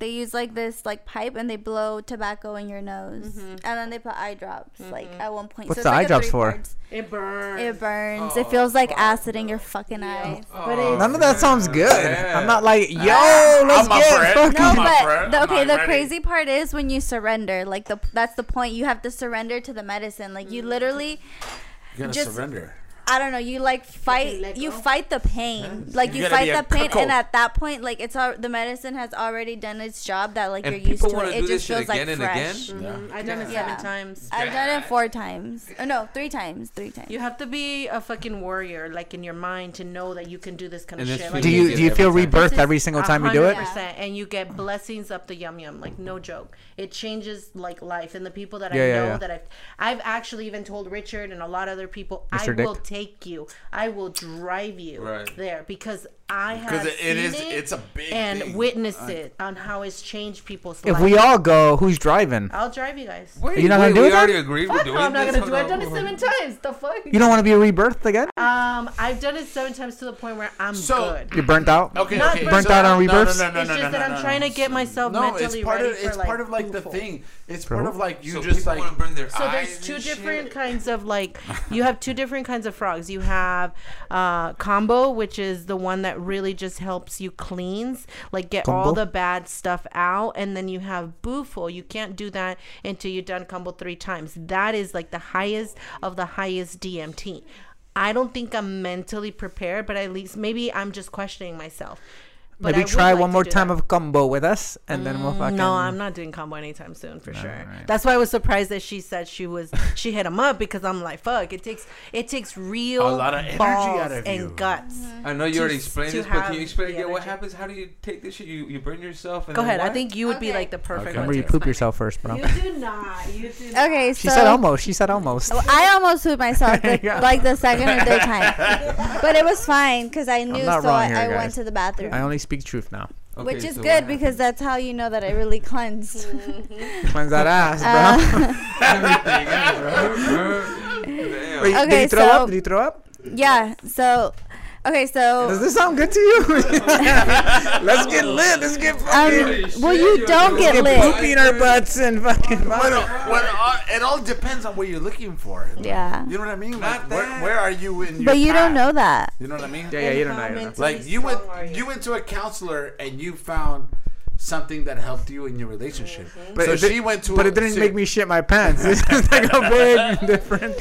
they use like this like pipe and they blow tobacco in your nose Mm-hmm. and then they put eye drops like at one point. What's so the it's eye drops for? parts. It burns. It burns. Oh, it feels like acid in your fucking eyes. But it's- None of that sounds good. Yeah. I'm not like, yo, Ah, let's I'm get fucking. No, I'm up for but the, okay. The ready. crazy part is when you surrender. Like the that's the point. You have to surrender to the medicine. Like you literally, You gotta just- surrender. I don't know. You like fight. let You fight the pain. Like You you, fight the pain, cuckold. and at that point, like it's all the medicine has already done its job. That like And you're used to it. It just shit feels like and fresh. again? Mhm. I've done it Yeah. seven times. I've done it four times. Oh no, three times. Three times. You have to be a fucking warrior, like in your mind, to know that you can do this kind And of shit. Like, Do you do you feel time. rebirth every single time you do it? and you get blessings up the yum yum, like no joke. It changes like life, and the people that I know that I've, I've actually even told Richard and a lot of other people, I will take you, I will drive you Right. there because I have Because it, it seen is, it it's a big and thing. witnessed it on how it's changed people's If lives. we all go, who's driving? I'll drive you guys. Wait, You're not gonna wait, do we it already then? agreed we're Fuck doing no, I'm not gonna do it. I've done it seven times. The fuck? You don't want to be rebirthed again? Um, I've done it seven times to the point where I'm So- good. You're burnt out. Okay, Not okay. burnt so- out on no, no, rebirths? No, no, no, it's no, just no, that I'm no, trying no. to get myself No, mentally it's part ready of for it's part of like the thing. It's part of like you just like wanna burn their So there's two different kinds of like you have two different kinds of frogs. You have uh, kambo, which is the one that really just helps you cleanse, like get all the bad stuff out, and then you have bufo. You can't do that until you've done kambo three times. That is like the highest of the highest DMT. I don't think I'm mentally prepared, but at least maybe I'm just questioning myself. But Maybe would try like one more time that. of kambo with us, and then we'll mm, fucking. No, I'm not doing kambo anytime soon for sure. Alright. That's why I was surprised that she said she was she hit him up because I'm like, fuck, it takes it takes real A lot of energy out of you and you. guts. Mm-hmm. I know you to- already explained to this, but can you explain the again what happens? How do you take this shit? You you burn yourself and Go then ahead. I think you would be like the perfect Okay. Remember, you poop yourself first, bro. You do not. You do not. Okay, She said almost. She said almost. Well, I almost pooped myself the, Yeah. like the second or third time, but it was fine because I knew. So I, here, I guys. went to the bathroom, I only speak truth now. Okay, which is so good because that's how you know that I really cleansed. Cleanse that ass, bro. Uh, Damn. Wait, did Okay, you throw so- up? Did you throw up? yeah. So, okay. So does this sound good to you? Let's get lit. Let's get um, fucking. well, you don't get get lit. poopy in our butts and fucking. Well, well, uh, it all depends on what you're looking for. Yeah. You know what I mean? Not Like, where, that. where are you in your But you don't know that. You know what I mean? Yeah, yeah, you don't know. You don't know. Like you went, you went to a counselor and you found something that helped you in your relationship. Mm-hmm. But so it did, went to. But a, it didn't she- make me shit my pants. This is like a big difference.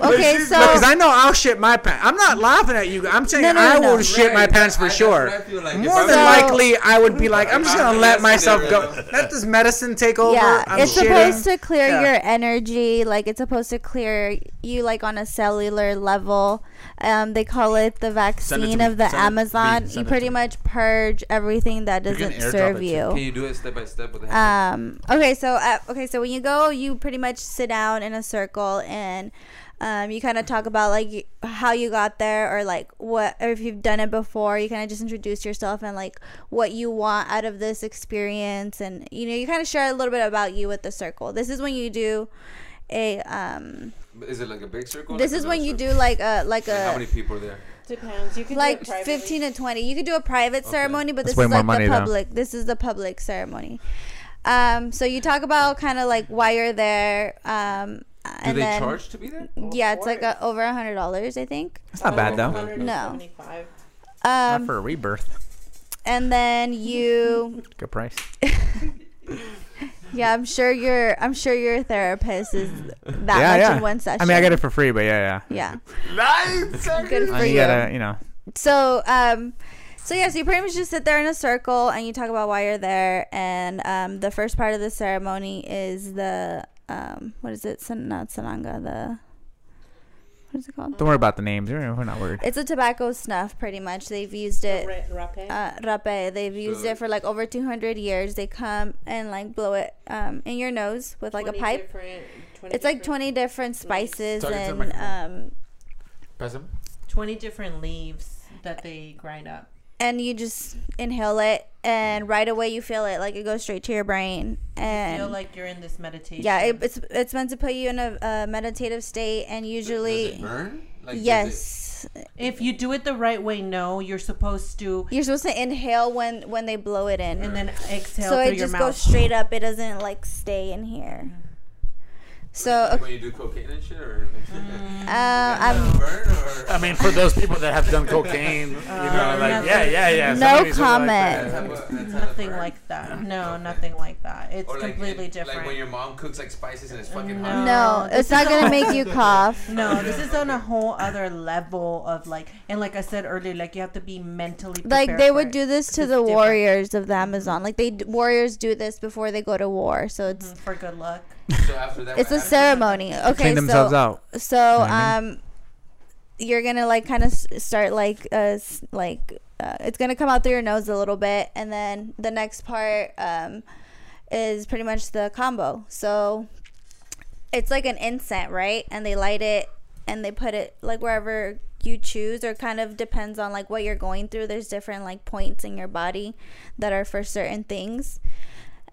Okay, so Because I know I'll shit my pants. I'm not laughing at you. I'm saying No, no, I no, will no. shit my pants for I- sure. what I feel like. More than likely, I would be like, I'm just gonna let myself go. scenario. Let this medicine take over. yeah, I'm it's shitting. supposed to clear Yeah. your energy. Like it's supposed to clear you like on a cellular level. Um, they call it the Send it vaccine of the Send Amazon. You pretty much purge everything that doesn't airdrop serve you. Can you do it step by step with a hand? Um. Okay. So. Uh, okay. So when you go, you pretty much sit down in a circle and. Um, you kind of talk about like how you got there or like what or if you've done it before you kind of just introduce yourself and like what you want out of this experience and you know you kind of share a little bit about you with the circle this is when you do a um Is it like a big circle? this like is when you circle? do like a like Like, how many people are there? Depends. You can like 15 to 20 you could do a private Okay. ceremony but That's this is like money, the though. public this is the public ceremony um so you talk about kind of like why you're there um Do and they then charge to be there? yeah it's like a, over a hundred dollars i think It's not bad though. No. Seventy-five. Not um for a rebirth. and then you Good price. yeah i'm sure your i'm sure your therapist is that yeah, much yeah. in one session I mean, I get it for free, but yeah, yeah Yeah. Nice. good for you you gotta, you know. so um so yeah so you pretty much just sit there in a circle and you talk about why you're there and um the first part of the ceremony is the um what is it San- not sananga the what is it called Don't worry about the names. We're we're not worried. it's a tobacco snuff pretty much they've used it Rape. uh, rape. They've used it for like over 200 years. They come and like blow it um, in your nose with like a pipe. It's like 20 different spices Talk into the and um, Press 20 different leaves that they grind up. And you just inhale it and right away you feel it like it goes straight to your brain and you feel like you're in this meditation. yeah it, it's it's meant to put you in a, a meditative state and Does usually it burn? Like, does yes if you do it the right way, no, you're supposed to, you're supposed to inhale when when they blow it in and then exhale so through it your just mouth. goes straight up it doesn't like stay in here it- so like when you do cocaine and shit, or uh, I'm burn, or I mean, for those people that have done cocaine, you know, like nothing. yeah, yeah, yeah. No somebody- somebody like comment. that. That's how- that's how it nothing like that. No, nothing like that. It's like, completely it- different. Like when your mom cooks like spices and it's fucking No. hot. no it's not gonna make you cough no, this is on a whole other level of like, and like I said earlier, like you have to be mentally like they would it. do this to It's the different. warriors of the amazon like they warriors do this before they go to war so it's Mhm, for good luck. So after that, it's a happens? ceremony. Okay Clean themselves so out. so know what I um you're gonna like kind of start like uh like uh, it's gonna come out through your nose a little bit and then the next part um is pretty much the kambo. So it's like an incense right? And they light it and they put it like wherever you choose or kind of depends on like what you're going through. There's different like points in your body that are for certain things.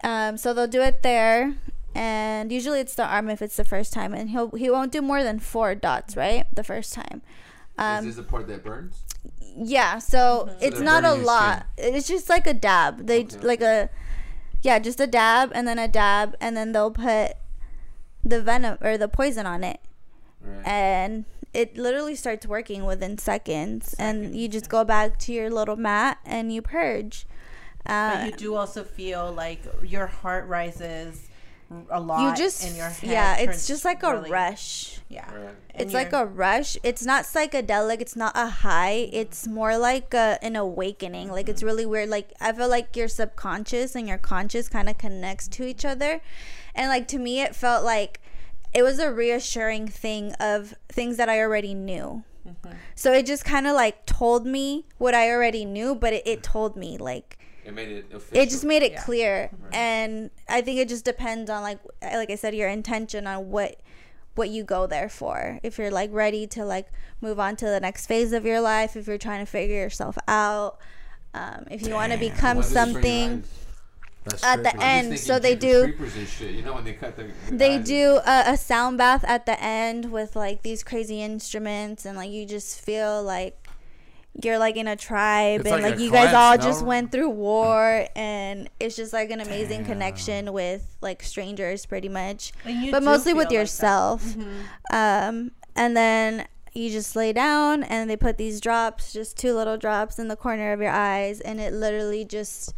Um, so they'll do it there and usually it's the arm if it's the first time and he'll he won't do more than four dots right the first time. Um, Is this the part that burns? yeah so it's they're not a burning your lot. It's just like a dab. They Okay, like a yeah just a dab and then a dab and then they'll put the venom or the poison on it. Right. and it literally starts working within seconds, and you just go back to your little mat and you purge. Uh, But you do also feel like your heart rises a lot. you just in your head yeah it's just like a really- rush. Yeah, Right. It's like a rush. It's not psychedelic. It's not a high. It's more like a, an awakening. Like it's mm-hmm. really weird. Like i feel like your subconscious and your conscious kind of connects to each other. And like to me it felt like it was a reassuring thing of things that i already knew. Mm-hmm. So it just kind of like told me what i already knew but it, it told me like It made it official. it just made it Yeah. clear and i think it just depends on like like i said your intention on what what you go there for if you're like ready to like move on to the next phase of your life if you're trying to figure yourself out um, if you want to become Why does it burn your something? That's at the. I'm end so they do shit. You know they do a, a sound bath at the end with like these crazy instruments and like you just feel like you're like in a tribe It's and like like a you guys all cleanse, just went through war and it's just like an amazing connection with like strangers pretty much but mostly feel with like that. yourself. Um and then you just lay down and they put these drops just two little drops in the corner of your eyes and it literally just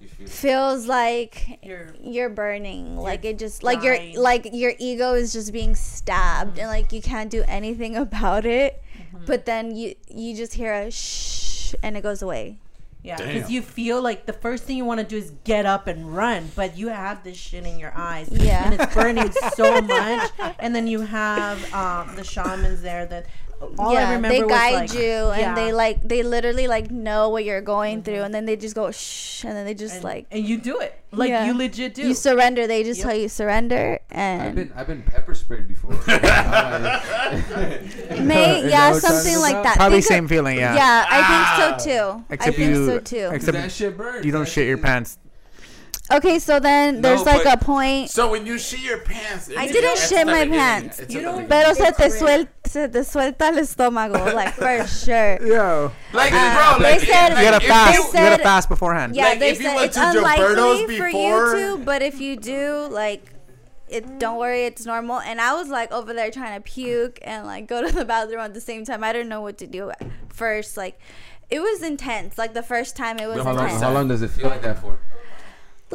You feels like You're you're burning. like it just like your like your ego is just being stabbed and like you can't do anything about it but then you you just hear a shh and it goes away Yeah, because you feel like the first thing you want to do is get up and run, but you have this shit in your eyes, Yeah. and it's burning so much. And then you have um, the shamans there that all I remember they was guide like, you and yeah. they like they literally like know what you're going mm-hmm. through and then they just go shh and then they just and, like and you do it like Yeah. you legit do. you surrender they just Yep. tell you surrender I've and been I've been pepper sprayed before. may yeah something like about? that Probably Think of- same feeling, yeah. yeah i think so too Except i think you- so too Except that shit burns. you don't shit your pants. Okay so then there's No, like a point So when you shit your pants, I didn't it's shit my pants. You at the don't- beginning. Pero se It's te, real. suel, se te suelta el estómago, like for sure. Yo, Like, Uh, bro, they said- if- you gotta if fast. you- You, gotta said- fast beforehand. Yeah, Like, they if you said went it's to unlikely Gilberto's for before- you to, but if you do, like, it don't worry, it's normal. And I was like over there trying to puke and like go to the bathroom at the same time. I didn't know what to do at first. Like it was intense. Like the first time it was How long, intense. how long does it feel like that for?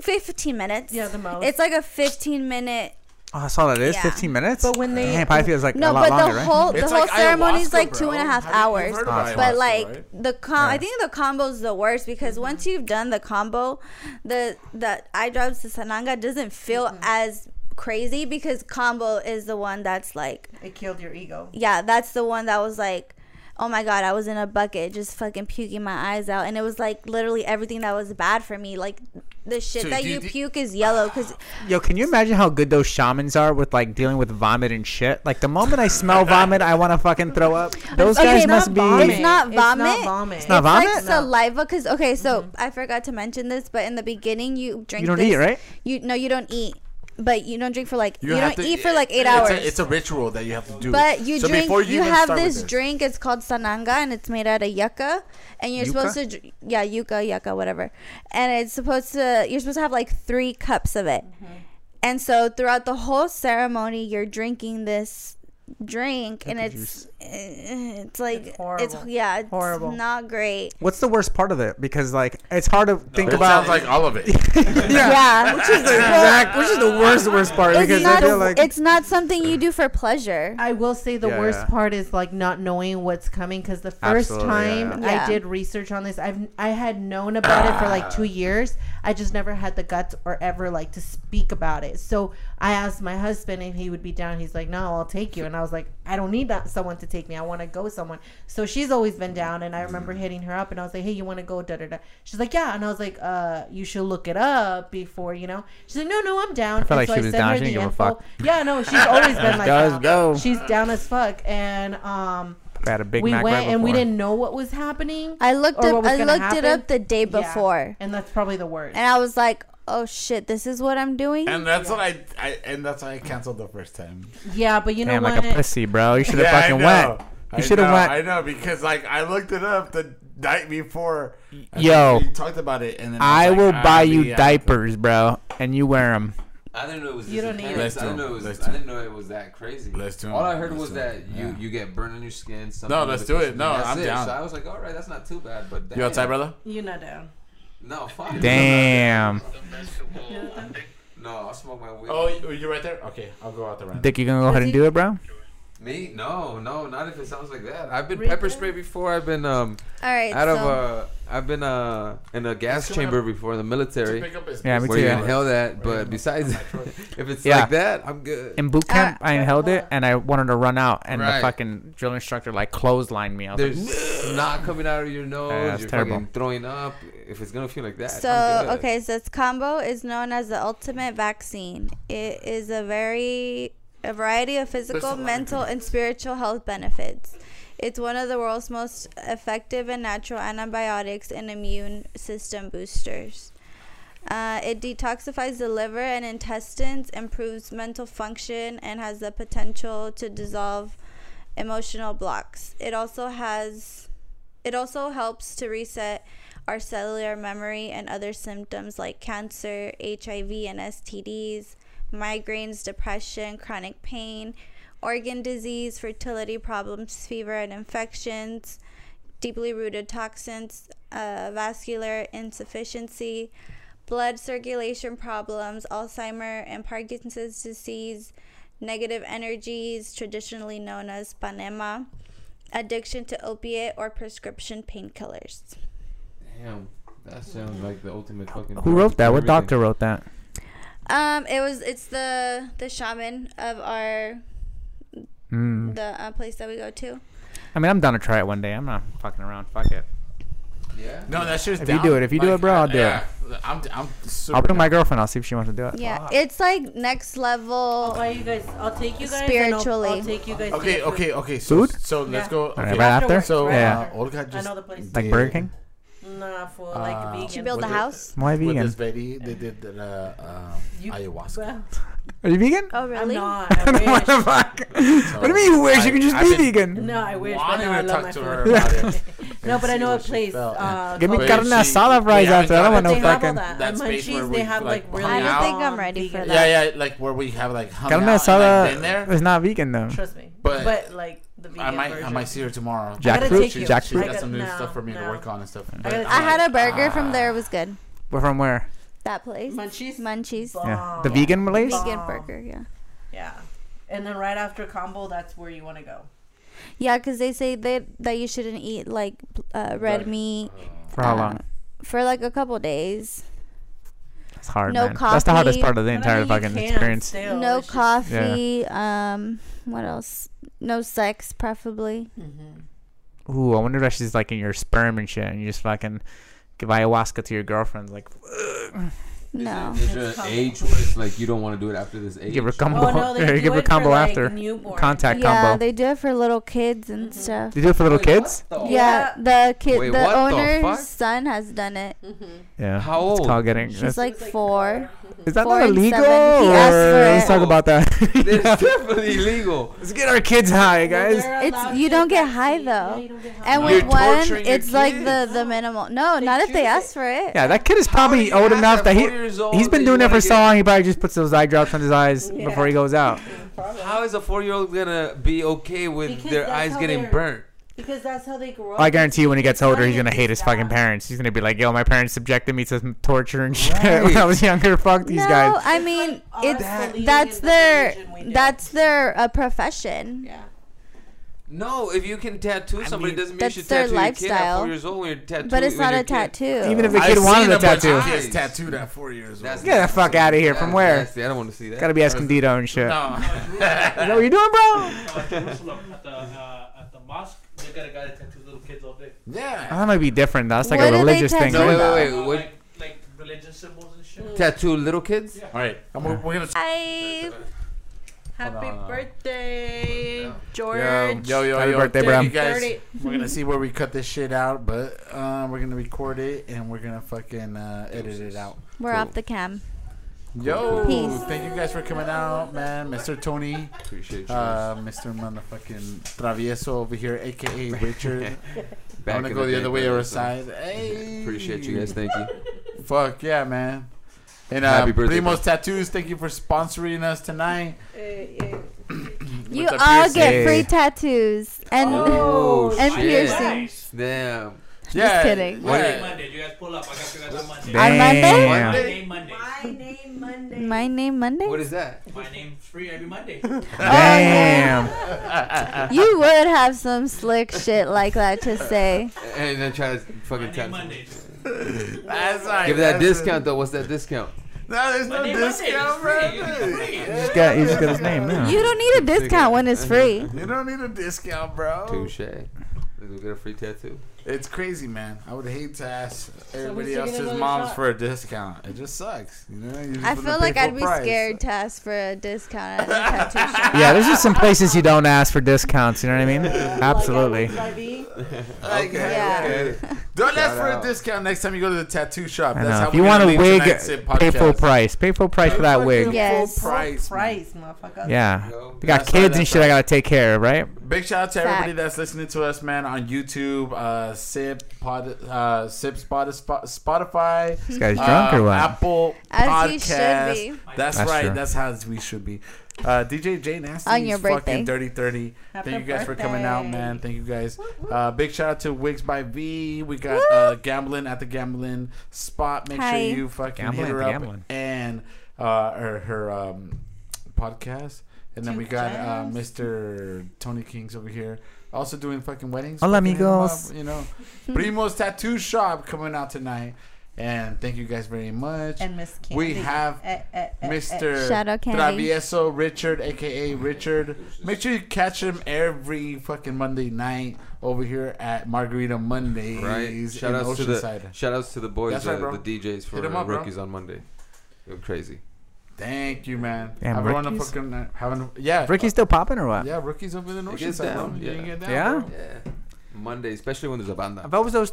15 minutes. Yeah, the most. It's like a 15 minute. Oh, that's all it is. Yeah. 15 minutes. But when they- Damn, it probably feels like No, a lot but longer, the right? whole the It's whole like ceremony is like two bro. and a half Have you- you've hours. heard of but ayahuasca, like right? the com, I think the kambo is the worst because once you've done the kambo, the the eye drops, the sananga doesn't feel mm-hmm. as crazy because kambo is the one that's like It killed your ego. yeah, that's the one that was like, oh my god, I was in a bucket just fucking puking my eyes out, and it was like literally everything that was bad for me, like the shit So that do you- you do- puke is yellow because Yo, can you imagine how good those shamans are with like dealing with vomit and shit? Like the moment I smell vomit, I want to fucking throw up. Those Okay, guys must not be. vomit. It's not vomit It's not vomit. vomit. It's not vomit? it's like vomit? saliva because okay so mm-hmm. i forgot to mention this but in the beginning you drink You don't this- eat, right? you no you don't eat but you don't drink for like you, have don't to- eat for like eight it's hours. A, it's a ritual that you have to do. but you So drink before you, have with this, drink it's called sananga and it's made out of yucca and you're Yucca? supposed to yeah yucca yucca whatever. And it's supposed to you're supposed to have like three cups of it. Mm-hmm. And so throughout the whole ceremony you're drinking this drink and it's Eh, it's like it's, horrible. yeah it's Horrible. not great What's the worst part of it? Because like it's hard to think It about. sounds like all of it. yeah, which is the exact, which is the worst worst part it's because not I feel like it's not something you do for pleasure. I will say the Yeah, worst yeah. part is like not knowing what's coming because the first Absolutely, time yeah. Yeah. I did research on this, I've I had known about it for like two years. I just never had the guts or ever like to speak about it. So I asked my husband if he would be down. He's like, "No, I'll take you." And I was like, "I don't need that someone to take me. I want to go with someone." So she's always been down, and I remember hitting her up, and I was like, "Hey, you want to go?" Da da da. She's like, "Yeah," and I was like, "Uh, you should look it up before you know." She's like, "No, no, I'm down." I felt And like she was sent down. She the didn't give a fuck. Yeah, no, she's always been like Let's that. go. She's down as fuck, and um, I had a Big we Mac went right and we didn't know what was happening. I looked up I gonna looked it up the day Yeah. before, and that's probably the worst. and I was like, "Oh shit, this is what I'm doing." And that's what I, I and that's why I canceled the first time. yeah, but you know Damn, what? like a pussy, bro. You should have Yeah, fucking know. went. You should have know, went. I know because like I looked it up the night before. Yo. we talked about it, and then I was will buy ah, you yeah, diapers, bro, and you wear them. I didn't know it was. You don't need intense. it. I didn't know it Let's was. do I it. didn't know it was that crazy. Let's do it. All I heard Let's was that you Yeah. you get burned on your skin. Something No, let's do it. No, I'm it. down. So I was like, all right, that's not too bad. But You outside, brother? You're not down. No, fuck. Damn. No, I'll smoke my weed. Oh, you you right there? Okay, I'll go out there right Dick, you gonna go ahead and do it, bro? Me? No, no, not if it sounds like that. I've been Really? pepper sprayed before. I've been um All right, out of so uh I've been uh in a gas He's coming chamber up before in the military. To pick up his Yeah, me Where too, you yeah. inhale that, but on besides, my if it's Yeah. like that, I'm good. In boot camp, Uh, I inhaled it, and I wanted to run out, and the fucking drill instructor like clotheslined me. I was There's like, snot coming out of your nose. that's you're terrible. fucking throwing up. If it's gonna feel like that, So I'm good. okay, so this kambo is known as the ultimate vaccine. It is a very a variety of physical, There's a lot of mental, and spiritual health benefits. It's one of the world's most effective and natural antibiotics and immune system boosters. Uh, it detoxifies the liver and intestines, improves mental function, and has the potential to dissolve emotional blocks. It also has it also helps to reset our cellular memory and other symptoms like cancer, HIV and STDs, migraines, depression, chronic pain, organ disease, fertility problems, fever and infections, deeply rooted toxins, uh, vascular insufficiency, blood circulation problems, Alzheimer and Parkinson's disease, negative energies, traditionally known as panema, addiction to opiate or prescription painkillers. Damn, that sounds like the ultimate fucking. Who wrote that? What doctor wrote that? Um, it was it's the the shaman of our Mm. the uh, place that we go to. I mean, I'm down to try it one day. I'm not fucking around. Fuck it. Yeah. No, that's just. If you do it- if you do it, bro, I'll do it. I'm, I'm I'll bring my girlfriend. I'll see if she wants to do it. Yeah, it's like next I'll level. buy you guys. I'll take you guys. Spiritually. I'll, I'll take you guys. Okay, okay, okay. So, Food? so let's Yeah. go. All right, Okay. right after. So, right Yeah. uh, after. Olga just I know the place. Like did- Burger King. Nah, for Uh, like vegan. She built With a it- house. Why With this lady, they did the uh, uh, You- ayahuasca. Are you vegan? Oh I'm really? not. what the wish. fuck? What do you mean you wish? You can just I've be been vegan. No, I wish. But Wanting no, I to love talk my to food. her about it. No, but I know a place. Uh, Give me But called- carne she- asada we fries after. I don't got want no they have all fucking that. that space where we, they have like, like really. hung I don't think I'm ready for that. Yeah, yeah, like where we have like hung carne out and like asada been there. is not vegan though. Trust me. But- But, like the vegan I might, version. I might see her tomorrow. Jackfruit? gotta take you. Jackfruit? She's I got got- some new no, stuff for me to work on and stuff. gotta But I had like, a burger ah. from there. It was good. We're from where? That place. Munchies? Munchies. Yeah, the vegan place. Vegan Bomb. burger. Yeah. Yeah. And then right after kambo, that's where you want to go. Yeah, because they say that that you shouldn't eat like uh, red meat For how uh, long? for like a couple days. It's hard, no man. That's the hardest coffee. part of the But I entire mean, fucking can experience. still, no it's just- coffee. Um, what else? No sex, preferably. Mhm. Ooh, I wonder if she's like in your sperm and shit, and you just fucking give ayahuasca to your girlfriend. Like, No. Is there an age where it's like you don't want to do it after this age? give her a kambo. Oh no, they do give her it for, kambo like, after. newborn. Contact Yeah, kambo. they do it for little kids and Mhm. stuff. They do it for little Wait, kids. the- Yeah, the kid, Wait, the what the owner's son has done it. Mhm. Yeah. How It's old? called getting. She's like It's like four. is that four not illegal? Or let's talk about that. It's definitely illegal. Let's get our kids high, guys. It's- you don't get high, though. you get high. And You're with one, it's like the the minimal. No, They not if they choose ask for it. Yeah, that kid is probably old enough at that he 4 years old he's been doing you it for so long. He probably just puts those eye drops on his eyes Yeah. before he goes out. Probably. How is a four-year-old gonna be okay with Because their eyes getting burnt? Because that's how they grow up. I guarantee you, when he gets older, he's gonna hate his fucking parents. He's gonna be like, "Yo, my parents subjected me to torture and shit Right. when I was younger. Fuck these no, guys." I mean like it's us believing that's in the their religion we do. that's their uh, profession. Yeah. No, if you can tattoo somebody, mean, doesn't mean you that's should their tattoo your kid at lifestyle. four years old when you're tattooing. But it's when not you're a kid. tattoo. Even if the I've kid wanted seen a a bunch tattoo, of kids tattooed at four years old. That's get the fuck out of here. That's From where? nasty. I don't want to see that. Gotta be Escondido and shit. No. Is that what you doing, bro? Uh, Jerusalem at the uh, at the mosque, they got a guy that tattoos little kids all day. yeah. That might be different. That's like What a they religious thing. tattoo? No, wait, right? wait, wait. Uh, What, like like religion symbols and shit. tattoo little kids? Yeah. All right. And we're, we're gonna. I Happy birthday, George. Yo, yo, Happy yo! birthday, thank bro. you guys. We're gonna see where we cut this shit out, but uh, we're gonna record it and we're gonna fucking uh, edit it out. we're Cool. off the cam. Yo, Peace. thank you guys for coming out, man. Mr. Tony, Appreciate you. uh, Mr. Motherfucking Travieso over here, aka Richard. Back I'm gonna go the, day, other way brother, or so side. Hey, Appreciate you guys. Thank you. Fuck yeah, man. And uh, Happy birthday, Primo's Tattoos, thank you for sponsoring us tonight. You all piercing. get free tattoos and Oh, and shit. piercings. Damn. Yeah, kidding. yeah. Monday, Monday. You guys pull up. I got you guys on Monday. On Monday? Damn. My Monday? name Monday. My name Monday. My name Monday. What is that? My name's free every Monday. Damn. You would have some slick shit like that to say. And then try to My fucking name tattoo. Mondays. That's right. Give that that's discount though. What's that discount? No, there's no discount, bro. free. It's free. You just got, you just got his name. Yeah. You don't need a discount when it's free. You don't need a discount, bro. Touche. We'll get a free tattoo. It's crazy, man. I would hate to ask everybody taking else's moms shot? for a discount. It just sucks, you know. You just I wanna feel like I'd be price. scared to ask for a discount at a tattoo shop. Yeah, there's just some places you don't ask for discounts. You know what I mean? Uh, Absolutely. Like, Yeah. okay. Don't ask Shout for a discount next time you go to the tattoo shop. That's how If you we're want gonna a leave wig, tonight's uh, pay full price. Pay full price for that wig. Yes. Full price. Price, motherfucker. Yeah. Yo. We got kids and that's shit I gotta take care of, right? Big shout out to everybody that's listening to us, man, on YouTube, uh, Sip, Pod, uh, Sip, Spotify, Spotify This guy's drunk uh, or what? Apple As we should Podcast. be. That's, That's right. true. That's how we should be. Uh, DJ J Nasty On your birthday. fucking dirty thirty. Happy Thank you guys for coming out, man. Thank you guys. Uh, big shout out to Wigs by Vee. We got uh, Gamblyn at the Gamblyn spot. Make Hi. sure you fucking Gamblyn hit her up Gamblyn. and uh, her her um, podcast. And then Two we got uh. Mr. Tony Kings over here, also doing fucking weddings. Hola, Fucking hit him amigos. up, You know, Primo's Tattoo Shop coming out tonight. And thank you guys very much. And Miss Kandi. We have Eh, eh, eh. Mr. Shout out Kandi. Travieso Richard, aka Richard. Make sure you catch him every fucking Monday night over here at Margarita Mondays Right. Shout in outs to the Oceanside. shout outs to the boys, right, uh, the DJs for Hit 'em uh, up, bro. rookies on Monday. You're crazy. Thank you, man. Damn, Everyone rookies? fucking uh, having yeah. Ricky's still popping or what? Yeah, rookies over in It gets Oceanside. bro. down, You yeah. get down, Yeah? Yeah. Monday, especially when there's a banda. I've always those